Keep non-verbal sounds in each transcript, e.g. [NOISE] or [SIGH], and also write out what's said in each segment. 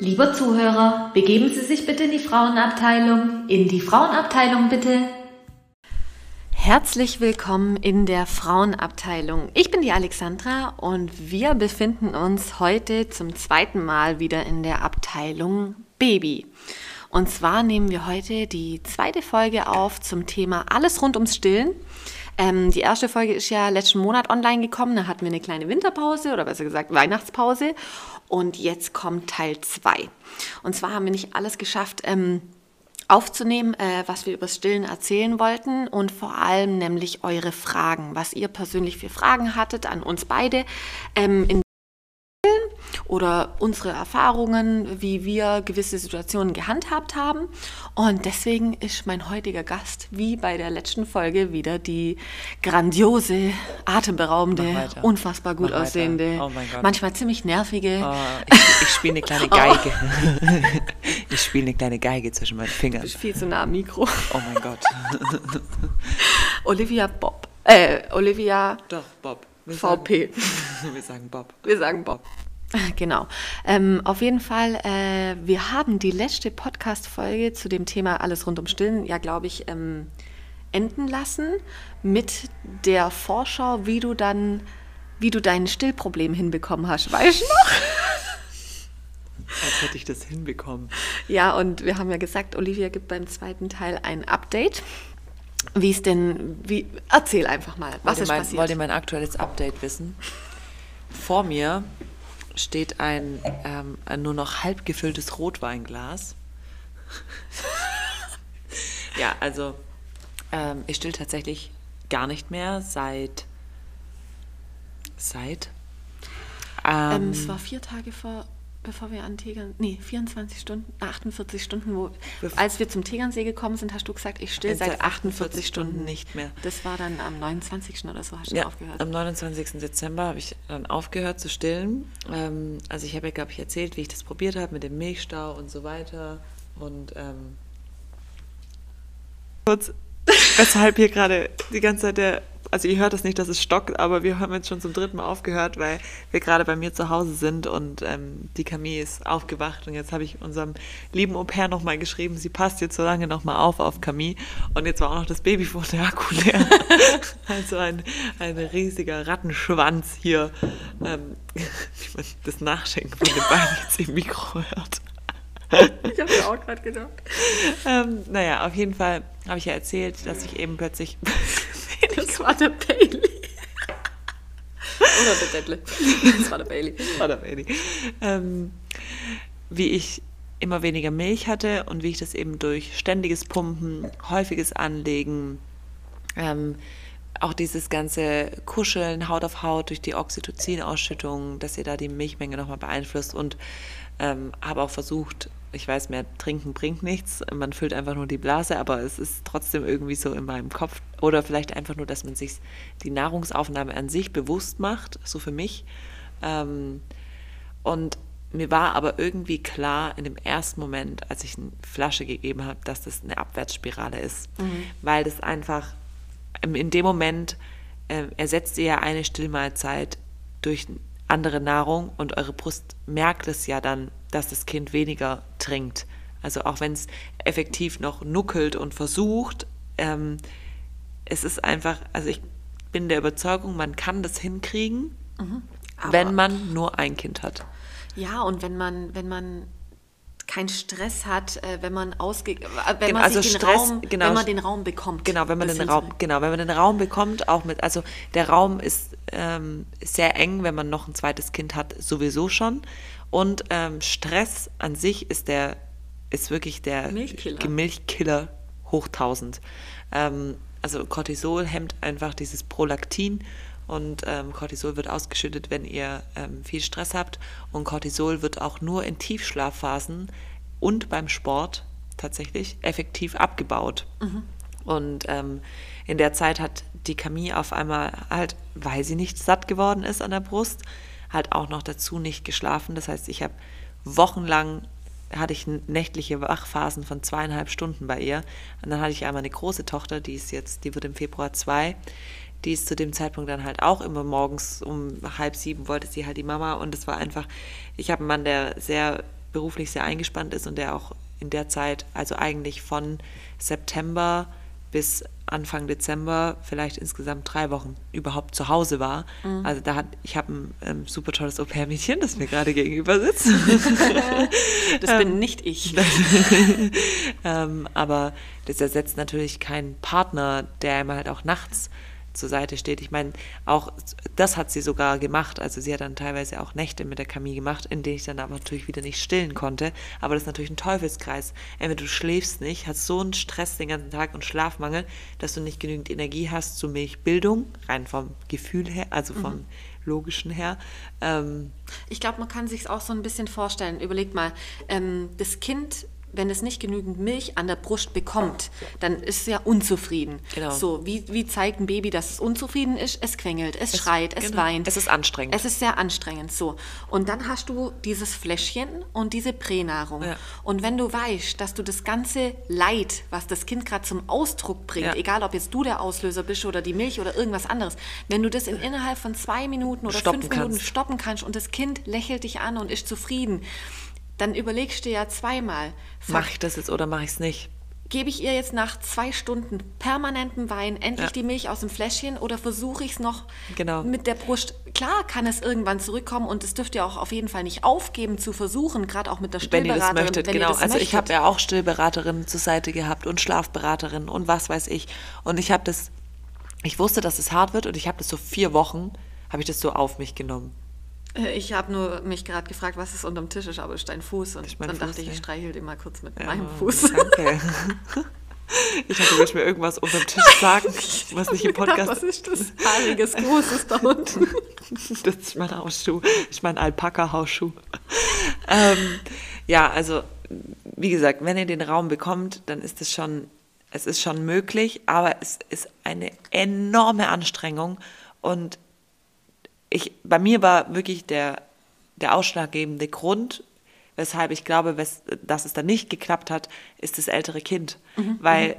Lieber Zuhörer, begeben Sie sich bitte in die Frauenabteilung. In die Frauenabteilung bitte. Herzlich willkommen in der Frauenabteilung. Ich bin die Alexandra und wir befinden uns heute zum zweiten Mal wieder in der Abteilung Baby. Und zwar nehmen wir heute die zweite Folge auf zum Thema Alles rund ums Stillen. Ähm, die erste Folge ist ja letzten Monat online gekommen. Da hatten wir eine kleine Winterpause oder besser gesagt Weihnachtspause. Und jetzt kommt Teil 2. Und zwar haben wir nicht alles geschafft, ähm, aufzunehmen, äh, was wir über Stillen erzählen wollten und vor allem nämlich eure Fragen, was ihr persönlich für Fragen hattet an uns beide. Ähm, in oder unsere Erfahrungen, wie wir gewisse Situationen gehandhabt haben. Und deswegen ist mein heutiger Gast, wie bei der letzten Folge, wieder die grandiose, atemberaubende, unfassbar gut Mach aussehende, oh manchmal ziemlich nervige. Oh, ich, ich spiele eine kleine [LAUGHS] oh. Geige. Oh. [LAUGHS] ich spiele eine kleine Geige zwischen meinen Fingern. Du bist viel zu nah am Mikro. Oh mein Gott. [LAUGHS] Olivia Bob. Äh, Olivia. Doch, Bob. Wir VP. Sagen, wir sagen Bob. Wir sagen Bob. [LAUGHS] Genau. Ähm, auf jeden Fall, äh, wir haben die letzte Podcast-Folge zu dem Thema Alles rund um Stillen, ja, glaube ich, ähm, enden lassen mit der Vorschau, wie du dann, wie du dein Stillproblem hinbekommen hast. Weißt du noch? [LAUGHS] Als hätte ich das hinbekommen. Ja, und wir haben ja gesagt, Olivia gibt beim zweiten Teil ein Update. Wie es denn, wie, erzähl einfach mal, was wollt ist mein, passiert? Wollt ihr mein aktuelles Update wissen? Vor mir steht ein, ähm, nur noch halb gefülltes Rotweinglas. [LAUGHS] ja, also ähm, ich still tatsächlich gar nicht mehr seit seit ähm, es war vier Tage vor bevor wir an Tegern, nee, 24 Stunden, 48 Stunden, wo, als wir zum Tegernsee gekommen sind, hast du gesagt, ich still seit 48 Stunden nicht mehr. Das war dann am 29. oder so, hast du ja, aufgehört? am 29. Dezember habe ich dann aufgehört zu stillen. Ähm, also ich habe ja, glaube ich, erzählt, wie ich das probiert habe mit dem Milchstau und so weiter und ähm, kurz, weshalb hier gerade die ganze Zeit der also ihr hört es nicht, dass es stockt, aber wir haben jetzt schon zum dritten Mal aufgehört, weil wir gerade bei mir zu Hause sind und ähm, die Camille ist aufgewacht und jetzt habe ich unserem lieben Au pair nochmal geschrieben, sie passt jetzt so lange nochmal auf auf Camille und jetzt war auch noch das Babyfon der Akku leer. [LAUGHS] also ein, ein riesiger Rattenschwanz hier, ähm, [LAUGHS] wie man das Nachschenken von den Beinen jetzt im Mikro hört. Ich habe mir auch gerade gedacht. Ähm, naja, auf jeden Fall habe ich ja erzählt, dass ich eben plötzlich [LAUGHS] das war der Bailey. Oder der Detlef. Das war der Bailey. Das war der Bailey. Ähm, wie ich immer weniger Milch hatte und wie ich das eben durch ständiges Pumpen, häufiges Anlegen, ähm, auch dieses ganze Kuscheln, Haut auf Haut durch die Oxytocin-Ausschüttung, dass ihr da die Milchmenge nochmal beeinflusst und ähm, habe auch versucht, ich weiß, mehr trinken bringt nichts, man füllt einfach nur die Blase, aber es ist trotzdem irgendwie so in meinem Kopf. Oder vielleicht einfach nur, dass man sich die Nahrungsaufnahme an sich bewusst macht, so für mich. Ähm, und mir war aber irgendwie klar in dem ersten Moment, als ich eine Flasche gegeben habe, dass das eine Abwärtsspirale ist. Mhm. Weil das einfach in dem Moment äh, ersetzt ihr ja eine Stillmahlzeit durch andere Nahrung und eure Brust merkt es ja dann, dass das Kind weniger trinkt. Also auch wenn es effektiv noch nuckelt und versucht, ähm, es ist einfach, also ich bin der Überzeugung, man kann das hinkriegen, mhm. wenn man nur ein Kind hat. Ja, und wenn man, wenn man keinen Stress hat, äh, wenn man ausge äh, wenn genau, man also den Stress, Raum, genau, wenn man den Raum bekommt. Genau, wenn man den Raum, genau, wenn man den Raum bekommt, auch mit, also der Raum ist ähm, sehr eng, wenn man noch ein zweites Kind hat, sowieso schon. Und ähm, Stress an sich ist der, ist wirklich der Milchkiller, Milchkiller hoch 1000. Ähm, also Cortisol hemmt einfach dieses Prolaktin und ähm, Cortisol wird ausgeschüttet, wenn ihr ähm, viel Stress habt. Und Cortisol wird auch nur in Tiefschlafphasen und beim Sport tatsächlich effektiv abgebaut. Mhm. Und ähm, in der Zeit hat die Camille auf einmal halt, weil sie nicht satt geworden ist an der Brust, halt auch noch dazu nicht geschlafen. Das heißt, ich habe wochenlang hatte ich nächtliche Wachphasen von zweieinhalb Stunden bei ihr. Und dann hatte ich einmal eine große Tochter, die ist jetzt, die wird im Februar zwei die ist zu dem Zeitpunkt dann halt auch immer morgens um halb sieben wollte sie halt die Mama und es war einfach, ich habe einen Mann, der sehr beruflich sehr eingespannt ist und der auch in der Zeit, also eigentlich von September bis Anfang Dezember vielleicht insgesamt drei Wochen überhaupt zu Hause war. Mhm. Also da hat, ich habe ein ähm, super tolles Au-pair-Mädchen, das mir gerade gegenüber sitzt. [LAUGHS] das bin nicht ich. [LAUGHS] ähm, aber das ersetzt natürlich keinen Partner, der immer halt auch nachts zur Seite steht. Ich meine, auch das hat sie sogar gemacht. Also sie hat dann teilweise auch Nächte mit der Camille gemacht, in denen ich dann aber natürlich wieder nicht stillen konnte. Aber das ist natürlich ein Teufelskreis. Entweder du schläfst nicht, hast so einen Stress den ganzen Tag und Schlafmangel, dass du nicht genügend Energie hast zur Milchbildung, rein vom Gefühl her, also vom mhm. logischen her. Ähm, ich glaube, man kann sich auch so ein bisschen vorstellen. Überleg mal, ähm, das Kind wenn es nicht genügend Milch an der Brust bekommt, dann ist es ja unzufrieden. Genau. So, wie, wie zeigt ein Baby, dass es unzufrieden ist? Es quengelt, es, es schreit, es genau. weint. Es ist anstrengend. Es ist sehr anstrengend. So. Und dann hast du dieses Fläschchen und diese Pränahrung. Ja. Und wenn du weißt, dass du das ganze Leid, was das Kind gerade zum Ausdruck bringt, ja. egal ob jetzt du der Auslöser bist oder die Milch oder irgendwas anderes, wenn du das in innerhalb von zwei Minuten oder stoppen fünf Minuten stoppen kannst und das Kind lächelt dich an und ist zufrieden, dann überlegst du ja zweimal. Mache ich das jetzt oder mache ich es nicht? Gebe ich ihr jetzt nach zwei Stunden permanentem Wein endlich ja. die Milch aus dem Fläschchen oder versuche ich es noch genau. mit der Brust? Klar kann es irgendwann zurückkommen und es dürft ihr auch auf jeden Fall nicht aufgeben zu versuchen, gerade auch mit der Stillberaterin. Wenn ihr das möchtet, wenn genau. also möchtet. ich habe ja auch Stillberaterinnen zur Seite gehabt und Schlafberaterinnen und was weiß ich. Und ich habe das, ich wusste, dass es hart wird und ich habe das so vier Wochen, habe ich das so auf mich genommen. Äh, ich habe nur mich gerade gefragt, was ist unterm Tisch ist, aber ist dein Fuß. Und dann Fuß, dachte ich, ich streichel dir mal kurz mit ja, meinem Fuß. Danke. [LAUGHS] Ich willst mir irgendwas unterm Tisch sagen, was nicht im Podcast Was ist das? [LAUGHS] Haariges Großes da unten. [LAUGHS] Das ist mein Hausschuh. Ich mein Alpaka-Hausschuh. Ähm, ja, also, wie gesagt, wenn ihr den Raum bekommt, dann ist es schon, es ist schon möglich, aber es ist eine enorme Anstrengung und ich, bei mir war wirklich der, der ausschlaggebende Grund, weshalb ich glaube, wes, dass es dann nicht geklappt hat, ist das ältere Kind. Mhm. Weil mhm.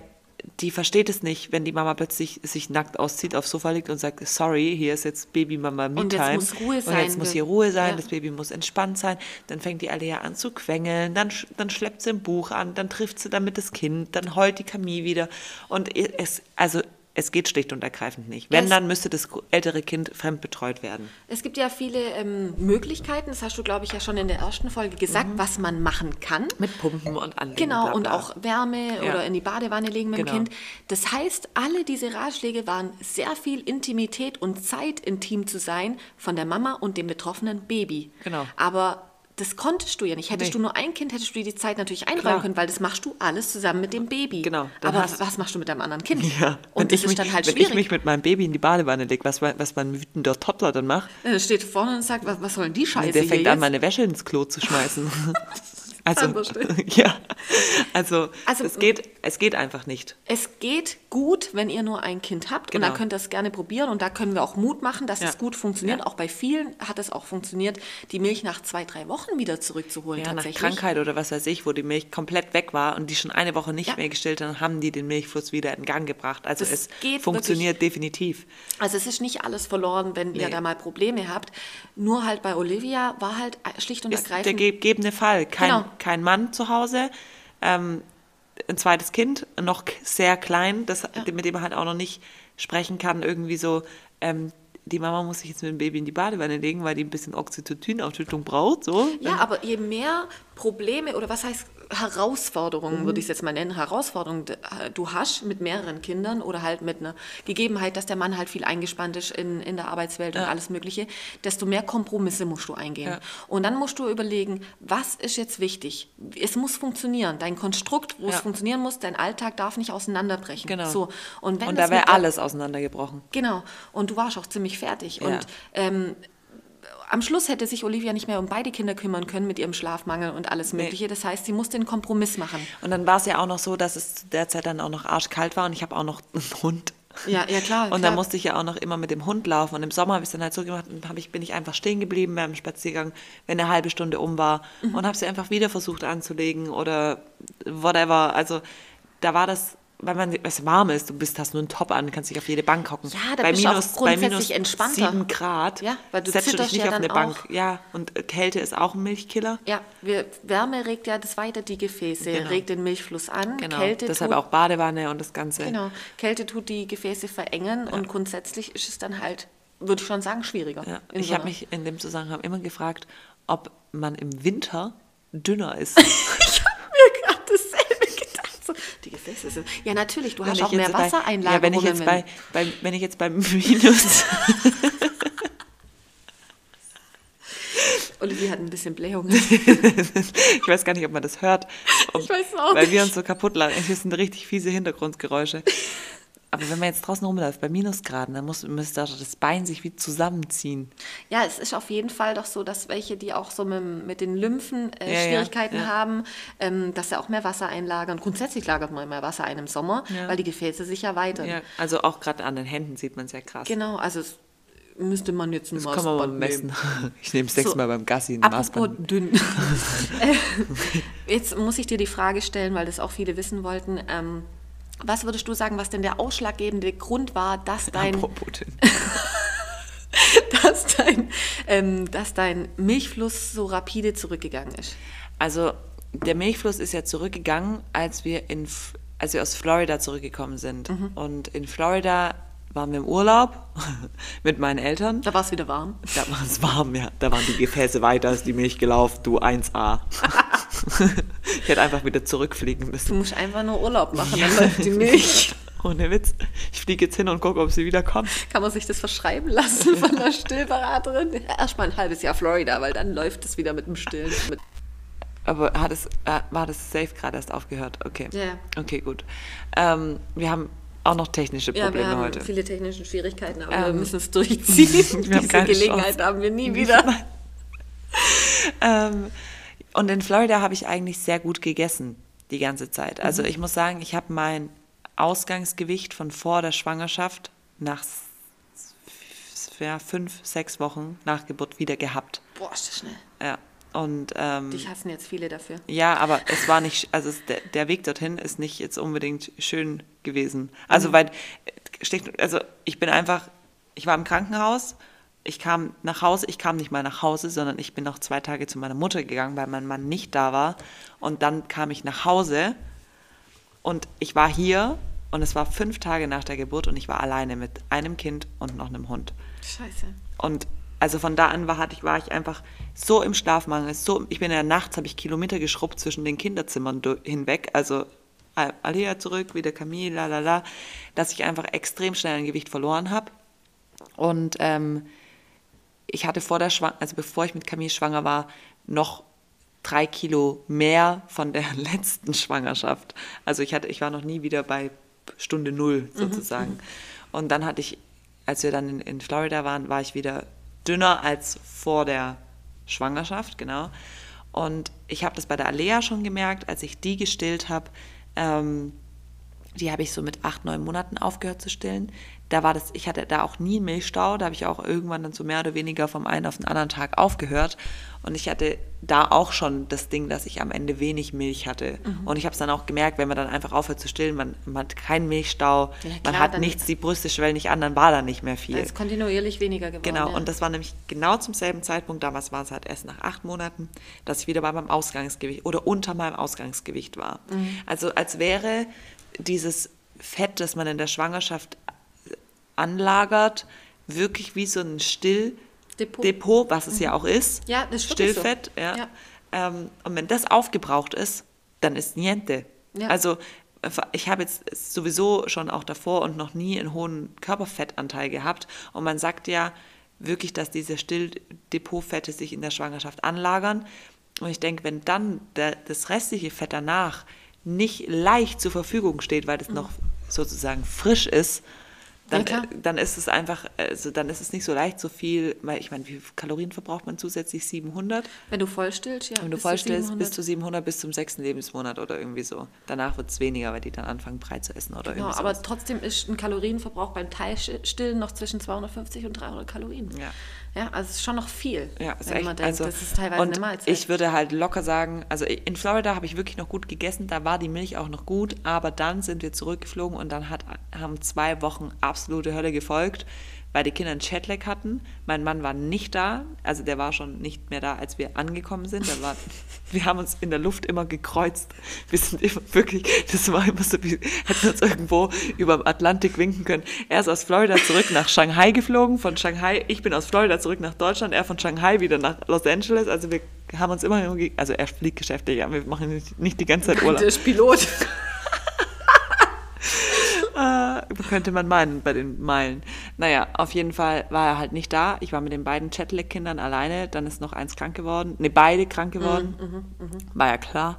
die versteht es nicht, wenn die Mama plötzlich sich nackt auszieht, aufs Sofa liegt und sagt, sorry, hier ist jetzt Baby-Mama Me-Time. Und jetzt muss Ruhe sein. Und jetzt muss hier Ruhe sein, ja. das Baby muss entspannt sein. Dann fängt die alle ja an zu quengeln, dann, dann schleppt sie ein Buch an, dann trifft sie damit das Kind, dann heult die Camille wieder. Und es, also es geht schlicht und ergreifend nicht. Wenn, es, dann müsste das ältere Kind fremdbetreut werden. Es gibt ja viele ähm, Möglichkeiten, das hast du, glaube ich, ja schon in der ersten Folge gesagt, mhm. was man machen kann. Mit Pumpen und Anlegen. Genau, bla bla. und auch Wärme ja. oder in die Badewanne legen mit genau. dem Kind. Das heißt, alle diese Ratschläge waren sehr viel Intimität und Zeit, intim zu sein von der Mama und dem betroffenen Baby. Genau. Aber das konntest du ja nicht. Hättest nee. du nur ein Kind, hättest du dir die Zeit natürlich einräumen können, weil das machst du alles zusammen mit dem Baby. Genau. Aber was machst du mit deinem anderen Kind? Ja. Und das ist mich, dann halt wenn schwierig. Wenn ich mich mit meinem Baby in die Badewanne lege, was, was mein wütender Toddler dann macht. Er steht vorne und sagt, was, was soll denn die Scheiße Der fängt an, meine Wäsche ins Klo zu schmeißen. [LAUGHS] Also, [LAUGHS] ja, also, also es, geht, es geht einfach nicht. Es geht gut, wenn ihr nur ein Kind habt genau. und da könnt ihr es gerne probieren und da können wir auch Mut machen, dass ja. es gut funktioniert. Ja. Auch bei vielen hat es auch funktioniert, die Milch nach zwei, drei Wochen wieder zurückzuholen. Ja, nach Krankheit oder was weiß ich, wo die Milch komplett weg war und die schon eine Woche nicht ja. mehr gestillt haben, haben die den Milchfluss wieder in Gang gebracht. Also das es funktioniert wirklich. definitiv. Also es ist nicht alles verloren, wenn nee. ihr da mal Probleme habt. Nur halt bei Olivia war halt schlicht und ist ergreifend... der gegebene Fall. Kein, genau kein Mann zu Hause, ähm, ein zweites Kind, noch sehr klein, das, ja. mit dem man halt auch noch nicht sprechen kann, irgendwie so, ähm, die Mama muss sich jetzt mit dem Baby in die Badewanne legen, weil die ein bisschen Oxytocin-Ausschüttung braucht. So. Ja, aber je mehr Probleme oder was heißt Herausforderungen, mhm. würde ich es jetzt mal nennen, Herausforderungen äh, du hast mit mehreren Kindern oder halt mit einer Gegebenheit, dass der Mann halt viel eingespannt ist in, in der Arbeitswelt ja. und alles Mögliche, desto mehr Kompromisse musst du eingehen. Ja. Und dann musst du überlegen, was ist jetzt wichtig? Es muss funktionieren. Dein Konstrukt, wo ja. es funktionieren muss, dein Alltag darf nicht auseinanderbrechen. Genau. So. Und, wenn und da wäre alles auseinandergebrochen. Genau. Und du warst auch ziemlich fertig. Und ähm, am Schluss hätte sich Olivia nicht mehr um beide Kinder kümmern können mit ihrem Schlafmangel und alles Mögliche. Nee. Das heißt, sie musste einen Kompromiss machen. Und dann war es ja auch noch so, dass es derzeit dann auch noch arschkalt war und ich habe auch noch einen Hund. Ja, ja klar. Und da musste ich ja auch noch immer mit dem Hund laufen. Und im Sommer habe ich es dann halt so gemacht, hab ich, bin ich einfach stehen geblieben beim Spaziergang, wenn eine halbe Stunde um war mhm. und habe sie einfach wieder versucht anzulegen oder whatever. Also da war das weil man es warm ist, du bist, hast nur einen Top an, kannst dich auf jede Bank hocken. Ja, da bei bist du auch minus, bei grundsätzlich minus entspannter. 7 Grad Ja, weil du setzt du dich nicht ja auf eine Bank. auch. Ja, und äh, Kälte ist auch ein Milchkiller. Ja, wir, Wärme regt ja das weiter die Gefäße, Genau. regt den Milchfluss an. Genau, Kälte deshalb tut, auch Badewanne und das Ganze. Genau, Kälte tut die Gefäße verengen und grundsätzlich ist es dann halt, würde ich schon sagen, schwieriger. Ja. Ich so habe mich in dem Zusammenhang immer gefragt, ob man im Winter dünner ist. [LAUGHS] Ich habe mir gerade dasselbe gedacht. Die Gefäße sind. Ja, natürlich, du Wenn hast auch mehr Wassereinlagerungen. Ja, wenn ich jetzt bei, bei, wenn ich jetzt beim Minus, [LAUGHS] Olivia hat ein bisschen Blähungen. [LAUGHS] ich weiß gar nicht, ob man das hört. Ob, Ich weiß auch Weil wir nicht. uns so kaputt lachen. Das sind richtig fiese Hintergrundgeräusche. Aber wenn man jetzt draußen rumläuft, bei Minusgraden, dann muss, müsste das Bein sich wie zusammenziehen. Ja, es ist auf jeden Fall doch so, dass welche, die auch so mit, mit den Lymphen äh, Ja, ja, Schwierigkeiten ja. haben, ähm, dass sie auch mehr Wasser einlagern. Grundsätzlich lagert man mehr Wasser ein im Sommer, Ja. weil die Gefäße sich. Ja, also auch gerade an den Händen sieht man es ja krass. Genau, also es müsste man jetzt ein Das kann man mal Maßband messen. nehmen. [LAUGHS] Ich nehme sechsmal beim Gassi ein Maßband. dünn. [LAUGHS] [LAUGHS] Äh, Jetzt muss ich dir die Frage stellen, weil das auch viele wissen wollten. Ähm, was würdest du sagen, was denn der ausschlaggebende Grund war, dass dein, Apropos [LAUGHS] dass dein, ähm, dass dein Milchfluss so rapide zurückgegangen ist? Also der Milchfluss ist ja zurückgegangen, als wir, in, als wir aus Florida zurückgekommen sind. Mhm. Und in Florida waren wir im Urlaub [LAUGHS] mit meinen Eltern. Da war es wieder warm. Da war es warm, ja. Da waren die Gefäße weiter, ist die Milch gelaufen, du 1A. [LAUGHS] [LAUGHS] ich hätte einfach wieder zurückfliegen Du müssen. musst einfach nur Urlaub machen, dann läuft die Milch. [LAUGHS] Ohne Witz. Ich fliege jetzt hin und gucke, ob sie wieder kommt. Kann man sich das verschreiben lassen von der Stillberaterin? Erstmal ein halbes Jahr Florida, weil dann läuft es wieder mit dem Stillen. Aber hat es, äh, war das safe gerade erst aufgehört? Okay. Ja. Okay, gut. Ähm, wir haben auch noch technische ja, wir Probleme haben heute. viele technische Schwierigkeiten, aber wir Ähm, müssen es durchziehen. [LAUGHS] wir Diese Gelegenheit Chance. haben wir nie wieder. Ähm, und in Florida habe ich eigentlich sehr gut gegessen die ganze Zeit. Mhm. Also ich muss sagen, ich habe mein Ausgangsgewicht von vor der Schwangerschaft nach ja, fünf, sechs Wochen nach Geburt wieder gehabt. Boah, ist das schnell. Ja. Und ähm, Dich hassen jetzt viele dafür. ja, aber es war nicht, also es, der, der Weg dorthin ist nicht jetzt unbedingt schön gewesen. Also weil, äh, also ich bin einfach, ich war im Krankenhaus, ich kam nach Hause, ich kam nicht mal nach Hause, sondern ich bin noch zwei Tage zu meiner Mutter gegangen, weil mein Mann nicht da war. Und dann kam ich nach Hause und ich war hier und es war fünf Tage nach der Geburt und ich war alleine mit einem Kind und noch einem Hund. Scheiße. Und also von da an war, hatte ich, war ich einfach so im Schlafmangel. So, ich bin ja nachts, habe ich Kilometer geschrubbt zwischen den Kinderzimmern hinweg. Also Al- Alia zurück, wieder Camille, la la la, dass ich einfach extrem schnell ein Gewicht verloren habe. Und ähm, ich hatte vor der Schwang also bevor ich mit Camille schwanger war, noch drei Kilo mehr von der [LAUGHS] letzten Schwangerschaft. Also ich hatte, ich war noch nie wieder bei Stunde null sozusagen. Und dann hatte ich, als wir dann in, in Florida waren, war ich wieder dünner als vor der Schwangerschaft, genau. Und ich habe das bei der Alea schon gemerkt, als ich die gestillt habe. Ähm, die habe ich so mit acht, neun Monaten aufgehört zu stillen. Da war das, ich hatte da auch nie einen Milchstau, da habe ich auch irgendwann dann so mehr oder weniger vom einen auf den anderen Tag aufgehört. Und ich hatte da auch schon das Ding, dass ich am Ende wenig Milch hatte. Und ich habe es dann auch gemerkt, wenn man dann einfach aufhört zu stillen, man, man hat keinen Milchstau, Ja, man klar, hat dann- nichts, die Brüste schwellen nicht an, dann war da nicht mehr viel. Da ist kontinuierlich weniger geworden. Genau, ja. und das war nämlich genau zum selben Zeitpunkt, damals war es halt erst nach acht Monaten, dass ich wieder bei meinem Ausgangsgewicht oder unter meinem Ausgangsgewicht war. Mhm. Also als wäre dieses Fett, das man in der Schwangerschaft anlagert, wirklich wie so ein Stilldepot, Depot. was es ja auch ist. Ja, das ist wirklich so. Stillfett, ja. Ja. Ähm, und wenn das aufgebraucht ist, dann ist niente. Ja. Also ich habe jetzt sowieso schon auch davor und noch nie einen hohen Körperfettanteil gehabt. Und man sagt ja wirklich, dass diese Stilldepotfette sich in der Schwangerschaft anlagern. Und ich denke, wenn dann der, das restliche Fett danach nicht leicht zur Verfügung steht, weil es noch sozusagen frisch ist, dann. Ja, klar. dann ist es einfach, also dann ist es nicht so leicht so viel, weil ich meine, wie viel Kalorien verbraucht man zusätzlich? 700? Wenn du voll stillst, ja. Wenn du 700. bis zu 700 bis zum sechsten Lebensmonat oder irgendwie so. Danach wird es weniger, weil die dann anfangen, brei zu essen oder Genau, irgendwie aber sowas. trotzdem ist ein Kalorienverbrauch beim Teilstillen noch zwischen 250 und 300 Kalorien. Ja. Ja, also es ist schon noch viel. Ja, ist wenn echt, man denkt, also, das ist teilweise und eine Mahlzeit. Ich würde halt locker sagen, also in Florida habe ich wirklich noch gut gegessen, da war die Milch auch noch gut, aber dann sind wir zurückgeflogen und dann hat, haben zwei Wochen absolute Hölle gefolgt, weil die Kinder einen Jetlag hatten. Mein Mann war nicht da, also der war schon nicht mehr da, als wir angekommen sind. War, [LAUGHS] wir haben uns in der Luft immer gekreuzt. Wir sind immer wirklich, das war immer so, wie hätten wir uns irgendwo über dem Atlantik winken können. Er ist aus Florida zurück nach Shanghai geflogen, von Shanghai, ich bin aus Florida zurück nach Deutschland, er von Shanghai wieder nach Los Angeles. Also wir haben uns immer, also er fliegt geschäftlich, wir machen nicht, nicht die ganze Zeit Urlaub. Der ist Pilot. [LAUGHS] Äh, könnte man meinen bei den Meilen. Naja, auf jeden Fall war er halt nicht da. Ich war mit den beiden Chatlag-Kindern alleine. Dann ist noch eins krank geworden. Ne, beide krank geworden. War ja klar.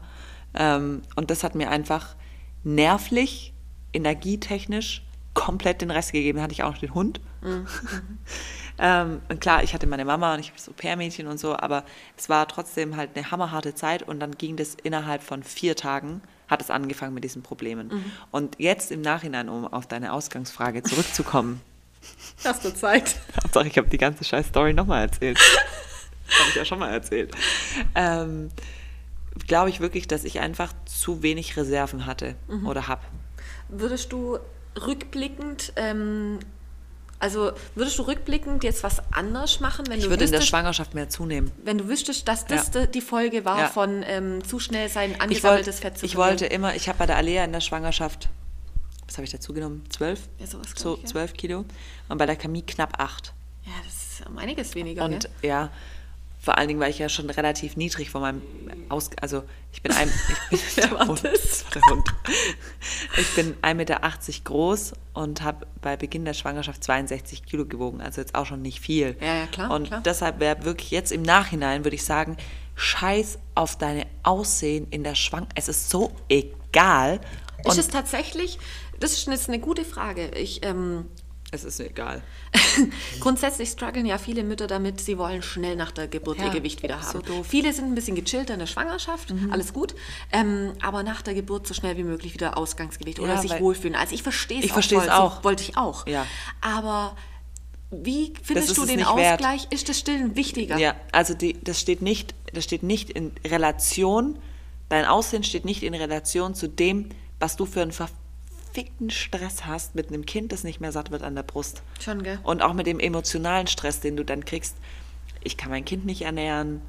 Ähm, und das hat mir einfach nervlich, energietechnisch komplett den Rest gegeben. Da hatte ich auch noch den Hund. [LAUGHS] ähm, und klar, ich hatte meine Mama und ich habe so Pärmädchen und so, aber es war trotzdem halt eine hammerharte Zeit und dann ging das innerhalb von vier Tagen, hat es angefangen mit diesen Problemen. Und jetzt im Nachhinein, um auf deine Ausgangsfrage zurückzukommen, [LAUGHS] Hast du Zeit? Hauptsache, ich habe die ganze scheiß Story nochmal erzählt. [LAUGHS] habe ich ja schon mal erzählt. Ähm, Glaube ich wirklich, dass ich einfach zu wenig Reserven hatte oder habe. Würdest du rückblickend, ähm, also würdest du rückblickend jetzt was anders machen, wenn Ich du würde in der wüsstest, Schwangerschaft mehr zunehmen. wenn du wüsstest, dass das Ja. die Folge war Ja. von ähm, zu schnell sein Ich, angesammeltes wollt, Fett zu ich verlieren? wollte immer, ich habe bei der Alea in der Schwangerschaft, was habe ich dazu genommen? Zwölf? Ja, sowas so ich, ja. zwölf Kilo. Und bei der Camille knapp acht. Ja, das ist um einiges weniger. Und gell? ja, vor allen Dingen war ich ja schon relativ niedrig von meinem Aus... Also ich bin ein... [LAUGHS] Ich bin war Hund. der Hund. Ich bin 1,80 Meter groß und habe bei Beginn der Schwangerschaft 62 Kilo gewogen. Also jetzt auch schon nicht viel. Ja, ja, klar, Und klar. deshalb wäre wirklich jetzt im Nachhinein, würde ich sagen, scheiß auf deine Aussehen in der Schwangerschaft. Es ist so egal. Ist Und es tatsächlich, das ist jetzt eine gute Frage. Ich, ähm, es ist egal. [LAUGHS] grundsätzlich strugglen ja viele Mütter damit, sie wollen schnell nach der Geburt Ja, ihr Gewicht wieder so haben. doof. Viele sind ein bisschen gechillter in der Schwangerschaft, alles gut, ähm, aber nach der Geburt so schnell wie möglich wieder Ausgangsgewicht oder Ja, sich weil- wohlfühlen. Also ich verstehe es Ich auch verstehe es voll, auch. So wollte ich auch. Ja. Aber wie findest du den nicht wert. Ausgleich? Ist das Stillen wichtiger? Ja, also die, das, steht nicht, das steht nicht in Relation, dein Aussehen steht nicht in Relation zu dem, was du für einen verfickten Stress hast mit einem Kind, das nicht mehr satt wird an der Brust. Schon, gell? Und auch mit dem emotionalen Stress, den du dann kriegst. Ich kann mein Kind nicht ernähren.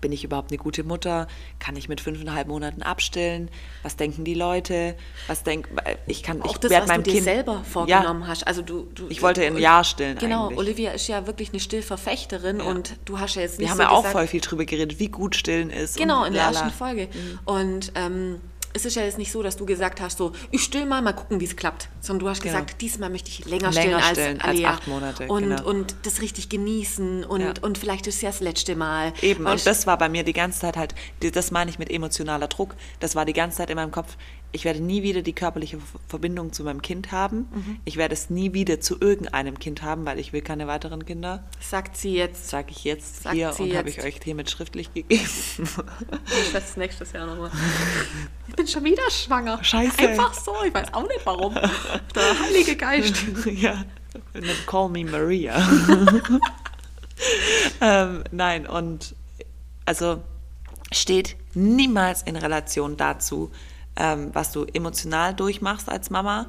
Bin ich überhaupt eine gute Mutter? Kann ich mit fünfeinhalb Monaten abstillen? Was denken die Leute? Was denk, ich kann, Auch ich das, was meinem du dir Kind, selber vorgenommen hast. Also du, du, Ich wollte ein Jahr stillen Genau, eigentlich. Olivia ist ja wirklich eine Stillverfechterin und du hast ja jetzt nicht Wir haben so ja auch gesagt, voll viel drüber geredet, wie gut stillen ist. Genau, in der ersten Folge. Und ähm, es ist ja jetzt nicht so, dass du gesagt hast, so, ich still mal, mal gucken, wie es klappt. Sondern du hast Genau. gesagt, diesmal möchte ich länger, Länger stillen als stillen als Alia. acht Monate, Und, genau. und das richtig genießen und, Ja. und vielleicht ist es ja das letzte Mal. Eben, und das war bei mir die ganze Zeit halt, das meine ich mit emotionaler Druck, das war die ganze Zeit in meinem Kopf, ich werde nie wieder die körperliche Ver- Verbindung zu meinem Kind haben, Mhm. ich werde es nie wieder zu irgendeinem Kind haben, weil ich will keine weiteren Kinder, sagt sie jetzt. sage ich jetzt Sagt hier und habe ich euch hiermit schriftlich gegeben. Ich weiß nächstes Jahr nochmal. [LAUGHS] Ich bin schon wieder schwanger. Scheiße. Einfach so, ich weiß auch nicht warum. Der Heilige Geist. [LAUGHS] ja, call me Maria. [LAUGHS] ähm, nein, und also steht niemals in Relation dazu, ähm, was du emotional durchmachst als Mama,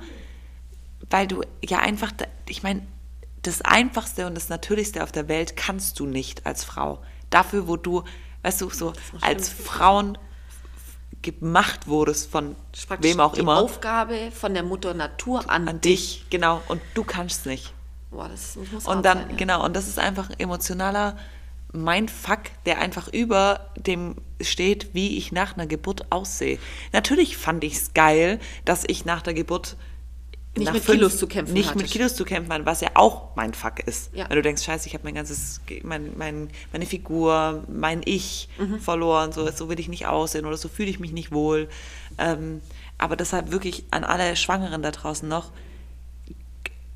weil du ja einfach, ich meine, das Einfachste und das Natürlichste auf der Welt kannst du nicht als Frau. Dafür, wo du, weißt du, so als Frauen gemacht wurdest von praktisch wem auch die immer Aufgabe von der Mutter Natur an, an dich, genau, und du kannst nicht. Boah, das muss Und dann, sein, ja. genau, und das ist einfach ein emotionaler Mindfuck, der einfach über dem steht, wie ich nach einer Geburt aussehe. Natürlich fand ich es geil, dass ich nach der Geburt Nicht nach mit Kilos zu kämpfen Nicht mit hattest. Kilos zu kämpfen hatte, was ja auch mein Fuck ist. Ja. Weil du denkst, scheiße, ich habe mein ganzes, mein, mein, meine Figur, mein Ich Mhm. verloren, so, so will ich nicht aussehen oder so fühle ich mich nicht wohl. Ähm, aber deshalb wirklich an alle Schwangeren da draußen noch,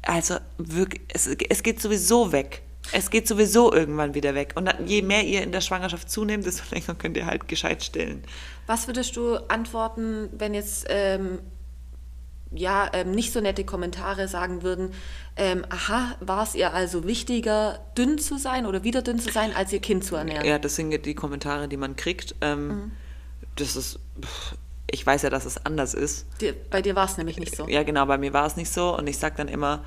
also wirklich, es, es geht sowieso weg. Es geht sowieso irgendwann wieder weg. Und je mehr ihr in der Schwangerschaft zunehmt, desto länger könnt ihr halt gescheit stillen. Was würdest du antworten, wenn jetzt ähm, ja, ähm, nicht so nette Kommentare sagen würden, ähm, aha, war es ihr also wichtiger, dünn zu sein oder wieder dünn zu sein, als ihr Kind zu ernähren? Ja, das sind die Kommentare, die man kriegt. Ähm, Das ist, ich weiß ja, dass es anders ist. Dir, bei dir war es nämlich nicht so. Ja, genau, bei mir war es nicht so. Und ich sage dann immer,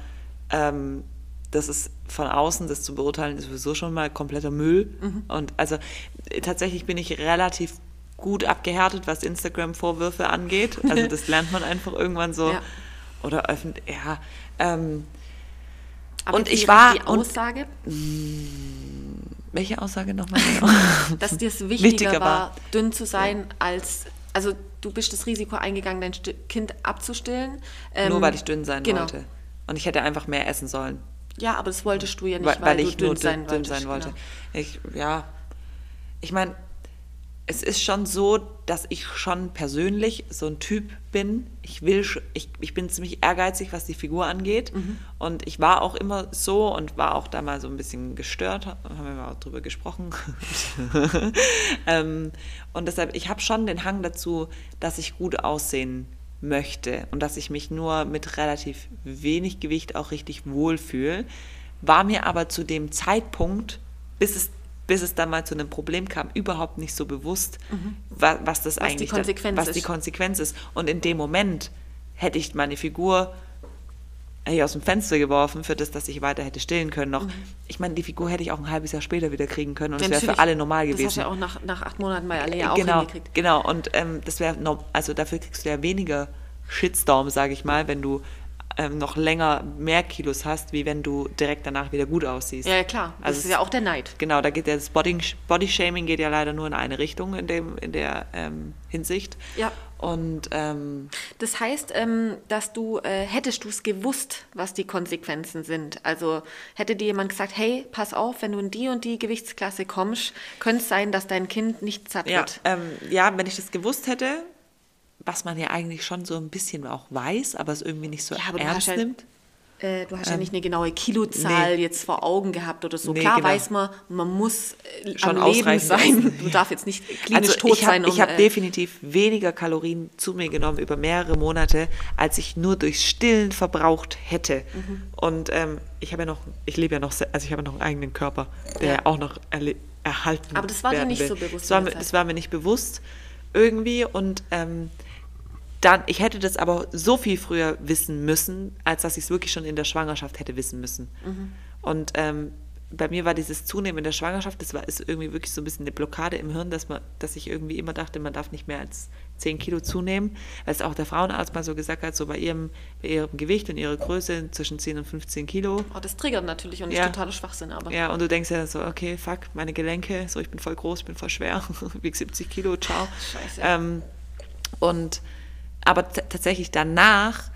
ähm, das ist von außen, das zu beurteilen, ist sowieso schon mal kompletter Müll. Mhm. Und also äh, tatsächlich bin ich relativ gut abgehärtet, was Instagram-Vorwürfe angeht. Also [LAUGHS] das lernt man einfach irgendwann so. Ja. Oder öffentlich, ja. Ähm, Aber und ich die, war- Die und- Aussage, welche Aussage nochmal genau? [LAUGHS] [LAUGHS] dass dir es wichtiger, Wichtiger war, war. dünn zu sein, als. Also, du bist das Risiko eingegangen, dein Kind abzustillen. Ähm, Nur weil ich dünn sein genau. wollte. Und ich hätte einfach mehr essen sollen. Ja, aber das wolltest du ja nicht, weil, weil, weil ich dünn, nur sein, dünn, dünn sein wollte. Genau. Ich, ja, ich meine, es ist schon so, dass ich schon persönlich so ein Typ bin. Ich will, ich, ich bin ziemlich ehrgeizig, was die Figur angeht. Mhm. Und ich war auch immer so und war auch da mal so ein bisschen gestört. Haben wir mal drüber gesprochen. [LAUGHS] ähm, und deshalb, ich habe schon den Hang dazu, dass ich gut aussehen möchte und dass ich mich nur mit relativ wenig Gewicht auch richtig wohlfühle. War mir aber zu dem Zeitpunkt, bis es, bis es dann mal zu einem Problem kam, überhaupt nicht so bewusst, wa, was das die eigentlich dann- Konsequenz was die ist. Konsequenz ist. Und in dem Moment hätte ich meine Figur hier aus dem Fenster geworfen für das, dass ich weiter hätte stillen können noch. Ich meine, die Figur hätte ich auch ein halbes Jahr später wieder kriegen können und es wäre für alle normal gewesen. Das hast du ja auch nach, nach acht Monaten bei Alea auch genau, hingekriegt. genau. Und ähm, das wäre, also dafür kriegst du ja weniger Shitstorm, sage ich mal, wenn du ähm, noch länger mehr Kilos hast, wie wenn du direkt danach wieder gut aussiehst. Ja, klar. Das Also ist ja auch der Neid. Genau, da geht ja das Body, Body-Shaming geht ja leider nur in eine Richtung in, dem, in der ähm, Hinsicht. Ja. Und ähm, Das heißt, ähm, dass du, äh, hättest du es gewusst, was die Konsequenzen sind. Also hätte dir jemand gesagt, hey, pass auf, wenn du in die und die Gewichtsklasse kommst, könnte es sein, dass dein Kind nicht satt ja, wird. ähm, ja, wenn ich das gewusst hätte, was man ja eigentlich schon so ein bisschen auch weiß, aber es irgendwie nicht so Ja, ernst hast ja- nimmt. Äh, du hast ja nicht eine genaue Kilozahl nee. jetzt vor Augen gehabt oder so. Nee, Klar genau. weiß man, man muss äh, Schon am Leben sein. Du darfst jetzt nicht klinisch Also tot ich habe sein. Um, ich hab äh, definitiv weniger Kalorien zu mir genommen über mehrere Monate, als ich nur durch Stillen verbraucht hätte. Mhm. Und ähm, ich habe ja noch, ich lebe ja noch, also ich habe ja noch einen eigenen Körper, der Ja. auch noch erhalten Aber das war dir nicht will. so bewusst Das war, das war mir nicht bewusst irgendwie und ähm, dann, ich hätte das aber so viel früher wissen müssen, als dass ich es wirklich schon in der Schwangerschaft hätte wissen müssen. Mhm. Und ähm, bei mir war dieses Zunehmen in der Schwangerschaft, das war ist irgendwie wirklich so ein bisschen eine Blockade im Hirn, dass man, dass ich irgendwie immer dachte, man darf nicht mehr als 10 Kilo zunehmen, weil es auch der Frauenarzt mal so gesagt hat, so bei ihrem, bei ihrem Gewicht und ihrer Größe zwischen 10 und 15 Kilo. oh, das triggert natürlich und ist Ja. totaler Schwachsinn. Aber Ja, und du denkst ja so, okay, fuck, meine Gelenke, so ich bin voll groß, ich bin voll schwer, [LAUGHS] wieg 70 Kilo, ciao. Scheiße. Ähm, und aber tatsächlich danach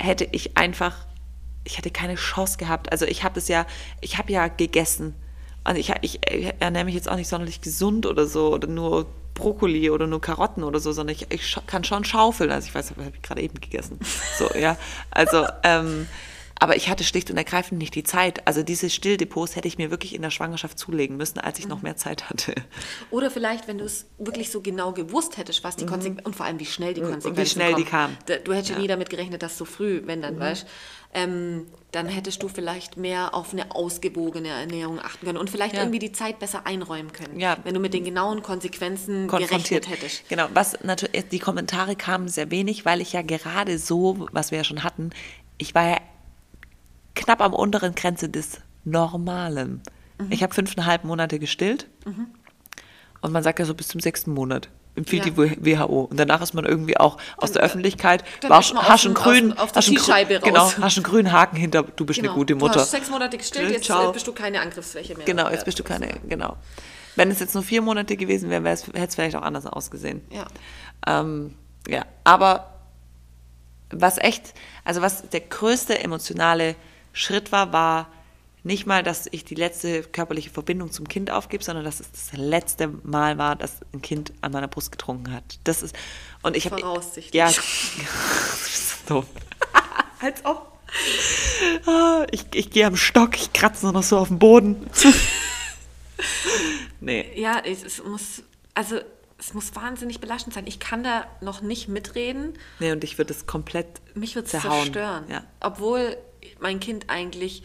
hätte ich einfach, ich hätte keine Chance gehabt. Also ich habe das ja, ich habe ja gegessen. Und ich, ich ernähre mich jetzt auch nicht sonderlich gesund oder so, oder nur Brokkoli oder nur Karotten oder so, sondern ich, ich kann schon schaufeln. Also ich weiß, habe ich gerade eben gegessen. So, ja. Also, ähm, aber ich hatte schlicht und ergreifend nicht die Zeit. Also diese Stilldepots hätte ich mir wirklich in der Schwangerschaft zulegen müssen, als ich noch mehr Zeit hatte. Oder vielleicht, wenn du es wirklich so genau gewusst hättest, was die Konsequenzen und vor allem wie schnell die Konsequenzen Mhm. wie schnell die kamen. Du hättest ja. nie damit gerechnet, dass so früh, wenn dann, weißt ähm, dann hättest du vielleicht mehr auf eine ausgewogene Ernährung achten können und vielleicht Ja. irgendwie die Zeit besser einräumen können, Ja. wenn du mit den genauen Konsequenzen konfrontiert gerechnet hättest. Genau, was natürlich, die Kommentare kamen sehr wenig, weil ich ja gerade so, was wir ja schon hatten, ich war ja knapp am unteren Grenze des Normalen. Mhm. Ich habe fünfeinhalb Monate gestillt und man sagt ja so bis zum sechsten Monat. Empfiehlt Ja. die WHO. Und danach ist man irgendwie auch aus der Öffentlichkeit, dann war hast einen grünen, auf Zielscheibe genau, raus. hast einen grünen Haken hinter, du bist eine gute Mutter. Du hast sechs Monate gestillt, jetzt Ciao. äh, bist du keine Angriffsfläche mehr. Genau, jetzt bist du keine, genau. Wenn es jetzt nur vier Monate gewesen wäre, hätte es vielleicht auch anders ausgesehen. Ja. Ähm, ja, aber was echt, also was der größte emotionale Schritt war, war nicht mal, dass ich die letzte körperliche Verbindung zum Kind aufgebe, sondern dass es das letzte Mal war, dass ein Kind an meiner Brust getrunken hat. Das ist und ich habe Voraussichtlich. ja, [LAUGHS] so. [LAUGHS] Als ob. Ah, Ich, ich gehe am Stock, ich kratze nur noch so auf dem Boden. [LAUGHS] nee. Ja, es, muss, also es muss wahnsinnig belastend sein. Ich kann da noch nicht mitreden. Nee, und ich würde es komplett Mich wird es zerstören. Ja. Obwohl mein Kind eigentlich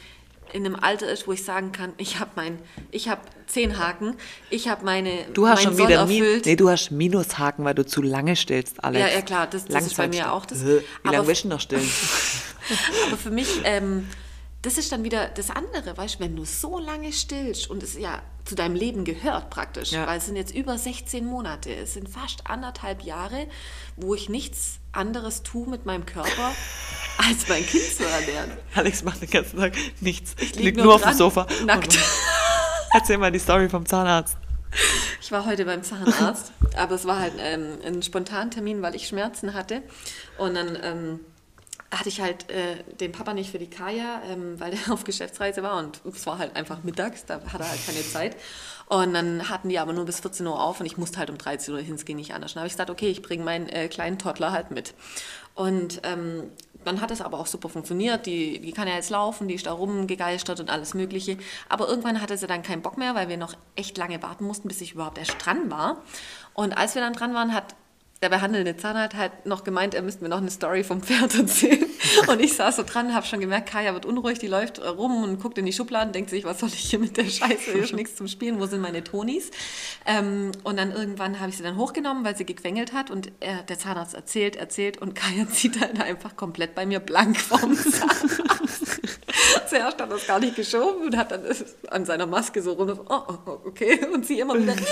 in einem Alter ist, wo ich sagen kann, ich habe mein, ich habe zehn Haken, ich habe meine, Du hast mein schon wieder Soll Mi erfüllt. nee, du hast Minushaken, weil du zu lange stillst, Alex. Ja, ja, klar, das- das ist bei mir auch das. Wie Aber- lange willst du noch stillen? [LAUGHS] Aber für mich, ähm, das ist dann wieder das andere, weißt du, wenn du so lange stillst und es ja zu deinem Leben gehört praktisch, Ja. weil es sind jetzt über 16 Monate, es sind fast anderthalb Jahre, wo ich nichts anderes tue mit meinem Körper, [LAUGHS] als mein Kind zu ernähren. Alex macht den ganzen Tag nichts. Ich liegt lieg nur, auf dem Sofa. Nackt. [LAUGHS] Erzähl mal die Story vom Zahnarzt. Ich war heute beim Zahnarzt, aber es war halt ähm, ein Spontantermin, weil ich Schmerzen hatte. Und dann ähm, hatte ich halt äh, den Papa nicht für die Kaya, ähm, weil der [LAUGHS] auf Geschäftsreise war und es war halt einfach mittags, da hat er halt keine Zeit. Und dann hatten die aber nur bis 14 Uhr auf und ich musste halt um 13 Uhr hin, es ging nicht anders. Dann habe ich gesagt, okay, ich bringe meinen äh, kleinen Toddler halt mit. Und ähm, dann hat es aber auch super funktioniert. Die, die kann ja jetzt laufen, die ist da rumgegeistert und alles Mögliche. Aber irgendwann hatte sie dann keinen Bock mehr, weil wir noch echt lange warten mussten, bis ich überhaupt erst dran war. Und als wir dann dran waren, hat der behandelnde Zahnarzt halt noch gemeint, er müsste mir noch eine Story vom Pferd [LAUGHS] erzählen. Und ich saß so dran, habe schon gemerkt, Kaya wird unruhig, die läuft rum und guckt in die Schubladen, denkt sich, was soll ich hier mit der Scheiße, hier ist nichts zum Spielen, wo sind meine Tonis? Ähm, und dann irgendwann habe ich sie dann hochgenommen, weil sie gequengelt hat und er, der Zahnarzt erzählt, erzählt und Kaya [LAUGHS] zieht dann einfach komplett bei mir blank vom Zahnarzt. Zuerst hat er es gar nicht geschoben und hat dann an seiner Maske so runter, oh, oh, oh, okay, und sie immer wieder, also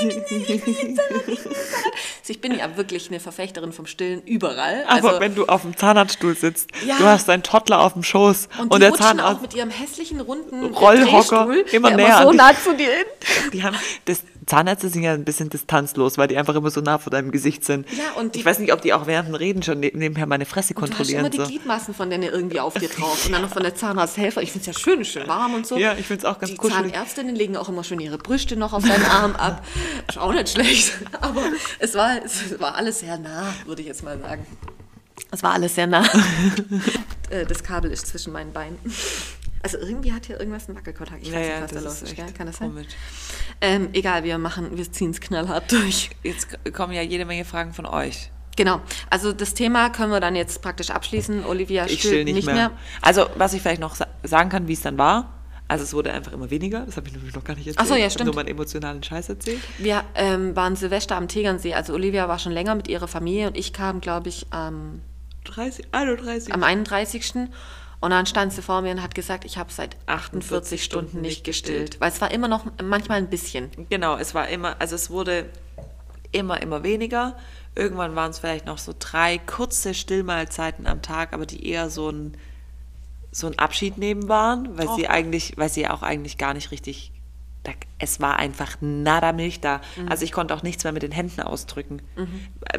ich bin ja wirklich eine Verfechterin vom Stillen überall. Aber Also- wenn du auf dem Zahnarztstuhl sitzt, Ja. du hast deinen Toddler auf dem Schoß und, und, die der rutschen auch Zahnarzt, mit ihrem hässlichen runden Rollhocker immer näher so an dich. nah zu dir hin. die haben, das, Zahnärzte sind ja ein bisschen distanzlos, weil die einfach immer so nah vor deinem Gesicht sind. Ja, und die- ich weiß nicht, ob die auch während dem Reden schon ne- nebenher meine Fresse Du hast immer kontrollieren. die So. Gliedmaßen von denen irgendwie auf dir drauf. Und dann noch von der Zahnarzthelfer. Ich finde es ja schön, schön warm und so. Ja, ich find's auch ganz Die kuschelig. Zahnärztinnen legen auch immer schon ihre Brüste noch auf deinen Arm ab. Ist auch nicht schlecht. Aber es war, es war alles sehr nah, würde ich jetzt mal sagen. Es war alles sehr nah. [LAUGHS] Äh, das Kabel ist zwischen meinen Beinen. Also irgendwie hat hier irgendwas einen Wackelkontakt. Ich weiß ja, nicht, was da los ist Gell? Kann das sein? Ähm, egal, wir machen, wir ziehen es knallhart durch. Jetzt kommen ja jede Menge Fragen von euch. Genau. Also das Thema können wir dann jetzt praktisch abschließen. Olivia Ich stillt still nicht, mehr. Also, was ich vielleicht noch sa sagen kann, wie es dann war. Also, es wurde einfach immer weniger. Das habe ich nämlich noch gar nicht erzählt. Ach so, ja, stimmt. nur meinen emotionalen Scheiß erzählt. Wir ähm, waren Silvester am Tegernsee. Also Olivia war schon länger mit ihrer Familie und ich kam, glaube ich, am 30, 31. am 31. Und dann stand sie vor mir und hat gesagt, ich habe seit 48 48 Stunden Stunden nicht gestillt. Weil es war immer noch manchmal ein bisschen. Genau, es war immer, also es wurde immer, immer weniger. Irgendwann waren es vielleicht noch so drei kurze Stillmahlzeiten am Tag, aber die eher so ein, so ein Abschied nehmen waren, weil sie eigentlich, weil sie auch eigentlich gar nicht richtig, da, es war einfach nada Milch da. Also ich konnte auch nichts mehr mit den Händen ausdrücken.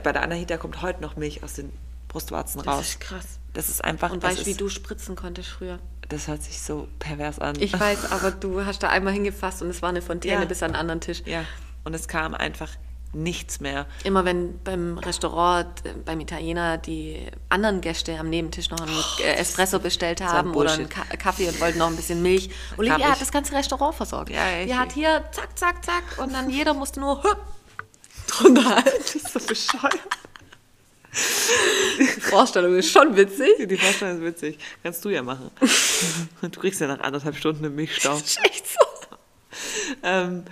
Bei der Anahita kommt heute noch Milch aus den Brustwarzen Das raus. ist krass. Das ist einfach, Und weißt du, wie du spritzen konntest früher? das hört sich so pervers an. Ich [LAUGHS] weiß, aber du hast da einmal hingefasst und es war eine Fontäne Ja. bis an den anderen Tisch. ja, und es kam einfach nichts mehr. Immer wenn beim Restaurant, äh, beim Italiener die anderen Gäste am Nebentisch noch einen äh, Espresso bestellt ein haben oder einen. Ka Kaffee und wollten noch ein bisschen Milch. Olivia hat das ganze Restaurant versorgt. Ja, Die hat hier zack, zack, zack und dann [LAUGHS] jeder musste nur [LAUGHS] drunter halten. Das ist so bescheuert. Die Vorstellung ist schon witzig. Die Vorstellung ist witzig. Kannst du ja machen. [LAUGHS] Du kriegst ja nach anderthalb Stunden einen Milchstau. Ist echt so. Ähm,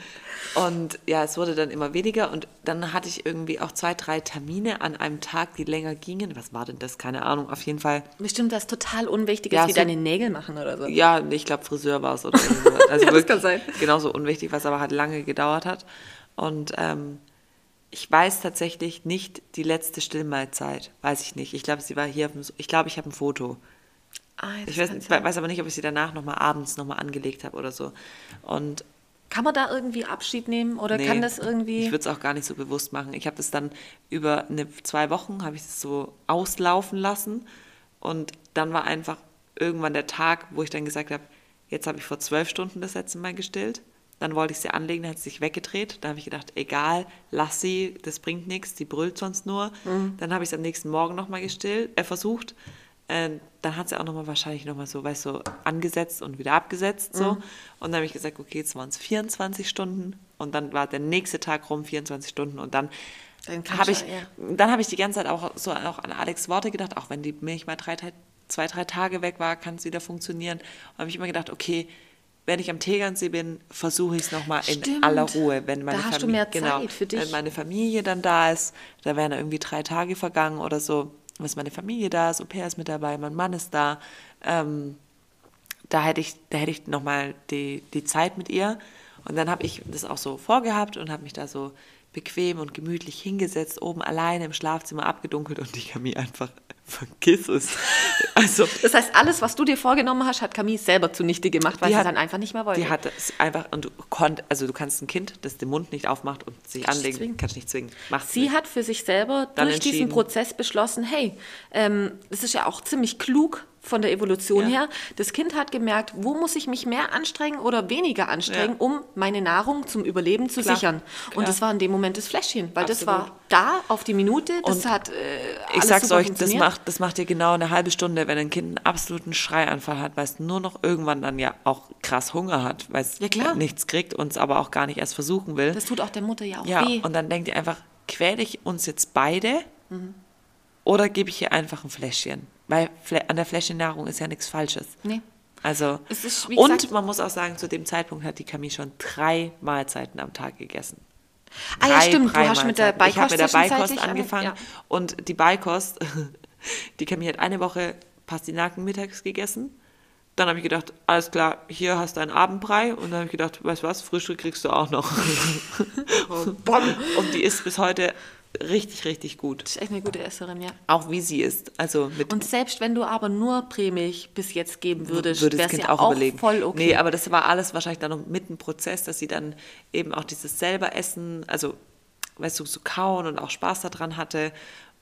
und ja, es wurde dann immer weniger und dann hatte ich irgendwie auch zwei, drei Termine an einem Tag, die länger gingen. Was war denn das? Keine Ahnung. Auf jeden Fall. Bestimmt was total Unwichtiges, Ja, wie so- deine Nägel machen oder so. Ja, ich glaube Friseur war es oder irgendwas. [LAUGHS] Also Ja, das kann sein. genauso unwichtig, was aber halt lange gedauert hat. Und ähm, ich weiß tatsächlich nicht die letzte Stillmahlzeit. Weiß ich nicht. Ich glaube, sie war hier dem, ich glaube, ich habe ein Foto. Ah, Ich weiß, weiß aber nicht, ob ich sie danach nochmal abends nochmal angelegt habe oder so. Und Kann man da irgendwie Abschied nehmen oder nee, kann das irgendwie... Ich würde es auch gar nicht so bewusst machen. Ich habe das dann über eine, zwei Wochen, habe ich das so auslaufen lassen. Und dann war einfach irgendwann der Tag, wo ich dann gesagt habe, jetzt habe ich vor zwölf Stunden das letzte Mal gestillt. Dann wollte ich sie anlegen, dann hat sie sich weggedreht. Dann habe ich gedacht, egal, lass sie, das bringt nichts, die brüllt sonst nur. Mhm. Dann habe ich es am nächsten Morgen nochmal gestillt, äh, versucht. Äh, dann hat sie auch nochmal wahrscheinlich nochmal so, weißt du, so angesetzt und wieder abgesetzt. So. Mhm. Und dann habe ich gesagt, okay, jetzt waren es 24 Stunden. Und dann war der nächste Tag rum, 24 Stunden. Und dann dann habe ich, ja. hab ich die ganze Zeit auch so auch an Alex Worte gedacht, auch wenn die Milch mal drei, zwei, drei Tage weg war, kann es wieder funktionieren. Und habe ich immer gedacht, okay, wenn ich am Tegernsee bin, versuche ich es nochmal in aller Ruhe. Wenn meine da hast Familie, genau. Wenn meine Familie dann da ist, da wären irgendwie drei Tage vergangen oder so. Wenn meine Familie da ist, Au ist mit dabei, mein Mann ist da. Ähm, da hätte ich, da hätte ich nochmal die, die Zeit mit ihr. Und dann habe ich das auch so vorgehabt und habe mich da so bequem und gemütlich hingesetzt, oben alleine im Schlafzimmer abgedunkelt und die Camille einfach vergiss es. Also, das heißt, alles, was du dir vorgenommen hast, hat Camille selber zunichte gemacht, weil sie hat, dann einfach nicht mehr wollte. Die hat es einfach, und du konnt, also du kannst ein Kind, das den Mund nicht aufmacht und sich kannst anlegen, zwingen. kannst nicht zwingen. Macht's sie nicht. hat für sich selber dann durch diesen Prozess beschlossen, hey, ähm, das ist ja auch ziemlich klug, von der Evolution ja. her. Das Kind hat gemerkt, wo muss ich mich mehr anstrengen oder weniger anstrengen, ja. um meine Nahrung zum Überleben zu Klar. sichern. Klar. Und das war in dem Moment das Fläschchen, weil Absolut. das war da auf die Minute. Das Und hat äh, Ich sag's euch, das macht, das macht ihr genau eine halbe Stunde, wenn ein Kind einen absoluten Schreianfall hat, weil es nur noch irgendwann dann ja auch krass Hunger hat, weil es ja, nichts kriegt und es aber auch gar nicht erst versuchen will. Das tut auch der Mutter ja auch ja, weh. Und dann denkt ihr einfach, quäle ich uns jetzt beide mhm. oder gebe ich ihr einfach ein Fläschchen? Weil an der Fläschchennahrung ist ja nichts Falsches. Nee. Also, ist, und gesagt, man muss auch sagen, zu dem Zeitpunkt hat die Camille schon drei Mahlzeiten am Tag gegessen. Ah ja, stimmt, du hast mit der Beikost Ich habe mit der Beikost angefangen ja. und die Beikost, [LAUGHS] die Camille hat eine Woche Pastinaken mittags gegessen. Dann habe ich gedacht, alles klar, hier hast du einen Abendbrei. Und dann habe ich gedacht, weißt du was, Frühstück kriegst du auch noch. [LAUGHS] oh, und die ist bis heute richtig, richtig gut. Das ist echt eine gute Esserin, ja. Auch wie sie ist. Also mit und selbst wenn du aber nur Prämilch bis jetzt geben würdest, würde das Kind ja auch, auch überlegen. voll okay. Nee, aber das war alles wahrscheinlich dann noch mit dem Prozess, dass sie dann eben auch dieses selber Essen, also weißt du, so kauen und auch Spaß daran hatte.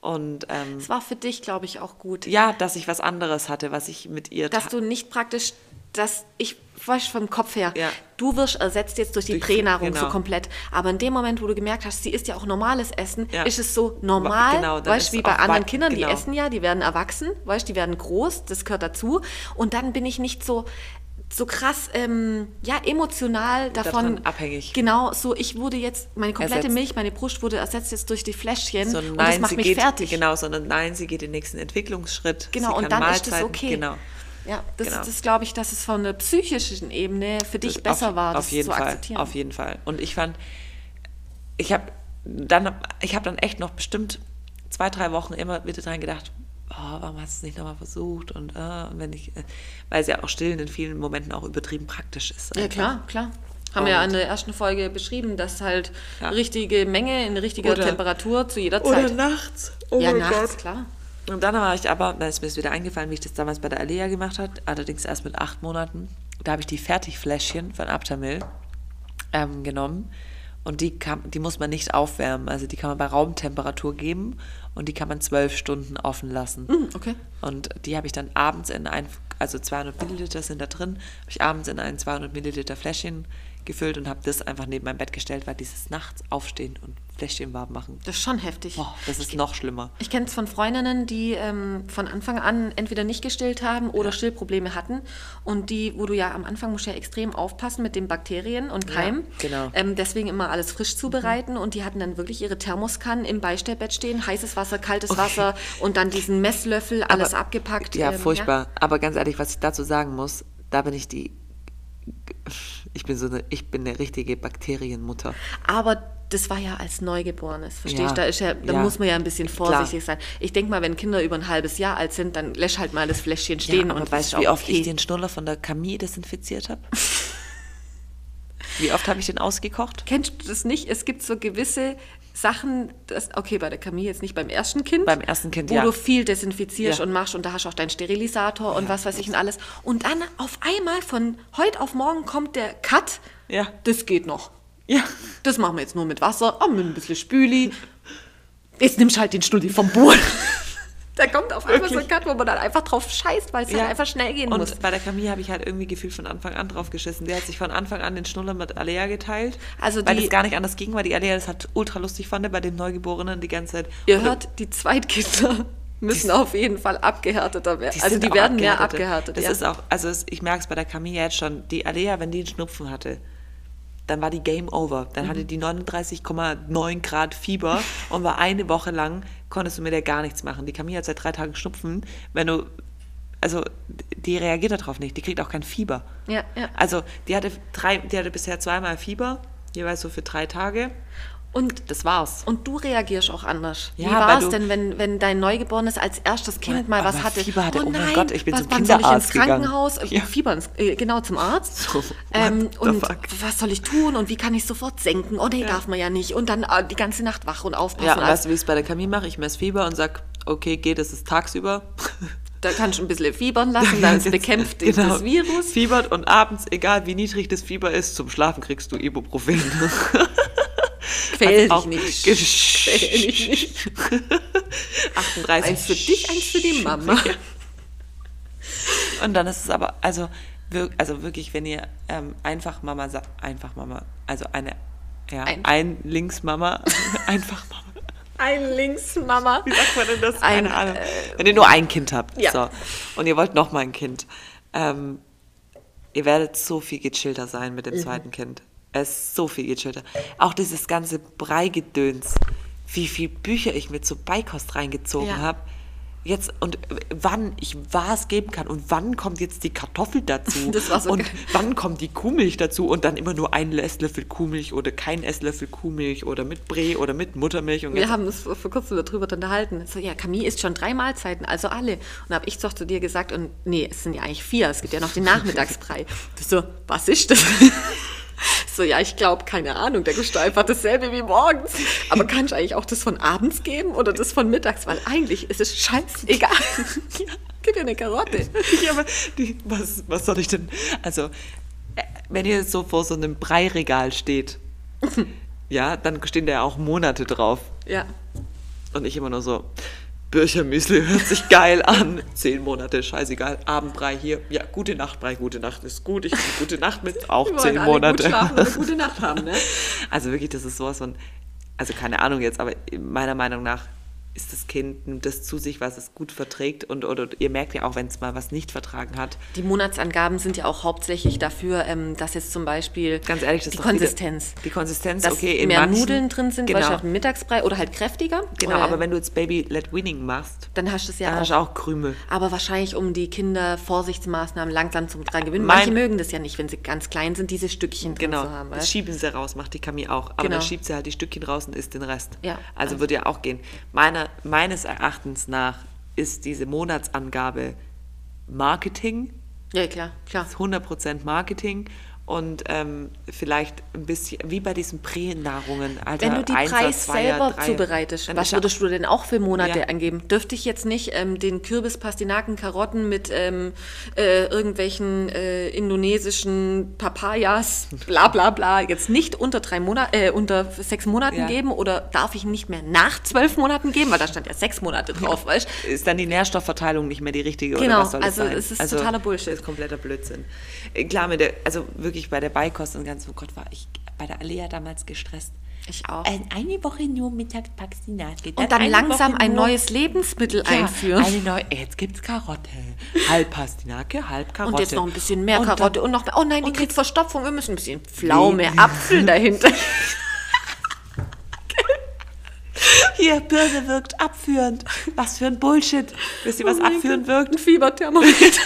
Und ähm, es war für dich, glaube ich, auch gut. Ja, dass ich was anderes hatte, was ich mit ihr. Dass du nicht praktisch, dass ich weißt, vom Kopf her, ja. du wirst ersetzt jetzt durch die durch, Pränahrung genau. so komplett. Aber in dem Moment, wo du gemerkt hast, sie isst ja auch normales Essen, ja. ist es so normal, genau, weißt wie bei anderen Kindern, genau. die essen ja, die werden erwachsen, weißt die werden groß, das gehört dazu. Und dann bin ich nicht so, so krass, ähm, ja, emotional davon, abhängig. Genau, so ich wurde jetzt, meine komplette ersetzt. Milch, meine Brust wurde ersetzt jetzt durch die Fläschchen so, nein, und das macht mich geht, fertig. Genau, sondern nein, sie geht den nächsten Entwicklungsschritt. Genau, und dann Mahlzeiten, ist das okay. Genau. Ja, das, genau. das glaube ich, dass es von der psychischen Ebene für dich das besser auf, war, das auf jeden zu Fall, akzeptieren. Auf jeden Fall. Und ich fand, ich habe dann, ich habe dann echt noch bestimmt zwei, drei Wochen immer wieder dran gedacht, oh, warum hast du es nicht nochmal versucht? Und, uh, und wenn ich, äh, weil es ja auch stillen in vielen Momenten auch übertrieben praktisch ist. Einfach. Ja, klar, klar. Haben wir ja in der ersten Folge beschrieben, dass halt ja. richtige Menge in richtiger oder, Temperatur zu jeder Zeit. Oder nachts. Oh ja, nachts, Gott. klar. Und dann war ich aber, da ist mir wieder eingefallen, wie ich das damals bei der Alea gemacht habe, allerdings erst mit acht Monaten. Da habe ich die Fertigfläschchen von Aptamil ähm, genommen und die, kann, die muss man nicht aufwärmen. Also die kann man bei Raumtemperatur geben und die kann man zwölf Stunden offen lassen. Mm, okay. Und die habe ich dann abends in ein, also 200 Milliliter sind da drin, habe ich abends in ein 200 Milliliter Fläschchen gefüllt und habe das einfach neben mein Bett gestellt, weil dieses nachts aufstehen und Fläschchen warm machen. Das ist schon heftig. Boah, das ist ich, noch schlimmer. Ich kenne es von Freundinnen, die ähm, von Anfang an entweder nicht gestillt haben oder ja. Stillprobleme hatten. Und die, wo du ja am Anfang musst ja extrem aufpassen mit den Bakterien und Keimen. Ja, genau. Ähm, deswegen immer alles frisch zubereiten. Mhm. Und die hatten dann wirklich ihre Thermoskannen im Beistellbett stehen, heißes Wasser, kaltes okay. Wasser und dann diesen Messlöffel, alles Aber, abgepackt. Ja, ähm, furchtbar. Ja. Aber ganz ehrlich, was ich dazu sagen muss, da bin ich die ich bin so eine, ich bin eine richtige Bakterienmutter. Aber das war ja als Neugeborenes, verstehst du? Ja, da, ist ja, da ja, muss man ja ein bisschen vorsichtig klar. sein. Ich denke mal, wenn Kinder über ein halbes Jahr alt sind, dann lässt halt mal das Fläschchen stehen. Ja, und weißt du, wie oft okay. ich den Schnuller von der Camille desinfiziert habe? [LAUGHS] wie oft habe ich den ausgekocht? Kennst du das nicht? Es gibt so gewisse Sachen, das, okay, bei der Camille jetzt nicht beim ersten Kind. Beim ersten Kind, wo ja. du viel desinfizierst ja. und machst und da hast du auch deinen Sterilisator ja, und was weiß ich und alles. Und dann auf einmal von heute auf morgen kommt der Cut. Ja. Das geht noch. Ja. Das machen wir jetzt nur mit Wasser, oh, mit ein bisschen Spüli. Jetzt nimmst du halt den Stulli vom Boden. [LAUGHS] Da kommt auf einmal so ein Cut, wo man dann einfach drauf scheißt, weil es ja. halt einfach schnell gehen und muss. Und bei der Camille habe ich halt irgendwie gefühlt von Anfang an drauf geschissen. Der hat sich von Anfang an den Schnuller mit Alea geteilt, also weil es gar nicht anders ging, weil die Alea das hat ultra lustig fand bei dem Neugeborenen die ganze Zeit. Ihr hört, die Zweitkinder [LAUGHS] müssen die, auf jeden Fall abgehärteter werden. Die also die werden mehr abgehärtet. Das ja. ist auch, also ich merke es bei der Camille jetzt schon, die Alea, wenn die einen Schnupfen hatte, dann war die Game Over. Dann hatte die 39,9 Grad Fieber und war eine Woche lang, konntest du mit der gar nichts machen. Die Camille hat seit drei Tagen Schnupfen. Wenn du, also die reagiert darauf nicht, die kriegt auch kein Fieber. Ja, ja. Also die hatte, drei, die hatte bisher zweimal Fieber, jeweils so für drei Tage. Und Das war's. Und du reagierst auch anders. Ja, Wie war es denn, wenn, wenn dein Neugeborenes als erstes Kind mal was hatte? Fieber hatte, oh mein nein, Gott, ich bin was, zum wann soll ich ins Kinderarzt gegangen. Krankenhaus? Äh, Ja. Fieber, ins, äh, genau, zum Arzt. [LAUGHS] So, ähm, und fuck? was soll ich tun und wie kann ich sofort senken? Oh nee, darf man ja nicht. Und dann äh, die ganze Nacht wach und aufpassen. Ja, und weißt du, wie ich es bei der Camille mache? Ich messe Fieber und sag, okay, geht, es ist tagsüber. [LAUGHS] da kannst du ein bisschen fiebern lassen, dann Jetzt- [LAUGHS] bekämpft genau, das Virus. Fiebert und abends, egal wie niedrig das Fieber ist, zum Schlafen kriegst du Ibuprofen. Quäl dich Auch nicht. Quäl dich nicht. [LAUGHS] 38. Eins für dich, eins für die Mama. [LAUGHS] Und dann ist es aber, also, wir, also wirklich, wenn ihr ähm, einfach Mama sagt, einfach Mama, also eine, ja, Ein- ein, Linksmama, [LAUGHS] einfach Mama. Ein Linksmama. Wie sagt man denn das? Ein, Keine Ahnung. wenn ihr nur ein Kind habt ja. so, und ihr wollt noch mal ein Kind, ähm, ihr werdet so viel gechillter sein mit dem Mhm. zweiten Kind. Es ist so viel gechillter. Auch dieses ganze Breigedöns, wie viel Bücher ich mit so Beikost reingezogen Ja. habe. Jetzt und wann ich was geben kann und wann kommt jetzt die Kartoffel dazu [LAUGHS] Das war so und geil. wann kommt die Kuhmilch dazu und dann immer nur ein Esslöffel Kuhmilch oder kein Esslöffel Kuhmilch oder mit Bree oder mit Muttermilch und Wir haben uns vor kurzem darüber unterhalten. So, ja, Camille isst schon drei Mahlzeiten, also alle. Und habe ich doch zu dir gesagt, und nee, es sind ja eigentlich vier, es gibt ja noch den [LAUGHS] Nachmittagsbrei. Du so, was ist das? [LAUGHS] So, ja, ich glaube, keine Ahnung, der kostet einfach dasselbe wie morgens. Aber kannst du eigentlich auch das von abends geben oder das von mittags? Weil eigentlich ist es scheißegal. [LAUGHS] Ja, [LAUGHS] gib mir eine Karotte. Ja, aber die, was, was soll ich denn? Also, äh, wenn ihr so vor so einem Breiregal steht, [LAUGHS] ja, dann stehen da ja auch Monate drauf. Ja, Und ich immer nur so, Birchermüsli hört sich geil an. Zehn Monate, scheißegal. Abendbrei hier. Ja, gute Nacht, Brei, gute Nacht ist gut. Ich gute Nacht mit, auch wir zehn alle Monate. gut schlafen und eine gute Nacht haben, ne? [LAUGHS] Also wirklich, das ist sowas von, also keine Ahnung jetzt, aber meiner Meinung nach ist das Kind, nimmt das zu sich, was es gut verträgt und oder ihr merkt ja auch, wenn es mal was nicht vertragen hat. Die Monatsangaben sind ja auch hauptsächlich dafür, ähm, dass jetzt zum Beispiel Ganz ehrlich, das die wieder- Konsistenz. die Konsistenz, dass okay, in mehr manchen- Nudeln drin sind, genau. dem Mittagsbrei oder halt kräftiger. Genau, oder, aber wenn du jetzt Baby Let Winning machst, dann hast du es ja dann auch. hast du auch Krümel. Aber wahrscheinlich, um die Kinder Vorsichtsmaßnahmen langsam zum dran gewöhnen. Manche Mein- mögen das ja nicht, wenn sie ganz klein sind, diese Stückchen drin Genau, zu haben. das weißt? schieben sie raus, macht die Camille auch. Aber Genau. dann schiebt sie halt die Stückchen raus und isst den Rest. Ja, Also also- würde ja auch gehen. Meiner, meines Erachtens nach ist diese Monatsangabe Marketing, Ja, klar, klar. 100% Marketing und ähm, vielleicht ein bisschen, wie bei diesen Pränahrungen. Alter, Wenn du die Preis selber Dreier, zubereitest, was würdest du denn auch für Monate Ja. angeben? Dürfte ich jetzt nicht ähm, den Kürbis, Pastinaken, Karotten mit ähm, äh, irgendwelchen äh, indonesischen Papayas, bla bla bla, jetzt nicht unter drei Monate, äh, unter sechs Monaten Ja. geben oder darf ich nicht mehr nach zwölf Monaten geben, weil da stand ja sechs Monate drauf, weißt du? ist dann die Nährstoffverteilung nicht mehr die richtige Genau, oder was soll also es sein? es ist totaler Bullshit. Das ist kompletter Blödsinn. Äh, Klar, mit der, also wirklich bei der Beikost und ganz, oh Gott, war ich bei der Alea damals gestresst. Ich auch. Ein- Eine Woche nur mittags Paxinat. Und dann langsam ein neues Lebensmittel einführen. Eine neue, jetzt gibt's Karotte. Halb Pastinake, halb Karotte. Und jetzt noch ein bisschen mehr Und dann- Karotte und noch mehr. Oh nein, die kriegt Verstopfung. Wir müssen ein bisschen Pflaume, Apfel dahinter. [LAUGHS] Hier, Birne wirkt abführend. Was für ein Bullshit. Wisst ihr, was Oh abführend Gott, wirkt? Ein Fieberthermometer.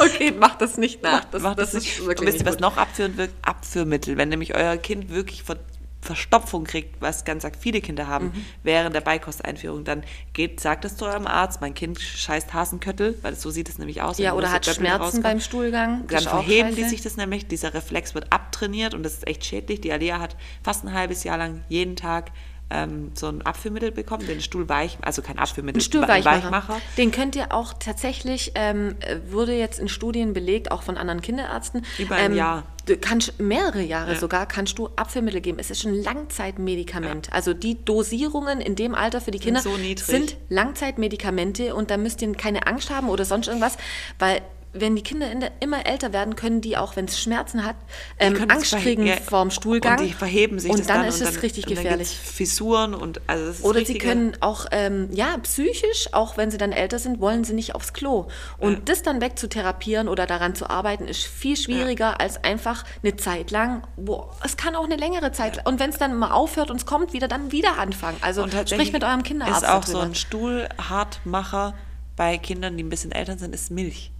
Okay, mach das nicht nach. Das, Macht das das ist nicht. Und wirklich wisst ihr, was noch abführend wirkt? Abführmittel. Wenn nämlich euer Kind wirklich Ver Verstopfung kriegt, was ganz arg viele Kinder haben, Mhm. während der Beikosteinführung, dann geht, sagt es zu eurem Arzt, mein Kind scheißt Hasenköttel, weil so sieht es nämlich aus. Ja, oder das hat Schmerzen rauskommt. beim Stuhlgang. Das Dann ist verheben die sich das nämlich, dieser Reflex wird abtrainiert und das ist echt schädlich. Die Alia hat fast ein halbes Jahr lang jeden Tag ähm, so ein Abführmittel bekommen, den Stuhlweich, also kein Abführmittel, Ein Stuhlweichmacher. Weichmacher. Den könnt ihr auch tatsächlich, ähm, äh, wurde jetzt in Studien belegt, auch von anderen Kinderärzten. Über ein ähm, Jahr. Du kannst mehrere Jahre Ja. sogar kannst du Abführmittel geben. Es ist schon ein Langzeitmedikament. Also die Dosierungen in dem Alter für die Kinder so sind Langzeitmedikamente und da müsst ihr keine Angst haben oder sonst irgendwas, weil wenn die Kinder in der, immer älter werden, können die auch, wenn es Schmerzen hat, ähm, Angst kriegen ja, vorm Stuhlgang. Und die verheben sich Und dann dann ist es richtig dann gefährlich. gibt's Fissuren und also Oder sie können auch, ähm, ja, psychisch, auch wenn sie dann älter sind, wollen sie nicht aufs Klo. Und Ja. das dann wegzutherapieren oder daran zu arbeiten, ist viel schwieriger als einfach eine Zeit lang, wo es kann auch eine längere Zeit. Und wenn es dann mal aufhört und es kommt wieder, dann wieder anfangen. Also sprich mit eurem Kinderarzt Ist auch darüber. so ein Stuhlhartmacher bei Kindern, die ein bisschen älter sind, ist Milch.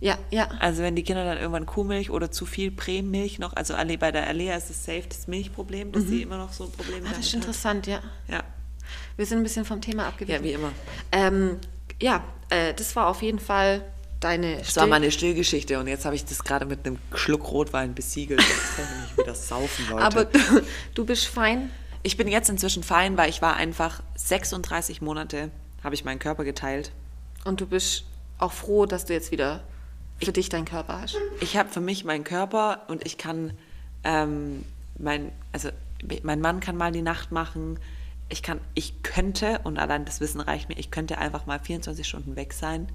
Ja, ja. Also wenn die Kinder dann irgendwann Kuhmilch oder zu viel Prämilch noch, also bei der Alea ist es safe das Milchproblem, dass die immer noch so ein Problem Ah, das ist hat. interessant, ja. Ja. Wir sind ein bisschen vom Thema abgewichen. ja, wie immer. Ähm, ja, äh, das war auf jeden Fall deine Das war meine Stillgeschichte und jetzt habe ich das gerade mit einem Schluck Rotwein besiegelt. Jetzt kann ich wieder saufen, Leute. Aber du, du bist fein. ich bin jetzt inzwischen fein, weil ich war einfach 36 Monate, habe ich meinen Körper geteilt. Und du bist auch froh, dass du jetzt wieder für dich deinen Körper hast. Ich habe für mich meinen Körper und ich kann, ähm, mein, also mein Mann kann mal die Nacht machen. Ich kann, ich könnte, und allein das Wissen reicht mir, ich könnte einfach mal 24 Stunden weg sein.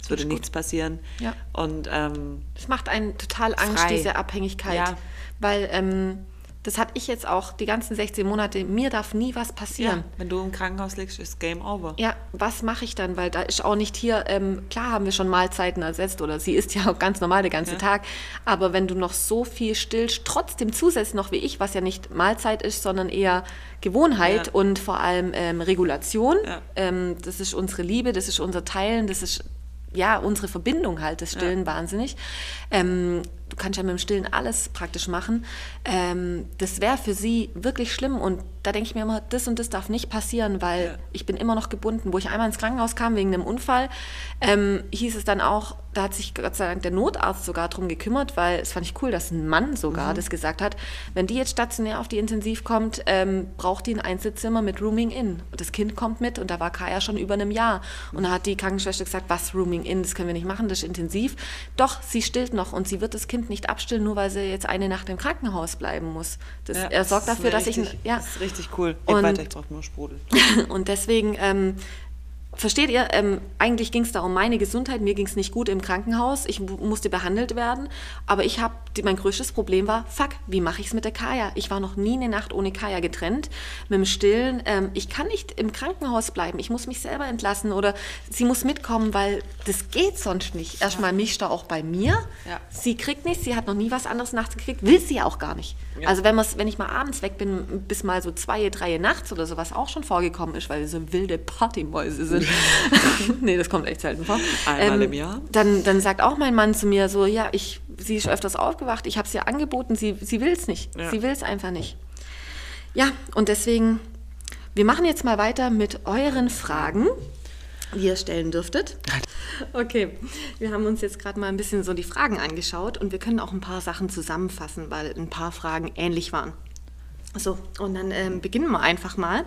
Es würde nichts passieren. Ja. Und ähm, Das macht einen total Angst, Frei. diese Abhängigkeit. Ja. Weil ähm, das hatte ich jetzt auch die ganzen 16 Monate. Mir darf nie was ja, passieren. wenn du im Krankenhaus liegst, ist Game Over. Ja, was mache ich dann? Weil da ist auch nicht hier, ähm, klar haben wir schon Mahlzeiten ersetzt oder sie isst ja auch ganz normal den ganzen Ja. Tag, aber wenn du noch so viel stillst, trotzdem zusätzlich noch wie ich, was ja nicht Mahlzeit ist, sondern eher Gewohnheit Ja. und vor allem ähm, Regulation, Ja. ähm, das ist unsere Liebe, das ist unser Teilen, das ist ja unsere Verbindung halt, das Stillen wahnsinnig. Ähm, du kannst ja mit dem Stillen alles praktisch machen. Ähm, das wäre für sie wirklich schlimm und da denke ich mir immer, das und das darf nicht passieren, weil Ja. ich bin immer noch gebunden. Wo ich einmal ins Krankenhaus kam wegen einem Unfall, ähm, hieß es dann auch, da hat sich Gott sei Dank der Notarzt sogar drum gekümmert, weil es fand ich cool, dass ein Mann sogar das gesagt hat. Wenn die jetzt stationär auf die Intensiv kommt, ähm, braucht die ein Einzelzimmer mit Rooming In. Und das Kind kommt mit und da war Kaya schon über einem Jahr. Und da hat die Krankenschwester gesagt, was Rooming In, das können wir nicht machen, das ist intensiv. Doch, sie stillt noch und sie wird das Kind nicht abstillen, nur weil sie jetzt eine Nacht im Krankenhaus bleiben muss. Das, Ja, er sorgt das dafür, dass ich... richtig, Ja, Das ist richtig cool. Und- Und weiter, ich brauche nur Sprudel. [LAUGHS] und deswegen, ähm, versteht ihr, ähm, eigentlich ging es da um meine Gesundheit. Mir ging es nicht gut im Krankenhaus. Ich mu- musste behandelt werden. Aber ich habe, mein größtes Problem war, fuck, wie mache ich es mit der Kaya? Ich war noch nie eine Nacht ohne Kaya getrennt. Mit dem Stillen, ähm, ich kann nicht im Krankenhaus bleiben. Ich muss mich selber entlassen oder sie muss mitkommen, weil das geht sonst nicht. Erstmal mischt er auch bei mir. Ja. Sie kriegt nichts, sie hat noch nie was anderes nachts gekriegt, will sie ja auch gar nicht. Ja. Also wenn, wenn ich mal abends weg bin, bis mal so zwei, drei nachts oder sowas auch schon vorgekommen ist, weil wir so wilde Partymäuse sind. [LAUGHS] nee, das kommt echt selten vor. Einmal im Jahr. Dann, dann sagt auch mein Mann zu mir so, ja, ich, sie ist öfters aufgewacht, ich habe es ihr angeboten, sie, sie will es nicht. Ja. Sie will es einfach nicht. Ja, und deswegen, wir machen jetzt mal weiter mit euren Fragen, die ihr stellen dürftet. Okay, wir haben uns jetzt gerade mal ein bisschen so die Fragen angeschaut und wir können auch ein paar Sachen zusammenfassen, weil ein paar Fragen ähnlich waren. So, und dann ähm, beginnen wir einfach mal.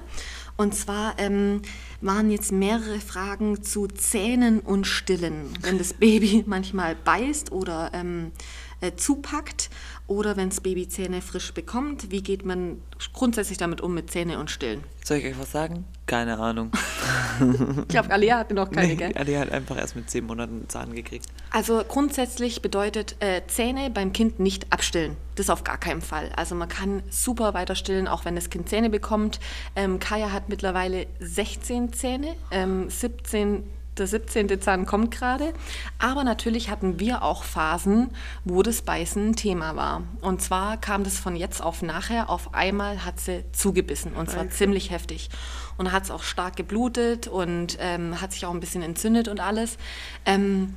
Und zwar ähm, waren jetzt mehrere Fragen zu Zähnen und Stillen. Wenn das Baby [LAUGHS] manchmal beißt oder ähm, äh, zupackt oder wenn das Baby Zähne frisch bekommt, wie geht man grundsätzlich damit um mit Zähne und Stillen? Soll ich euch was sagen? Keine Ahnung. [LAUGHS] Ich glaube, Alia hatte noch keine, Nee, gell? Ali hat einfach erst mit zehn Monaten Zahn gekriegt. Also grundsätzlich bedeutet äh, Zähne beim Kind nicht abstillen. Das auf gar keinen Fall. Also man kann super weiter stillen, auch wenn das Kind Zähne bekommt. Ähm, Kaya hat mittlerweile 16 Zähne, ähm, 17 der 17. Zahn kommt gerade. Aber natürlich hatten wir auch Phasen, wo das Beißen ein Thema war. Und zwar kam das von jetzt auf nachher. Auf einmal hat sie zugebissen und zwar ziemlich heftig. Und hat es auch stark geblutet und ähm, hat sich auch ein bisschen entzündet und alles. Ähm,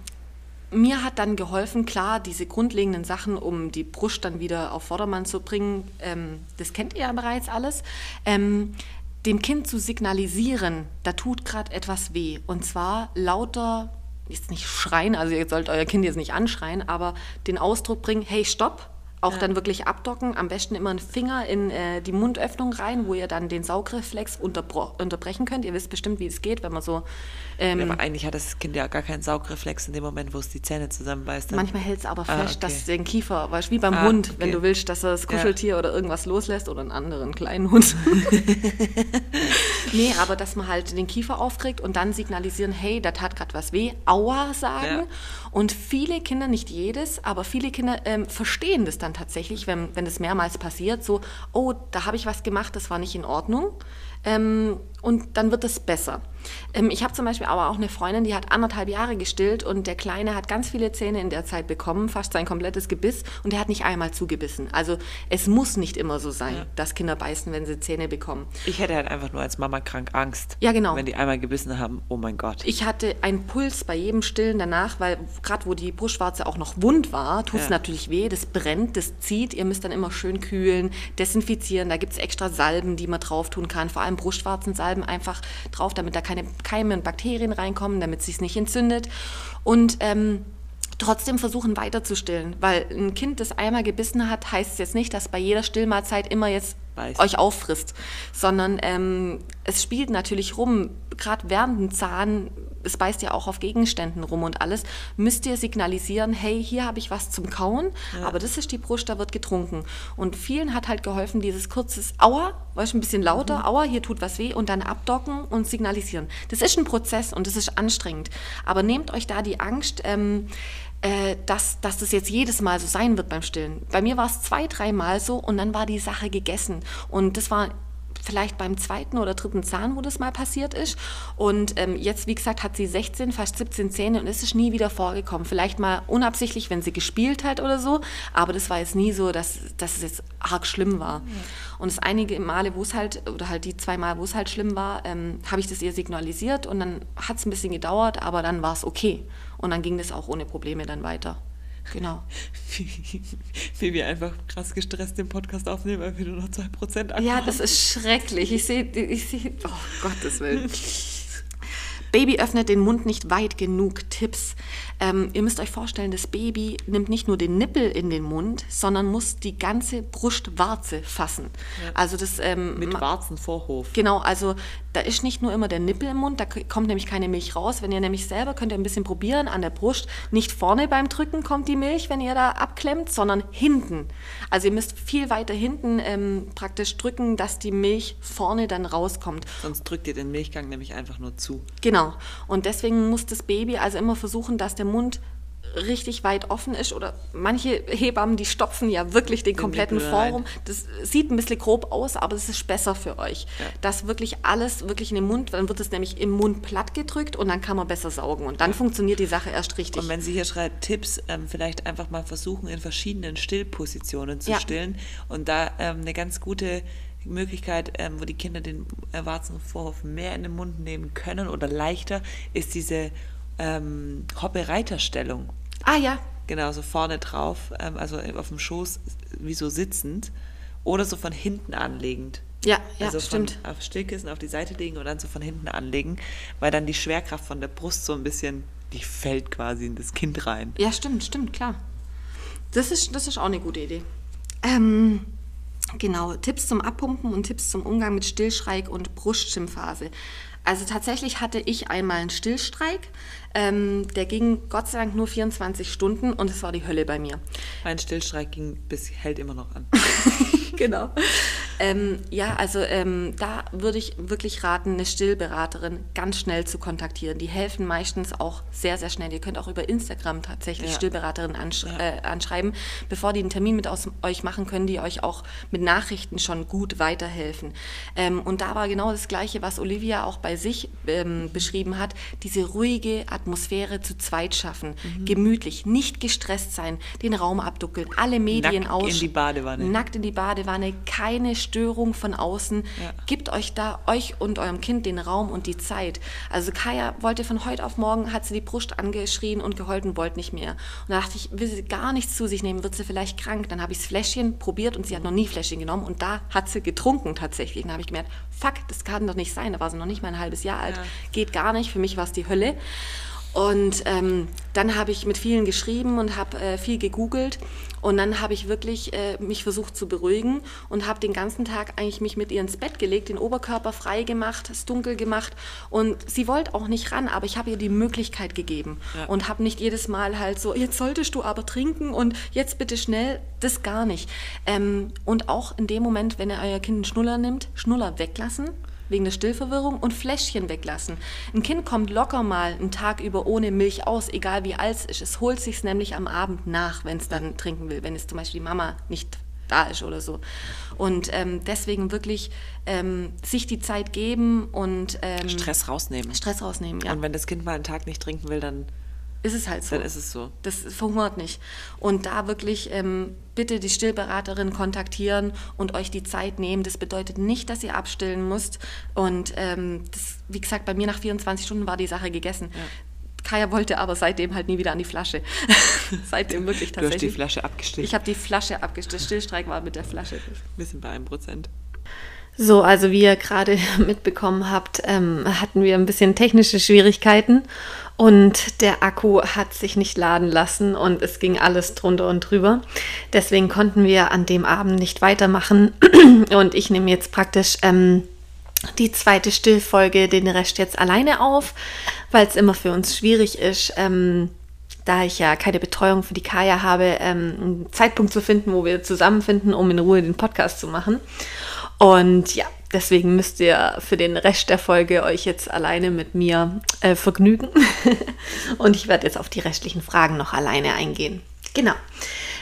mir hat dann geholfen, klar, diese grundlegenden Sachen, um die Brust dann wieder auf Vordermann zu bringen, ähm, das kennt ihr ja bereits alles, ähm, dem Kind zu signalisieren, da tut gerade etwas weh. Und zwar lauter, jetzt nicht schreien, also ihr sollt euer Kind jetzt nicht anschreien, aber den Ausdruck bringen, hey, stopp. Auch dann wirklich abdocken, am besten immer einen Finger in äh, die Mundöffnung rein, wo ihr dann den Saugreflex unterbrechen könnt. Ihr wisst bestimmt, wie es geht, wenn man so ähm, Aber eigentlich hat das Kind ja gar keinen Saugreflex in dem Moment, wo es die Zähne zusammenbeißt. Dann- Manchmal hält es aber Ah, fest, okay. dass den Kiefer, weißt, wie beim Ah, Hund, wenn okay. du willst, dass er das Ja. Kuscheltier oder irgendwas loslässt oder einen anderen kleinen Hund. [LAUGHS] Nee, aber dass man halt den Kiefer aufkriegt und dann signalisieren, hey, da tat gerade was weh, aua sagen. Ja. Und viele Kinder, nicht jedes, aber viele Kinder ähm, verstehen das dann tatsächlich, wenn, wenn das mehrmals passiert, so, oh, da habe ich was gemacht, das war nicht in Ordnung. Ähm, und dann wird es besser. Ähm, ich habe zum Beispiel aber auch eine Freundin, die hat anderthalb Jahre gestillt und der Kleine hat ganz viele Zähne in der Zeit bekommen, fast sein komplettes Gebiss und der hat nicht einmal zugebissen. Also es muss nicht immer so sein, Ja. dass Kinder beißen, wenn sie Zähne bekommen. Ich hätte halt einfach nur als Mama krank Angst. Ja, genau. Wenn die einmal gebissen haben, oh mein Gott. Ich hatte einen Puls bei jedem Stillen danach, weil gerade wo die Brustwarze auch noch wund war, tut es Ja. natürlich weh, das brennt, das zieht. Ihr müsst dann immer schön kühlen, desinfizieren. Da gibt es extra Salben, die man drauf tun kann. Vor allem Brustwarzensalben einfach drauf, damit da keine Keime und Bakterien reinkommen, damit es sich nicht entzündet. Und ähm, trotzdem versuchen weiter zu stillen, weil ein Kind, das einmal gebissen hat, heißt es jetzt nicht, dass bei jeder Stillmahlzeit immer jetzt Beißt. euch auffrisst, sondern ähm, es spielt natürlich rum, gerade während dem Zahn, es beißt ja auch auf Gegenständen rum und alles, müsst ihr signalisieren, hey, hier habe ich was zum Kauen, aber das ist die Brust, da wird getrunken. Und vielen hat halt geholfen, dieses kurzes Aua, weißt du, ein bisschen lauter, Aua, hier tut was weh und dann abdocken und signalisieren. Das ist ein Prozess und das ist anstrengend, aber nehmt euch da die Angst, ähm, äh, dass, dass das jetzt jedes Mal so sein wird beim Stillen. Bei mir war es zwei, dreimal so und dann war die Sache gegessen. Und das war vielleicht beim zweiten oder dritten Zahn, wo das mal passiert ist. Und ähm, jetzt, wie gesagt, hat sie 16, fast 17 Zähne und es ist nie wieder vorgekommen. Vielleicht mal unabsichtlich, wenn sie gespielt hat oder so, aber das war jetzt nie so, dass, dass es jetzt arg schlimm war. Und das einige Male, wo es halt, oder halt die zwei Mal, wo es halt schlimm war, ähm, habe ich das ihr signalisiert und dann hat es ein bisschen gedauert, aber dann war es okay. Und dann ging das auch ohne Probleme dann weiter. Genau. [LAUGHS] Wie wir einfach krass gestresst den Podcast aufnehmen, weil wir nur noch 2% Akku Ja, das ist schrecklich. Ich sehe, ich sehe, oh Gottes Willen. [LAUGHS] Baby öffnet den Mund nicht weit genug. Tipps. Ähm, ihr müsst euch vorstellen, das Baby nimmt nicht nur den Nippel in den Mund, sondern muss die ganze Brustwarze fassen. Also das ähm, Mit Warzenvorhof. Genau, also da ist nicht nur immer der Nippel im Mund, da kommt nämlich keine Milch raus. Wenn ihr nämlich selber könnt ihr ein bisschen probieren an der Brust, nicht vorne beim Drücken kommt die Milch, wenn ihr da abklemmt, sondern hinten. Also ihr müsst viel weiter hinten ähm, praktisch drücken, dass die Milch vorne dann rauskommt. Sonst drückt ihr den Milchgang nämlich einfach nur zu. Genau. Und deswegen muss das Baby also immer versuchen, dass der Mund richtig weit offen ist oder manche Hebammen, die stopfen ja wirklich den, kompletten Nippel rein. Forum. Das sieht ein bisschen grob aus, aber das ist besser für euch. Ja. Dass wirklich alles wirklich in den Mund, dann wird es nämlich im Mund platt gedrückt und dann kann man besser saugen und dann funktioniert die Sache erst richtig. Und wenn sie hier schreibt Tipps, ähm, vielleicht einfach mal versuchen, in verschiedenen Stillpositionen zu Ja. stillen. Und da ähm, eine ganz gute Möglichkeit, ähm, wo die Kinder den Warzenvorhof mehr in den Mund nehmen können oder leichter, ist diese ähm, Hoppe-Reiterstellung. ah ja, Genau, so vorne drauf, ähm, also auf dem Schoß, wie so sitzend. Oder so von hinten anlegend. ja, ja, also stimmt. Auf Stillkissen auf die Seite legen und dann so von hinten anlegen, weil dann die Schwerkraft von der Brust so ein bisschen, die fällt quasi in das Kind rein. Ja, stimmt, stimmt, klar. Das ist, das ist auch eine gute Idee. Ähm, genau, Tipps zum Abpumpen und Tipps zum Umgang mit Stillschreik und Brustschimmphase. Also tatsächlich hatte ich einmal einen Stillstreik. Ähm, der ging Gott sei Dank nur 24 Stunden und es war die Hölle bei mir. Mein Stillstreik ging bis, hält immer noch an. [LAUGHS] [LAUGHS] genau. Ähm, ja, also ähm, da würde ich wirklich raten, eine Stillberaterin ganz schnell zu kontaktieren. Die helfen meistens auch sehr, sehr schnell. Ihr könnt auch über Instagram tatsächlich Ja. Stillberaterinnen ansch Ja. äh, anschreiben. Bevor die einen Termin mit aus euch machen, können die euch auch mit Nachrichten schon gut weiterhelfen. Ähm, und da war genau das Gleiche, was Olivia auch bei sich ähm, beschrieben hat. Diese ruhige Atmosphäre zu zweit schaffen. Mhm. Gemütlich, nicht gestresst sein, den Raum abduckeln, alle Medien Nackt aus. in die Badewanne. Nackt in die Badewanne, keine Störung von außen. Ja. Gebt euch da, euch und eurem Kind den Raum und die Zeit. Also Kaya wollte von heute auf morgen, hat sie die Brust angeschrien und geheult und wollte nicht mehr. Und da dachte ich, will sie gar nichts zu sich nehmen, wird sie vielleicht krank. Dann habe ich das Fläschchen probiert und sie hat noch nie Fläschchen genommen und da hat sie getrunken tatsächlich. Und dann habe ich gemerkt, fuck, das kann doch nicht sein. Da war sie noch nicht mal ein halbes Jahr alt. Ja. Geht gar nicht, für mich war es die Hölle. Und ähm, dann habe ich mit vielen geschrieben und habe äh, viel gegoogelt und dann habe ich wirklich äh, mich versucht zu beruhigen und habe den ganzen Tag eigentlich mich mit ihr ins Bett gelegt, den Oberkörper frei gemacht, es dunkel gemacht und sie wollte auch nicht ran, aber ich habe ihr die Möglichkeit gegeben Ja. und habe nicht jedes Mal halt so, jetzt solltest du aber trinken und jetzt bitte schnell, das gar nicht. Ähm, und auch in dem Moment, wenn ihr euer Kind einen Schnuller nimmt, Schnuller weglassen wegen der Stillverwirrung und Fläschchen weglassen. Ein Kind kommt locker mal einen Tag über ohne Milch aus, egal wie alt es ist. Es holt sich nämlich am Abend nach, wenn es dann trinken will, wenn es zum Beispiel die Mama nicht da ist oder so. Und ähm, deswegen wirklich ähm, sich die Zeit geben und ähm, Stress rausnehmen. Stress rausnehmen, ja. Und wenn das Kind mal einen Tag nicht trinken will, dann ist es halt so. Dann ist es so. Das verhungert nicht. Und da wirklich ähm, bitte die Stillberaterin kontaktieren und euch die Zeit nehmen. Das bedeutet nicht, dass ihr abstillen müsst. Und ähm, das, wie gesagt, bei mir nach 24 Stunden war die Sache gegessen. Ja. Kaya wollte aber seitdem halt nie wieder an die Flasche. [LAUGHS] seitdem wirklich tatsächlich. Du hast die Flasche abgestillt. Ich habe die Flasche abgestillt. Der Stillstreik war mit der Flasche. Wir [LAUGHS] sind bei einem Prozent. So, also wie ihr gerade [LAUGHS] mitbekommen habt, ähm, hatten wir ein bisschen technische Schwierigkeiten und der Akku hat sich nicht laden lassen und es ging alles drunter und drüber. Deswegen konnten wir an dem Abend nicht weitermachen [CLEARS THROAT] und ich nehme jetzt praktisch ähm, die zweite Stillfolge, den Rest jetzt alleine auf, weil es immer für uns schwierig ist. Ähm, da ich ja keine Betreuung für die Kaya habe, ähm, einen Zeitpunkt zu finden, wo wir zusammenfinden, um in Ruhe den Podcast zu machen. Und ja, deswegen müsst ihr für den Rest der Folge euch jetzt alleine mit mir äh, vergnügen. [LAUGHS] Und ich werde jetzt auf die restlichen Fragen noch alleine eingehen. Genau.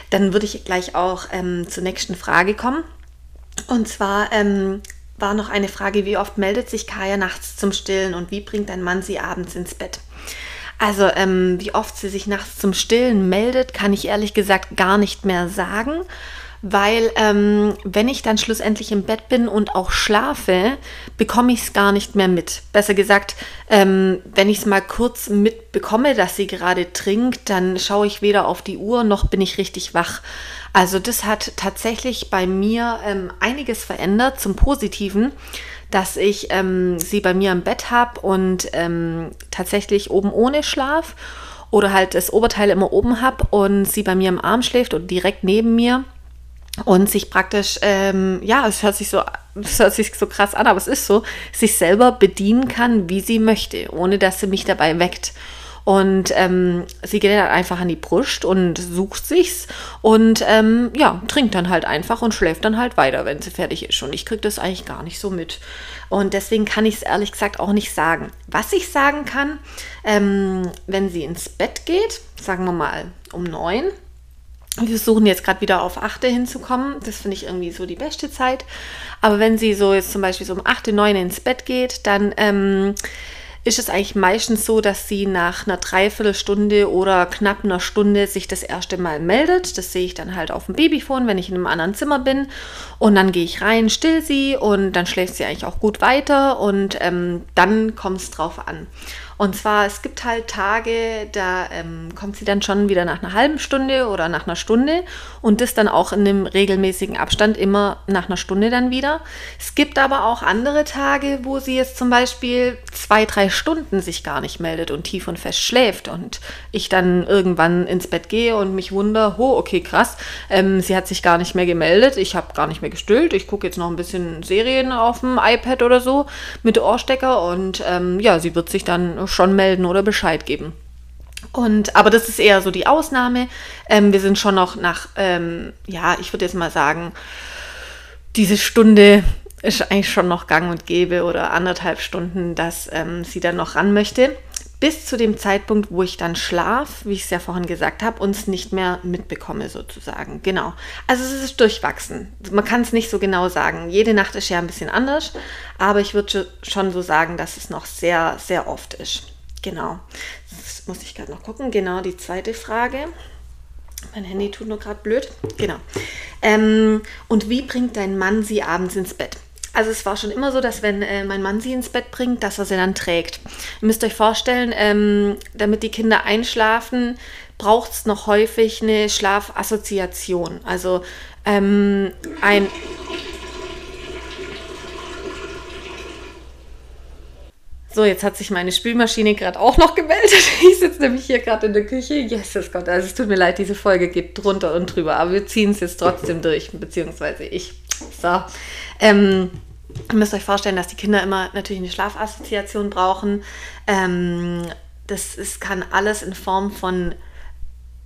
Dann würde ich gleich auch ähm, zur nächsten Frage kommen. Und zwar ähm, war noch eine Frage, wie oft meldet sich Kaya nachts zum Stillen und wie bringt dein Mann sie abends ins Bett? Also ähm, wie oft sie sich nachts zum Stillen meldet, kann ich ehrlich gesagt gar nicht mehr sagen weil ähm, wenn ich dann schlussendlich im Bett bin und auch schlafe, bekomme ich es gar nicht mehr mit. Besser gesagt, ähm, wenn ich es mal kurz mitbekomme, dass sie gerade trinkt, dann schaue ich weder auf die Uhr noch bin ich richtig wach. Also das hat tatsächlich bei mir ähm, einiges verändert zum Positiven dass ich ähm, sie bei mir im Bett habe und ähm, tatsächlich oben ohne Schlaf oder halt das Oberteil immer oben habe und sie bei mir im Arm schläft und direkt neben mir und sich praktisch, ähm, ja, es hört sich so, es hört sich so krass an, aber es ist so, sich selber bedienen kann, wie sie möchte, ohne dass sie mich dabei weckt. Und ähm, sie geht dann einfach an die Brust und sucht sich's und ähm, ja, trinkt dann halt einfach und schläft dann halt weiter, wenn sie fertig ist. Und ich kriege das eigentlich gar nicht so mit. Und deswegen kann ich es ehrlich gesagt auch nicht sagen. Was ich sagen kann, ähm, wenn sie ins Bett geht, sagen wir mal um neun, wir versuchen jetzt gerade wieder auf 8 hinzukommen. Das finde ich irgendwie so die beste Zeit. Aber wenn sie so jetzt zum Beispiel so um 8, 9 ins Bett geht, dann ähm, ist es eigentlich meistens so, dass sie nach einer Dreiviertelstunde oder knapp einer Stunde sich das erste Mal meldet. Das sehe ich dann halt auf dem Babyphone, wenn ich in einem anderen Zimmer bin. Und dann gehe ich rein, still sie und dann schläft sie eigentlich auch gut weiter und ähm, dann kommt es drauf an. Und zwar, es gibt halt Tage, da ähm, kommt sie dann schon wieder nach einer halben Stunde oder nach einer Stunde und das dann auch in einem regelmäßigen Abstand immer nach einer Stunde dann wieder. Es gibt aber auch andere Tage, wo sie jetzt zum Beispiel zwei, drei Stunden sich gar nicht meldet und tief und fest schläft und ich dann irgendwann ins Bett gehe und mich wundere, oh, okay, krass, ähm, sie hat sich gar nicht mehr gemeldet, ich habe gar nicht mehr gestillt, ich gucke jetzt noch ein bisschen Serien auf dem iPad oder so mit Ohrstecker und ähm, ja, sie wird sich dann schon melden oder Bescheid geben. Und, aber das ist eher so die Ausnahme. Ähm, wir sind schon noch nach, ähm, ja, ich würde jetzt mal sagen, diese Stunde ist eigentlich schon noch gang und gäbe oder anderthalb Stunden, dass ähm, sie dann noch ran möchte. Bis zu dem Zeitpunkt, wo ich dann schlaf, wie ich es ja vorhin gesagt habe, und es nicht mehr mitbekomme sozusagen. Genau. Also es ist durchwachsen. Man kann es nicht so genau sagen. Jede Nacht ist ja ein bisschen anders, aber ich würde schon so sagen, dass es noch sehr, sehr oft ist. Genau. Das muss ich gerade noch gucken. Genau, die zweite Frage. Mein Handy tut nur gerade blöd. Genau. Ähm, und wie bringt dein Mann sie abends ins Bett? Also es war schon immer so, dass wenn äh, mein Mann sie ins Bett bringt, dass er sie dann trägt. Ihr müsst euch vorstellen, ähm, damit die Kinder einschlafen, braucht es noch häufig eine Schlafassoziation. Also ähm, ein So, jetzt hat sich meine Spülmaschine gerade auch noch gemeldet. [LAUGHS] Ich sitze nämlich hier gerade in der Küche. Jesus Gott, also es tut mir leid, diese Folge geht drunter und drüber, aber wir ziehen es jetzt trotzdem durch, beziehungsweise ich. So, ähm, ihr müsst euch vorstellen, dass die Kinder immer natürlich eine Schlafassoziation brauchen. Ähm, das ist, kann alles in Form von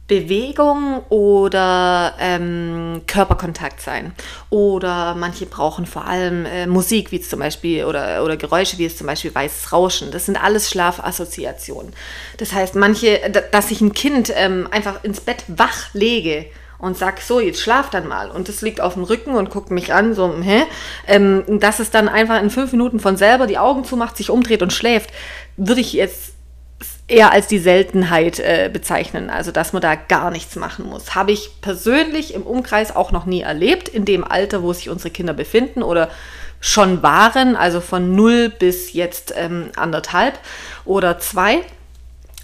Bewegung oder ähm, Körperkontakt sein. Oder manche brauchen vor allem äh, Musik, wie zum Beispiel, oder, oder Geräusche, wie es zum Beispiel weißes Rauschen. Das sind alles Schlafassoziationen. Das heißt, manche, dass ich ein Kind ähm, einfach ins Bett wach lege und sag so, jetzt schlaf dann mal. Und das liegt auf dem Rücken und guckt mich an, so, hä? Ähm, dass es dann einfach in fünf Minuten von selber die Augen zumacht, sich umdreht und schläft, würde ich jetzt eher als die Seltenheit äh, bezeichnen, also dass man da gar nichts machen muss. Habe ich persönlich im Umkreis auch noch nie erlebt, in dem Alter, wo sich unsere Kinder befinden oder schon waren, also von null bis jetzt ähm, anderthalb oder zwei,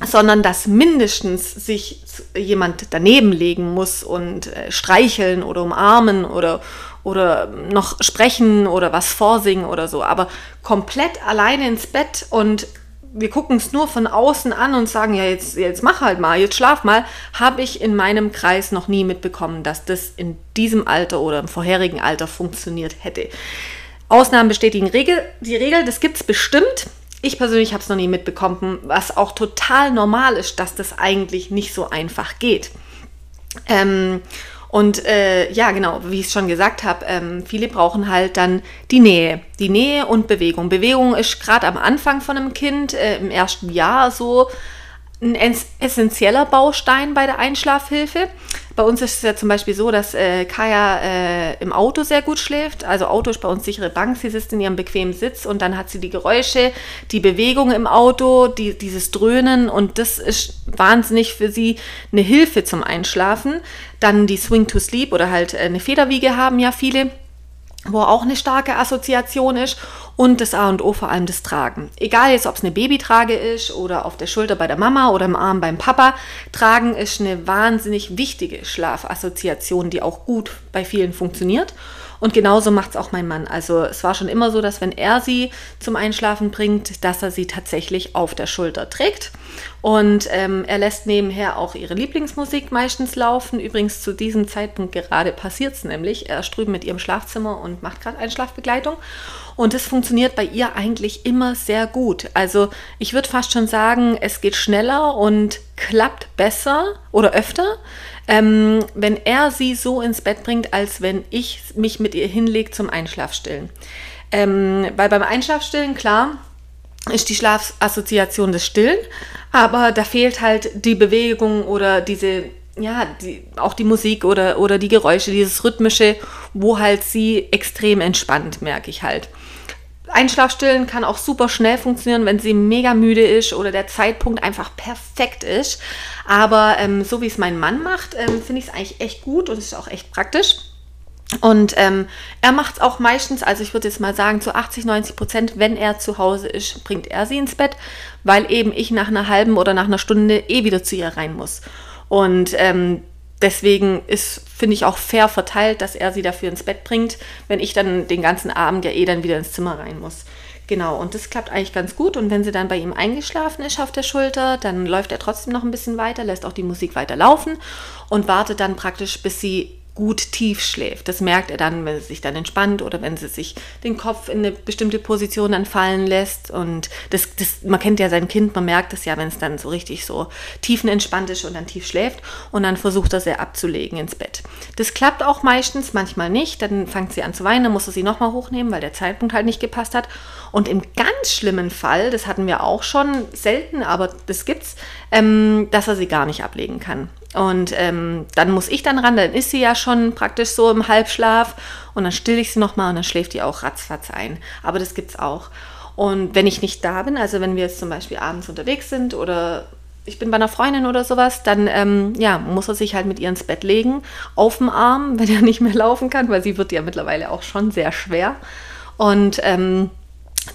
sondern dass mindestens sich jemand daneben legen muss und äh, streicheln oder umarmen oder oder noch sprechen oder was vorsingen oder so, aber komplett alleine ins Bett und wir gucken es nur von außen an und sagen, ja, jetzt, jetzt mach halt mal, jetzt schlaf mal, habe ich in meinem Kreis noch nie mitbekommen, dass das in diesem Alter oder im vorherigen Alter funktioniert hätte. Ausnahmen bestätigen Regel, die Regel, das gibt es bestimmt. Ich persönlich habe es noch nie mitbekommen, was auch total normal ist, dass das eigentlich nicht so einfach geht. Ähm, und äh, ja, genau, wie ich es schon gesagt habe, ähm, viele brauchen halt dann die Nähe. Die Nähe und Bewegung. Bewegung ist gerade am Anfang von einem Kind, äh, im ersten Jahr so ein essentieller Baustein bei der Einschlafhilfe. Bei uns ist es ja zum Beispiel so, dass äh, Kaya äh, im Auto sehr gut schläft. Also Auto ist bei uns sichere Bank. Sie sitzt in ihrem bequemen Sitz und dann hat sie die Geräusche, die Bewegung im Auto, die, dieses Dröhnen und das ist wahnsinnig für sie eine Hilfe zum Einschlafen. Dann die Swing to Sleep oder halt äh, eine Federwiege haben ja viele wo auch eine starke Assoziation ist und das A und O vor allem das Tragen. Egal jetzt, ob es eine Babytrage ist oder auf der Schulter bei der Mama oder im Arm beim Papa, Tragen ist eine wahnsinnig wichtige Schlafassoziation, die auch gut bei vielen funktioniert. Und genauso macht es auch mein Mann. Also es war schon immer so, dass wenn er sie zum Einschlafen bringt, dass er sie tatsächlich auf der Schulter trägt. Und ähm, er lässt nebenher auch ihre Lieblingsmusik meistens laufen. Übrigens zu diesem Zeitpunkt gerade passiert es nämlich. Er ist drüben mit ihrem Schlafzimmer und macht gerade Einschlafbegleitung. Und es funktioniert bei ihr eigentlich immer sehr gut. Also ich würde fast schon sagen, es geht schneller und klappt besser oder öfter, ähm, wenn er sie so ins Bett bringt, als wenn ich mich mit ihr hinlege zum Einschlafstillen. Ähm, weil beim Einschlafstillen, klar, ist die Schlafassoziation des Stillen, aber da fehlt halt die Bewegung oder diese, ja, die, auch die Musik oder, oder die Geräusche, dieses Rhythmische, wo halt sie extrem entspannt, merke ich halt. Einschlafstillen kann auch super schnell funktionieren, wenn sie mega müde ist oder der Zeitpunkt einfach perfekt ist. Aber ähm, so wie es mein Mann macht, ähm, finde ich es eigentlich echt gut und ist auch echt praktisch. Und ähm, er macht es auch meistens, also ich würde jetzt mal sagen, zu 80, 90 Prozent, wenn er zu Hause ist, bringt er sie ins Bett, weil eben ich nach einer halben oder nach einer Stunde eh wieder zu ihr rein muss. Und ähm, deswegen ist, finde ich, auch fair verteilt, dass er sie dafür ins Bett bringt, wenn ich dann den ganzen Abend ja eh dann wieder ins Zimmer rein muss. Genau, und das klappt eigentlich ganz gut. Und wenn sie dann bei ihm eingeschlafen ist auf der Schulter, dann läuft er trotzdem noch ein bisschen weiter, lässt auch die Musik weiter laufen und wartet dann praktisch, bis sie gut tief schläft. Das merkt er dann, wenn sie sich dann entspannt oder wenn sie sich den Kopf in eine bestimmte Position dann fallen lässt. Und das, das, man kennt ja sein Kind, man merkt es ja, wenn es dann so richtig so tiefenentspannt ist und dann tief schläft. Und dann versucht er sie abzulegen ins Bett. Das klappt auch meistens, manchmal nicht. Dann fängt sie an zu weinen, dann muss er sie nochmal hochnehmen, weil der Zeitpunkt halt nicht gepasst hat. Und im ganz schlimmen Fall, das hatten wir auch schon selten, aber das gibt's, ähm, dass er sie gar nicht ablegen kann. Und ähm, dann muss ich dann ran, dann ist sie ja schon praktisch so im Halbschlaf und dann still ich sie nochmal und dann schläft die auch ratzfatz ein. Aber das gibt's auch. Und wenn ich nicht da bin, also wenn wir jetzt zum Beispiel abends unterwegs sind oder ich bin bei einer Freundin oder sowas, dann ähm, ja, muss er sich halt mit ihr ins Bett legen, auf dem Arm, [LAUGHS] wenn er nicht mehr laufen kann, weil sie wird ja mittlerweile auch schon sehr schwer. Und ähm,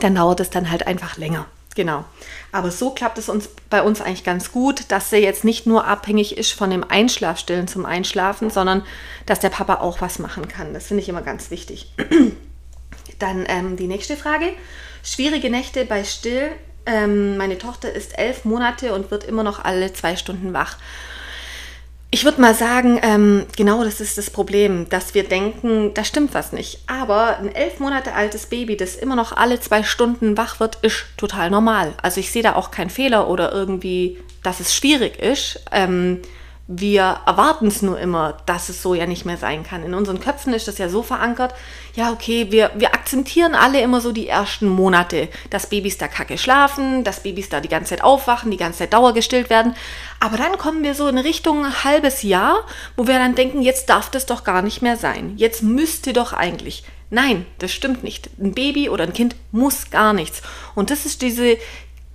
dann dauert es dann halt einfach länger. Genau. Aber so klappt es uns bei uns eigentlich ganz gut, dass er jetzt nicht nur abhängig ist von dem Einschlafstillen zum Einschlafen, sondern dass der Papa auch was machen kann. Das finde ich immer ganz wichtig. [CLEARS THROAT] Dann ähm, die nächste Frage. Schwierige Nächte bei Still. Ähm, meine Tochter ist elf Monate und wird immer noch alle zwei Stunden wach. Ich würde mal sagen, ähm, genau das ist das Problem, dass wir denken, da stimmt was nicht. Aber ein elf Monate altes Baby, das immer noch alle zwei Stunden wach wird, ist total normal. Also ich sehe da auch keinen Fehler oder irgendwie, dass es schwierig ist. Ähm, wir erwarten es nur immer, dass es so ja nicht mehr sein kann. In unseren Köpfen ist das ja so verankert, ja, okay, wir, wir akzeptieren alle immer so die ersten Monate, dass Babys da kacke schlafen, dass Babys da die ganze Zeit aufwachen, die ganze Zeit dauergestillt werden. Aber dann kommen wir so in Richtung ein halbes Jahr, wo wir dann denken, jetzt darf das doch gar nicht mehr sein. Jetzt müsste doch eigentlich. Nein, das stimmt nicht. Ein Baby oder ein Kind muss gar nichts. Und das ist diese,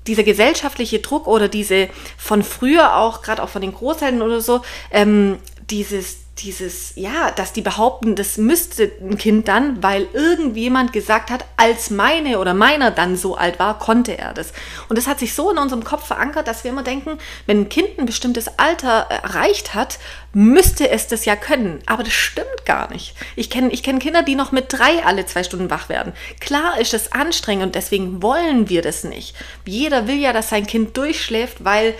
dieser gesellschaftliche Druck oder diese von früher auch, gerade auch von den Großeltern oder so, ähm, dieses dieses, ja, dass die behaupten, das müsste ein Kind dann, weil irgendjemand gesagt hat, als meine oder meiner dann so alt war, konnte er das. Und das hat sich so in unserem Kopf verankert, dass wir immer denken, wenn ein Kind ein bestimmtes Alter erreicht hat, müsste es das ja können. Aber das stimmt gar nicht. Ich kenne ich kenn Kinder, die noch mit drei alle zwei Stunden wach werden. Klar ist es anstrengend und deswegen wollen wir das nicht. Jeder will ja, dass sein Kind durchschläft, weil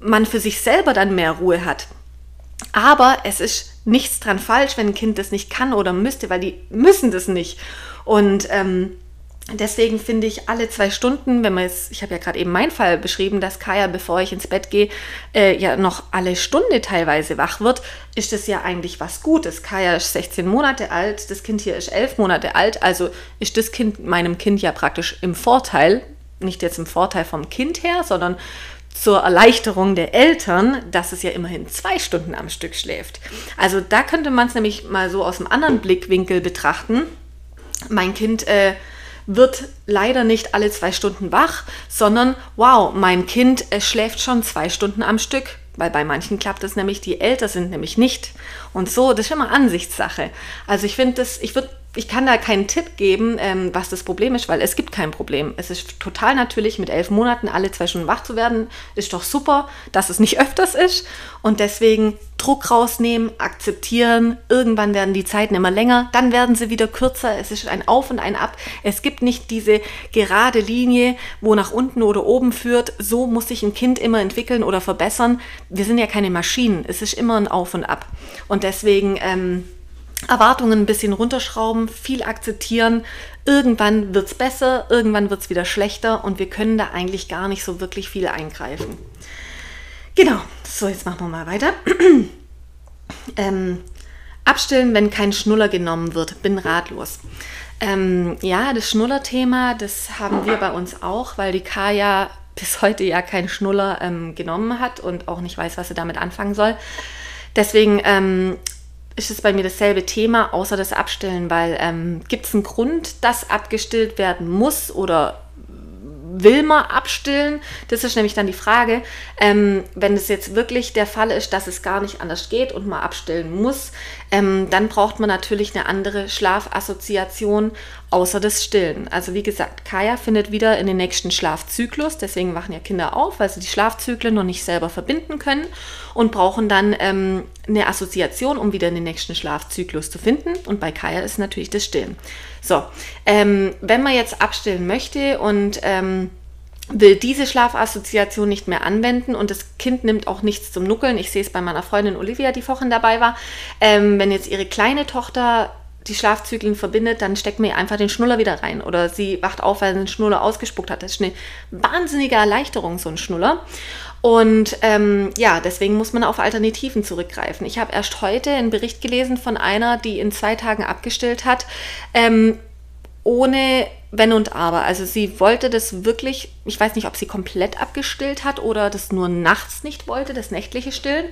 man für sich selber dann mehr Ruhe hat. Aber es ist nichts dran falsch, wenn ein Kind das nicht kann oder müsste, weil die müssen das nicht. Und ähm, deswegen finde ich alle zwei Stunden, wenn man jetzt, ich habe ja gerade eben meinen Fall beschrieben, dass Kaya, bevor ich ins Bett gehe, äh, ja noch alle Stunde teilweise wach wird, ist das ja eigentlich was Gutes. Kaya ist 16 Monate alt, das Kind hier ist 11 Monate alt, also ist das Kind meinem Kind ja praktisch im Vorteil, nicht jetzt im Vorteil vom Kind her, sondern zur Erleichterung der Eltern, dass es ja immerhin zwei Stunden am Stück schläft. Also da könnte man es nämlich mal so aus einem anderen Blickwinkel betrachten. Mein Kind äh, wird leider nicht alle zwei Stunden wach, sondern wow, mein Kind äh, schläft schon zwei Stunden am Stück. Weil bei manchen klappt es nämlich, die älter sind nämlich nicht. Und so, das ist immer Ansichtssache. Also ich finde das, ich würde ich kann da keinen Tipp geben, ähm, was das Problem ist, weil es gibt kein Problem. Es ist total natürlich, mit elf Monaten alle zwei Stunden wach zu werden. Ist doch super, dass es nicht [LAUGHS] öfters ist. Und deswegen Druck rausnehmen, akzeptieren. Irgendwann werden die Zeiten immer länger, dann werden sie wieder kürzer. Es ist ein Auf und ein Ab. Es gibt nicht diese gerade Linie, wo nach unten oder oben führt. So muss sich ein Kind immer entwickeln oder verbessern. Wir sind ja keine Maschinen. Es ist immer ein Auf und Ab. Und deswegen... Ähm, Erwartungen ein bisschen runterschrauben, viel akzeptieren. Irgendwann wird es besser, irgendwann wird es wieder schlechter und wir können da eigentlich gar nicht so wirklich viel eingreifen. Genau, so jetzt machen wir mal weiter. [CLEARS THROAT] ähm, abstillen, wenn kein Schnuller genommen wird, bin ratlos. Ähm, ja, das Schnullerthema, das haben wir bei uns auch, weil die Kaya bis heute ja keinen Schnuller ähm, genommen hat und auch nicht weiß, was sie damit anfangen soll. Deswegen ähm, ist es bei mir dasselbe Thema, außer das Abstillen, weil ähm, gibt es einen Grund, dass abgestillt werden muss oder will man abstillen? Das ist nämlich dann die Frage. Ähm, wenn es jetzt wirklich der Fall ist, dass es gar nicht anders geht und man abstillen muss, ähm, dann braucht man natürlich eine andere Schlafassoziation außer das Stillen. Also wie gesagt, Kaya findet wieder in den nächsten Schlafzyklus, deswegen wachen ja Kinder auf, weil sie die Schlafzyklen noch nicht selber verbinden können und brauchen dann ähm, eine Assoziation, um wieder in den nächsten Schlafzyklus zu finden. Und bei Kaya ist natürlich das Stillen. So, ähm, wenn man jetzt abstillen möchte und ähm, will diese Schlafassoziation nicht mehr anwenden und das Kind nimmt auch nichts zum Nuckeln. Ich sehe es bei meiner Freundin Olivia, die vorhin dabei war. Ähm, wenn jetzt ihre kleine Tochter die Schlafzyklen verbindet, dann steckt mir einfach den Schnuller wieder rein. Oder sie wacht auf, weil sie einen Schnuller ausgespuckt hat. Das ist eine wahnsinnige Erleichterung, so ein Schnuller. Und ähm, ja, deswegen muss man auf Alternativen zurückgreifen. Ich habe erst heute einen Bericht gelesen von einer, die in zwei Tagen abgestillt hat, ähm, ohne Wenn und Aber. Also sie wollte das wirklich, ich weiß nicht, ob sie komplett abgestillt hat oder das nur nachts nicht wollte, das nächtliche Stillen.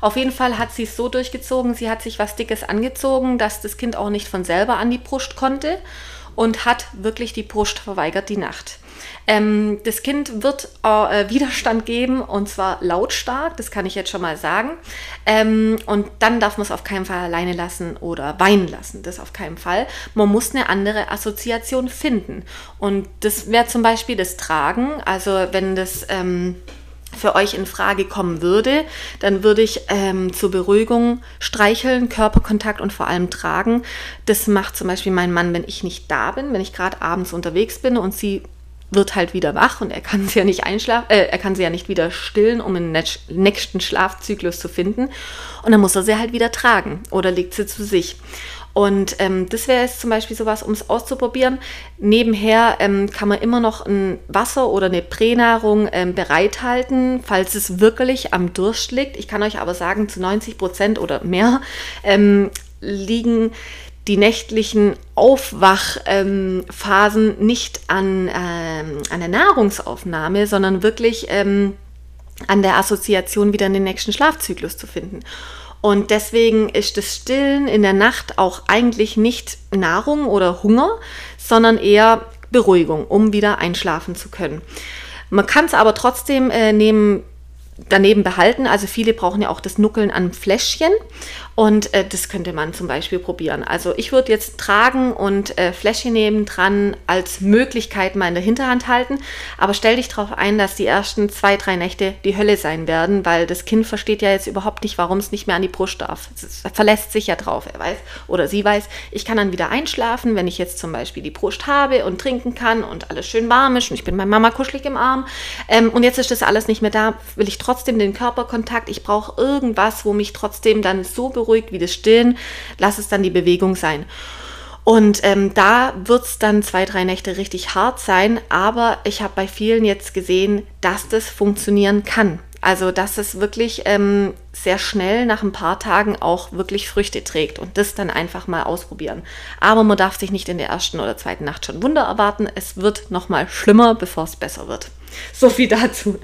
Auf jeden Fall hat sie es so durchgezogen, sie hat sich was Dickes angezogen, dass das Kind auch nicht von selber an die Brust konnte und hat wirklich die Brust verweigert die Nacht. Ähm, das Kind wird äh, Widerstand geben und zwar lautstark, das kann ich jetzt schon mal sagen. Ähm, und dann darf man es auf keinen Fall alleine lassen oder weinen lassen, das auf keinen Fall. Man muss eine andere Assoziation finden. Und das wäre zum Beispiel das Tragen, also wenn das... Ähm, für euch in Frage kommen würde, dann würde ich ähm, zur Beruhigung streicheln, Körperkontakt und vor allem tragen. Das macht zum Beispiel mein Mann, wenn ich nicht da bin, wenn ich gerade abends unterwegs bin und sie wird halt wieder wach und er kann sie ja nicht einschlafen, äh, er kann sie ja nicht wieder stillen, um einen nächsten Schlafzyklus zu finden. Und dann muss er sie halt wieder tragen oder legt sie zu sich. Und ähm, das wäre jetzt zum Beispiel sowas, um es auszuprobieren. Nebenher ähm, kann man immer noch ein Wasser oder eine Pränahrung ähm, bereithalten, falls es wirklich am Durst liegt. Ich kann euch aber sagen, zu 90 Prozent oder mehr ähm, liegen die nächtlichen Aufwachphasen ähm, nicht an, ähm, an der Nahrungsaufnahme, sondern wirklich ähm, an der Assoziation wieder in den nächsten Schlafzyklus zu finden. Und deswegen ist das Stillen in der Nacht auch eigentlich nicht Nahrung oder Hunger, sondern eher Beruhigung, um wieder einschlafen zu können. Man kann es aber trotzdem äh, neben daneben behalten. Also viele brauchen ja auch das Nuckeln an Fläschchen und äh, das könnte man zum Beispiel probieren. Also ich würde jetzt tragen und äh, Fläschchen neben dran als Möglichkeit mal in der Hinterhand halten. Aber stell dich darauf ein, dass die ersten zwei, drei Nächte die Hölle sein werden, weil das Kind versteht ja jetzt überhaupt nicht, warum es nicht mehr an die Brust darf. Es verlässt sich ja drauf. Er weiß oder sie weiß, ich kann dann wieder einschlafen, wenn ich jetzt zum Beispiel die Brust habe und trinken kann und alles schön warm ist und ich bin bei Mama kuschelig im Arm. Ähm, und jetzt ist das alles nicht mehr da, will ich trotzdem den Körperkontakt. Ich brauche irgendwas, wo mich trotzdem dann so beruhigt beruhigt wie das Stillen, lass es dann die Bewegung sein. Und ähm, da wird es dann zwei, drei Nächte richtig hart sein, aber ich habe bei vielen jetzt gesehen, dass das funktionieren kann. Also, dass es wirklich ähm, sehr schnell nach ein paar Tagen auch wirklich Früchte trägt und das dann einfach mal ausprobieren. Aber man darf sich nicht in der ersten oder zweiten Nacht schon Wunder erwarten. Es wird nochmal schlimmer, bevor es besser wird. [LAUGHS] So viel dazu.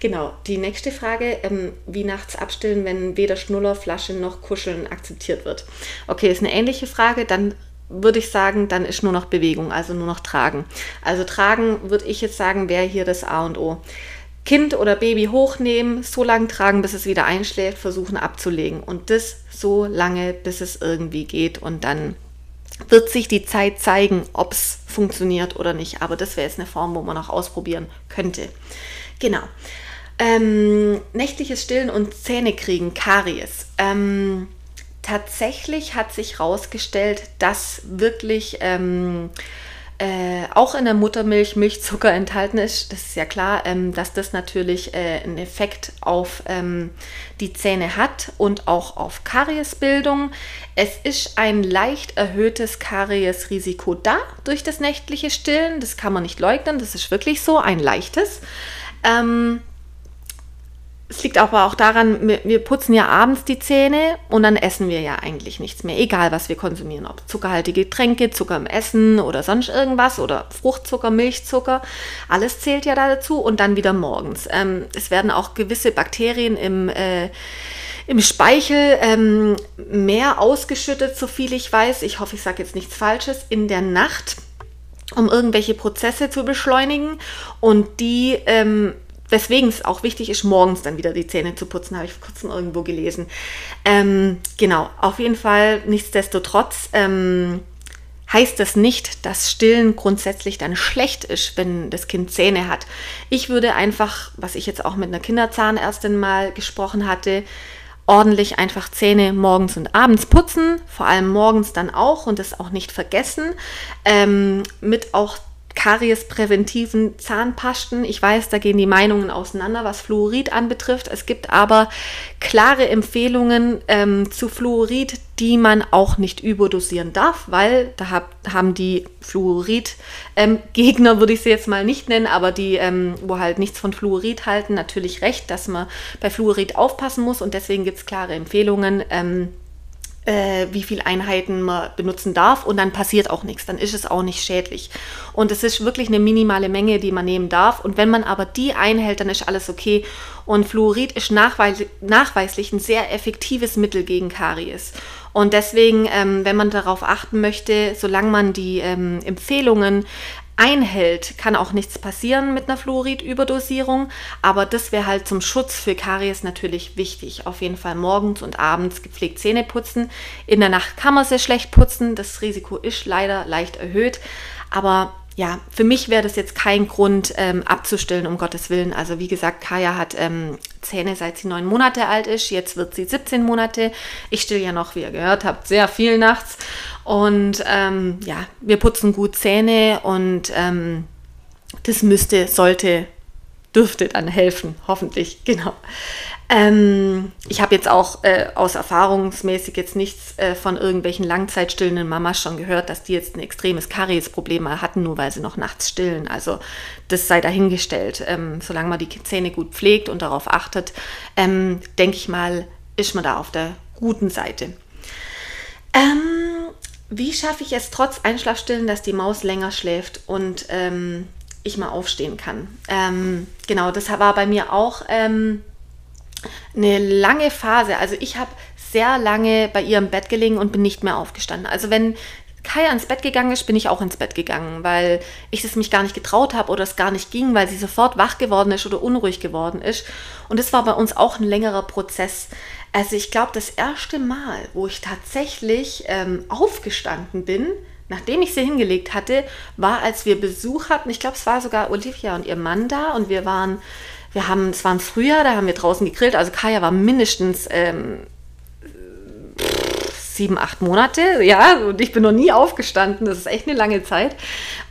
Genau, die nächste Frage, ähm, wie nachts abstillen, wenn weder Schnuller, Flasche noch Kuscheln akzeptiert wird. Okay, ist eine ähnliche Frage. Dann würde ich sagen, dann ist nur noch Bewegung, also nur noch Tragen. Also Tragen würde ich jetzt sagen, wäre hier das A und O. Kind oder Baby hochnehmen, so lange tragen, bis es wieder einschläft, versuchen abzulegen. Und das so lange, bis es irgendwie geht. Und dann wird sich die Zeit zeigen, ob es funktioniert oder nicht. Aber das wäre jetzt eine Form, wo man auch ausprobieren könnte. Genau. Ähm, nächtliches Stillen und Zähne kriegen, Karies. Ähm, tatsächlich hat sich herausgestellt, dass wirklich ähm, äh, auch in der Muttermilch Milchzucker enthalten ist, das ist ja klar, ähm, dass das natürlich äh, einen Effekt auf ähm, die Zähne hat und auch auf Kariesbildung. Es ist ein leicht erhöhtes Kariesrisiko da durch das nächtliche Stillen. Das kann man nicht leugnen, das ist wirklich so, ein leichtes. Ähm, es liegt aber auch daran, wir putzen ja abends die Zähne und dann essen wir ja eigentlich nichts mehr, egal was wir konsumieren, ob zuckerhaltige Getränke, Zucker im Essen oder sonst irgendwas oder Fruchtzucker, Milchzucker, alles zählt ja da dazu und dann wieder morgens. Ähm, es werden auch gewisse Bakterien im, äh, im Speichel ähm, mehr ausgeschüttet, so viel ich weiß. Ich hoffe, ich sage jetzt nichts Falsches. In der Nacht um irgendwelche Prozesse zu beschleunigen und die ähm, weswegen es auch wichtig ist, morgens dann wieder die Zähne zu putzen, habe ich vor kurzem irgendwo gelesen. Ähm, genau, auf jeden Fall, nichtsdestotrotz ähm, heißt das nicht, dass Stillen grundsätzlich dann schlecht ist, wenn das Kind Zähne hat. Ich würde einfach, was ich jetzt auch mit einer Kinderzahnärztin mal gesprochen hatte, ordentlich einfach Zähne morgens und abends putzen, vor allem morgens dann auch und das auch nicht vergessen, ähm, mit auch kariespräventiven Zahnpasten. Ich weiß, da gehen die Meinungen auseinander, was Fluorid anbetrifft. Es gibt aber klare Empfehlungen ähm, zu Fluorid, die man auch nicht überdosieren darf, weil da hab, haben die Fluorid-Gegner, ähm, würde ich sie jetzt mal nicht nennen, aber die, ähm, wo halt nichts von Fluorid halten, natürlich recht, dass man bei Fluorid aufpassen muss und deswegen gibt es klare Empfehlungen ähm, äh, wie viel Einheiten man benutzen darf und dann passiert auch nichts, dann ist es auch nicht schädlich. Und es ist wirklich eine minimale Menge, die man nehmen darf. Und wenn man aber die einhält, dann ist alles okay. Und Fluorid ist nachweis nachweislich ein sehr effektives Mittel gegen Karies. Und deswegen, ähm, wenn man darauf achten möchte, solange man die ähm, Empfehlungen einhält, kann auch nichts passieren mit einer Fluorid-Überdosierung, aber das wäre halt zum Schutz für Karies natürlich wichtig. Auf jeden Fall morgens und abends gepflegt Zähne putzen. In der Nacht kann man sehr schlecht putzen, das Risiko ist leider leicht erhöht, aber ja, für mich wäre das jetzt kein Grund ähm, abzustillen, um Gottes Willen. Also wie gesagt, Kaya hat ähm, Zähne seit sie neun Monate alt ist. Jetzt wird sie 17 Monate. Ich still ja noch, wie ihr gehört habt, sehr viel nachts. Und ähm, ja, wir putzen gut Zähne und ähm, das müsste, sollte, dürfte dann helfen, hoffentlich, [LAUGHS] genau. Ähm, ich habe jetzt auch äh, aus erfahrungsmäßig jetzt nichts äh, von irgendwelchen langzeitstillenden Mamas schon gehört, dass die jetzt ein extremes Kariesproblem hatten, nur weil sie noch nachts stillen. Also das sei dahingestellt. Ähm, solange man die Zähne gut pflegt und darauf achtet, ähm, denke ich mal, ist man da auf der guten Seite. Ähm, wie schaffe ich es trotz Einschlafstillen, dass die Maus länger schläft und ähm, ich mal aufstehen kann? Ähm, genau, das war bei mir auch eine lange Phase. Also ich habe sehr lange bei ihr im Bett gelegen und bin nicht mehr aufgestanden. Also wenn Kaya ins Bett gegangen ist, bin ich auch ins Bett gegangen, weil ich es mich gar nicht getraut habe oder es gar nicht ging, weil sie sofort wach geworden ist oder unruhig geworden ist. Und es war bei uns auch ein längerer Prozess. Also ich glaube, das erste Mal, wo ich tatsächlich ähm, aufgestanden bin, nachdem ich sie hingelegt hatte, war, als wir Besuch hatten. Ich glaube, es war sogar Olivia und ihr Mann da und wir waren, wir haben, es war im Frühjahr, da haben wir draußen gegrillt. Also Kaya war mindestens ähm, sieben, acht Monate, ja, und ich bin noch nie aufgestanden, das ist echt eine lange Zeit.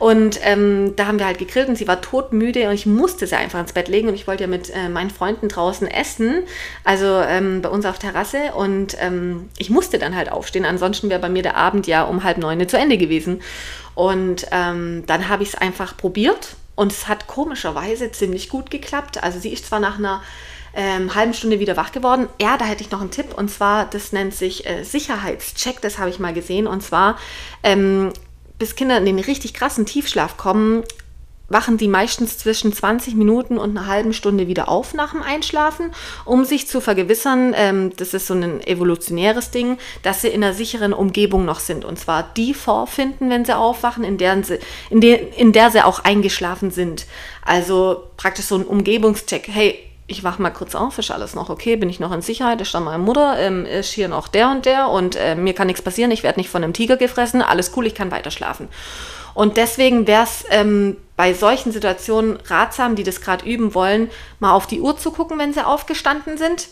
Und ähm, da haben wir halt gegrillt und sie war todmüde und ich musste sie einfach ins Bett legen und ich wollte ja mit äh, meinen Freunden draußen essen, also ähm, bei uns auf Terrasse und ähm, ich musste dann halt aufstehen, ansonsten wäre bei mir der Abend ja um halb neun zu Ende gewesen. Und ähm, dann habe ich es einfach probiert und es hat komischerweise ziemlich gut geklappt. Also sie ist zwar nach einer ähm, halben Stunde wieder wach geworden. Ja, da hätte ich noch einen Tipp und zwar, das nennt sich äh, Sicherheitscheck, das habe ich mal gesehen. Und zwar, ähm, bis Kinder in den richtig krassen Tiefschlaf kommen, wachen die meistens zwischen 20 Minuten und einer halben Stunde wieder auf nach dem Einschlafen, um sich zu vergewissern, ähm, das ist so ein evolutionäres Ding, dass sie in einer sicheren Umgebung noch sind. Und zwar die vorfinden, wenn sie aufwachen, in der sie, in der, in der sie auch eingeschlafen sind. Also praktisch so ein Umgebungscheck. Hey, ich wach mal kurz auf, ist alles noch okay, bin ich noch in Sicherheit, ist da meine Mutter, ähm, ist hier noch der und der und äh, mir kann nichts passieren, ich werde nicht von einem Tiger gefressen, alles cool, ich kann weiter schlafen. Und deswegen wäre es ähm, bei solchen Situationen ratsam, die das gerade üben wollen, mal auf die Uhr zu gucken, wenn sie aufgestanden sind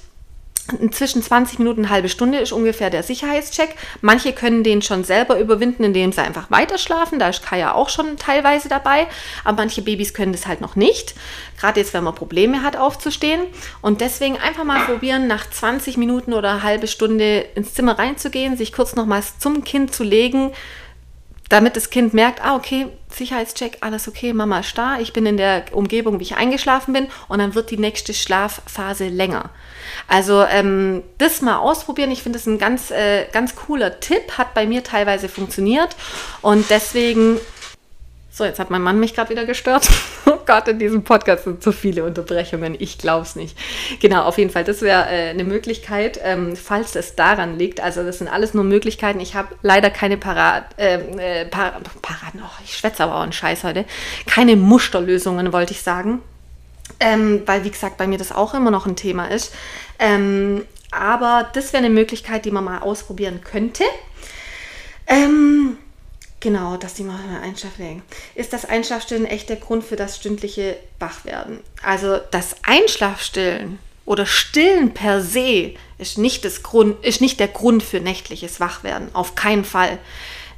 zwischen 20 Minuten eine halbe Stunde ist ungefähr der Sicherheitscheck. Manche können den schon selber überwinden, indem sie einfach weiter schlafen. Da ist Kaya auch schon teilweise dabei. Aber manche Babys können das halt noch nicht. Gerade jetzt, wenn man Probleme hat, aufzustehen. Und deswegen einfach mal probieren, nach 20 Minuten oder halbe Stunde ins Zimmer reinzugehen, sich kurz nochmals zum Kind zu legen, damit das Kind merkt, ah, okay, Sicherheitscheck, alles okay, Mama ist da, ich bin in der Umgebung, wie ich eingeschlafen bin. Und dann wird die nächste Schlafphase länger. Also ähm, das mal ausprobieren. Ich finde das ein ganz, äh, ganz cooler Tipp. Hat bei mir teilweise funktioniert. Und deswegen so, jetzt hat mein Mann mich gerade wieder gestört. [LAUGHS] oh Gott, in diesem Podcast sind so viele Unterbrechungen. Ich glaube es nicht. Genau, auf jeden Fall, das wäre äh, eine Möglichkeit, ähm, falls es daran liegt. Also das sind alles nur Möglichkeiten. Ich habe leider keine Parat, ähm, äh, Par Paraden, oh, ich schwätze aber auch einen Scheiß heute. Keine Musterlösungen, wollte ich sagen. Ähm, weil, wie gesagt, bei mir das auch immer noch ein Thema ist. Ähm, aber das wäre eine Möglichkeit, die man mal ausprobieren könnte. Ähm, Genau, dass die mal einschlafen. Ist das Einschlafstillen echt der Grund für das stündliche Wachwerden? Also das Einschlafstillen oder Stillen per se ist nicht, das Grund, ist nicht der Grund für nächtliches Wachwerden. Auf keinen Fall.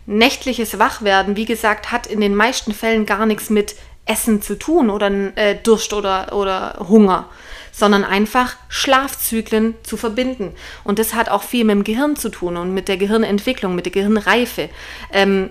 Nächtliches Wachwerden, wie gesagt, hat in den meisten Fällen gar nichts mit Essen zu tun oder äh, Durst oder, oder Hunger, sondern einfach Schlafzyklen zu verbinden. Und das hat auch viel mit dem Gehirn zu tun und mit der Gehirnentwicklung, mit der Gehirnreife. Ähm,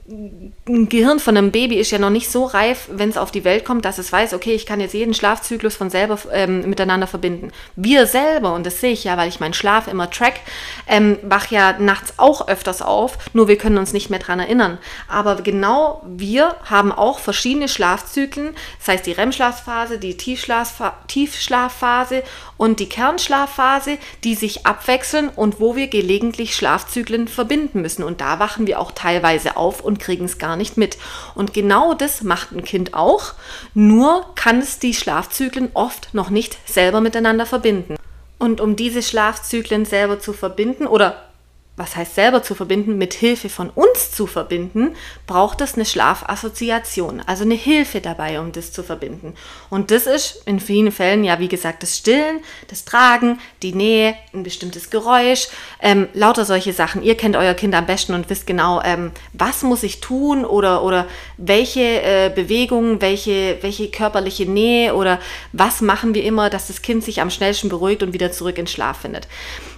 ein Gehirn von einem Baby ist ja noch nicht so reif, wenn es auf die Welt kommt, dass es weiß, okay, ich kann jetzt jeden Schlafzyklus von selber ähm, miteinander verbinden. Wir selber, und das sehe ich ja, weil ich meinen Schlaf immer track, ähm, wach ja nachts auch öfters auf, nur wir können uns nicht mehr daran erinnern. Aber genau wir haben auch verschiedene Schlafzyklen, das heißt die REM-Schlafphase, die Tiefschlafphase und die Kernschlafphase, die sich abwechseln und wo wir gelegentlich Schlafzyklen verbinden müssen. Und da wachen wir auch teilweise auf und kriegen es gar nicht mit. Und genau das macht ein Kind auch, nur kann es die Schlafzyklen oft noch nicht selber miteinander verbinden. Und um diese Schlafzyklen selber zu verbinden oder was heißt selber zu verbinden, mit Hilfe von uns zu verbinden, braucht es eine Schlafassoziation, also eine Hilfe dabei, um das zu verbinden. Und das ist in vielen Fällen ja, wie gesagt, das Stillen, das Tragen, die Nähe, ein bestimmtes Geräusch, ähm, lauter solche Sachen. Ihr kennt euer Kind am besten und wisst genau, ähm, was muss ich tun oder, oder welche äh, Bewegungen, welche, welche körperliche Nähe oder was machen wir immer, dass das Kind sich am schnellsten beruhigt und wieder zurück in Schlaf findet.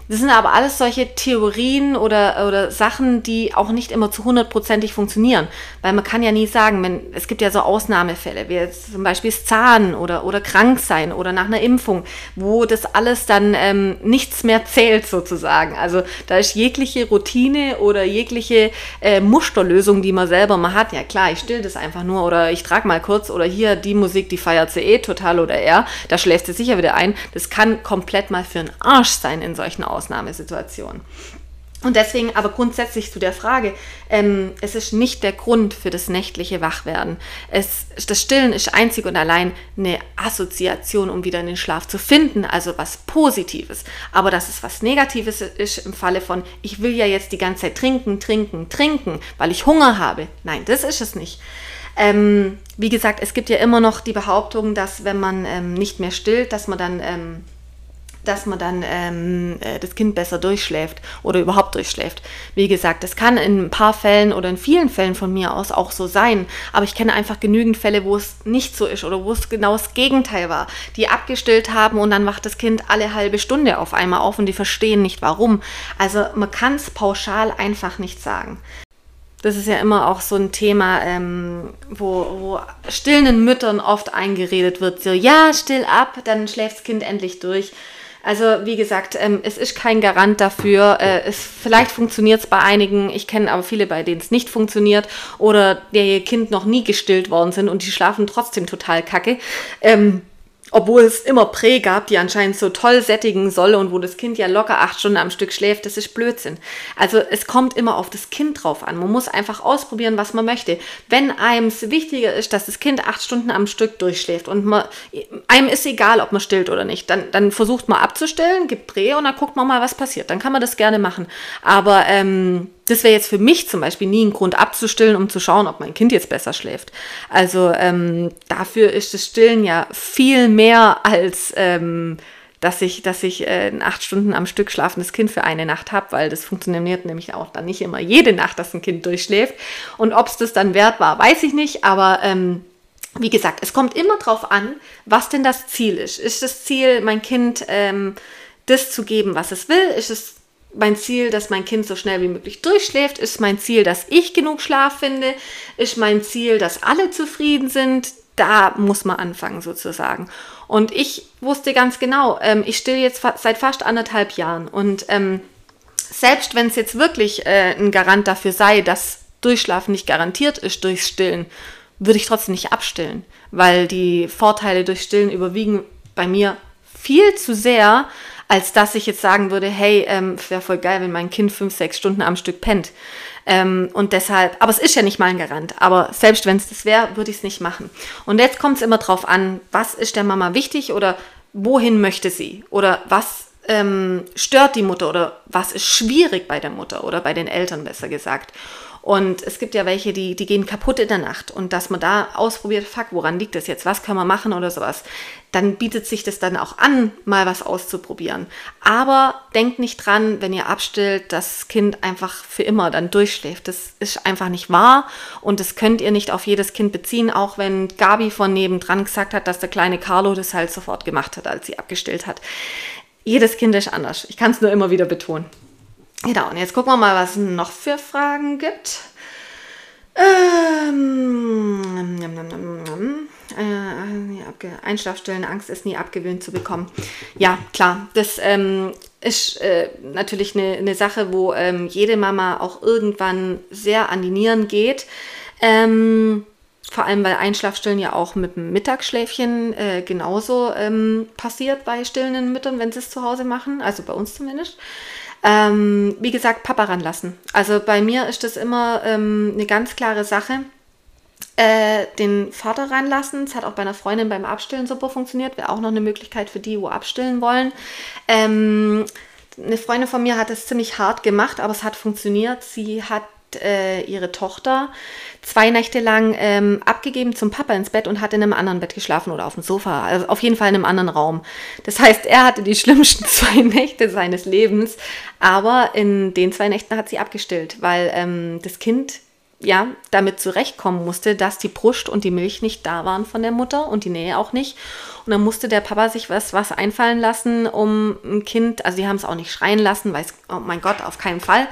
Das sind aber alles solche Theorien oder, oder Sachen, die auch nicht immer zu hundertprozentig funktionieren. Weil man kann ja nie sagen, wenn, es gibt ja so Ausnahmefälle, wie zum Beispiel das Zahn oder, oder krank sein oder nach einer Impfung, wo das alles dann ähm, nichts mehr zählt sozusagen. Also da ist jegliche Routine oder jegliche äh, Musterlösung, die man selber mal hat. Ja klar, ich still das einfach nur oder ich trage mal kurz oder hier die Musik, die feiert sie eh total oder er, da schläft sie sicher wieder ein. Das kann komplett mal für einen Arsch sein in solchen Ausnahmesituation. Und deswegen aber grundsätzlich zu der Frage, ähm, es ist nicht der Grund für das nächtliche Wachwerden. Es, das Stillen ist einzig und allein eine Assoziation, um wieder in den Schlaf zu finden, also was Positives. Aber dass es was Negatives ist im Falle von, ich will ja jetzt die ganze Zeit trinken, trinken, trinken, weil ich Hunger habe. Nein, das ist es nicht. Ähm, wie gesagt, es gibt ja immer noch die Behauptung, dass wenn man ähm, nicht mehr stillt, dass man dann ähm, dass man dann ähm, äh, das Kind besser durchschläft oder überhaupt durchschläft. Wie gesagt, das kann in ein paar Fällen oder in vielen Fällen von mir aus auch so sein, aber ich kenne einfach genügend Fälle, wo es nicht so ist oder wo es genau das Gegenteil war, die abgestillt haben und dann wacht das Kind alle halbe Stunde auf einmal auf und die verstehen nicht warum. Also man kann es pauschal einfach nicht sagen. Das ist ja immer auch so ein Thema, ähm, wo, wo stillenden Müttern oft eingeredet wird, so ja, still ab, dann schläft das Kind endlich durch. Also wie gesagt, ähm, es ist kein Garant dafür. Äh, es, vielleicht funktioniert es bei einigen, ich kenne aber viele, bei denen es nicht funktioniert oder der ihr Kind noch nie gestillt worden sind und die schlafen trotzdem total kacke. Ähm, obwohl es immer Prä gab, die anscheinend so toll sättigen soll und wo das Kind ja locker acht Stunden am Stück schläft, das ist Blödsinn. Also es kommt immer auf das Kind drauf an. Man muss einfach ausprobieren, was man möchte. Wenn einem es wichtiger ist, dass das Kind acht Stunden am Stück durchschläft und man, einem ist egal, ob man stillt oder nicht, dann, dann versucht man abzustellen, gibt Prä und dann guckt man mal, was passiert. Dann kann man das gerne machen. Aber ähm, das wäre jetzt für mich zum Beispiel nie ein Grund abzustillen, um zu schauen, ob mein Kind jetzt besser schläft. Also ähm, dafür ist das Stillen ja viel mehr als ähm, dass ich, dass ich äh, ein acht Stunden am Stück schlafendes Kind für eine Nacht habe, weil das funktioniert nämlich auch dann nicht immer jede Nacht, dass ein Kind durchschläft. Und ob es das dann wert war, weiß ich nicht. Aber ähm, wie gesagt, es kommt immer darauf an, was denn das Ziel ist. Ist das Ziel, mein Kind ähm, das zu geben, was es will? Ist es mein Ziel, dass mein Kind so schnell wie möglich durchschläft? Ist mein Ziel, dass ich genug Schlaf finde? Ist mein Ziel, dass alle zufrieden sind? Da muss man anfangen sozusagen. Und ich wusste ganz genau, ähm, ich still jetzt fa seit fast anderthalb Jahren. Und ähm, selbst wenn es jetzt wirklich äh, ein Garant dafür sei, dass Durchschlafen nicht garantiert ist durchs Stillen, würde ich trotzdem nicht abstillen, weil die Vorteile durch Stillen überwiegen bei mir viel zu sehr, als dass ich jetzt sagen würde, hey, ähm, wäre voll geil, wenn mein Kind fünf, sechs Stunden am Stück pennt. Ähm, und deshalb, aber es ist ja nicht mal ein Garant, aber selbst wenn es das wäre, würde ich es nicht machen. Und jetzt kommt es immer drauf an, was ist der Mama wichtig oder wohin möchte sie oder was ähm, stört die Mutter oder was ist schwierig bei der Mutter oder bei den Eltern besser gesagt. Und es gibt ja welche, die, die gehen kaputt in der Nacht. Und dass man da ausprobiert, fuck, woran liegt das jetzt? Was kann man machen oder sowas? Dann bietet sich das dann auch an, mal was auszuprobieren. Aber denkt nicht dran, wenn ihr abstillt, dass das Kind einfach für immer dann durchschläft. Das ist einfach nicht wahr. Und das könnt ihr nicht auf jedes Kind beziehen, auch wenn Gabi von nebendran gesagt hat, dass der kleine Carlo das halt sofort gemacht hat, als sie abgestillt hat. Jedes Kind ist anders. Ich kann es nur immer wieder betonen. Genau, und jetzt gucken wir mal, was es noch für Fragen gibt. Ähm, äh, Einschlafstellen, Angst ist nie abgewöhnt zu bekommen. Ja, klar, das ähm, ist äh, natürlich eine, eine Sache, wo ähm, jede Mama auch irgendwann sehr an die Nieren geht. Ähm, vor allem, weil Einschlafstillen ja auch mit dem Mittagsschläfchen äh, genauso ähm, passiert bei stillenden Müttern, wenn sie es zu Hause machen, also bei uns zumindest. Ähm, wie gesagt, Papa ranlassen. Also bei mir ist das immer ähm, eine ganz klare Sache. Äh, den Vater reinlassen. Es hat auch bei einer Freundin beim Abstillen super funktioniert. Wäre auch noch eine Möglichkeit für die, wo abstillen wollen. Ähm, eine Freundin von mir hat es ziemlich hart gemacht, aber es hat funktioniert. Sie hat äh, ihre Tochter zwei Nächte lang ähm, abgegeben zum Papa ins Bett und hat in einem anderen Bett geschlafen oder auf dem Sofa, also auf jeden Fall in einem anderen Raum. Das heißt, er hatte die [LAUGHS] schlimmsten zwei Nächte seines Lebens, aber in den zwei Nächten hat sie abgestillt, weil ähm, das Kind ja, damit zurechtkommen musste, dass die Brust und die Milch nicht da waren von der Mutter und die Nähe auch nicht. Und dann musste der Papa sich was, was einfallen lassen, um ein Kind, also die haben es auch nicht schreien lassen, weil es, oh mein Gott, auf keinen Fall.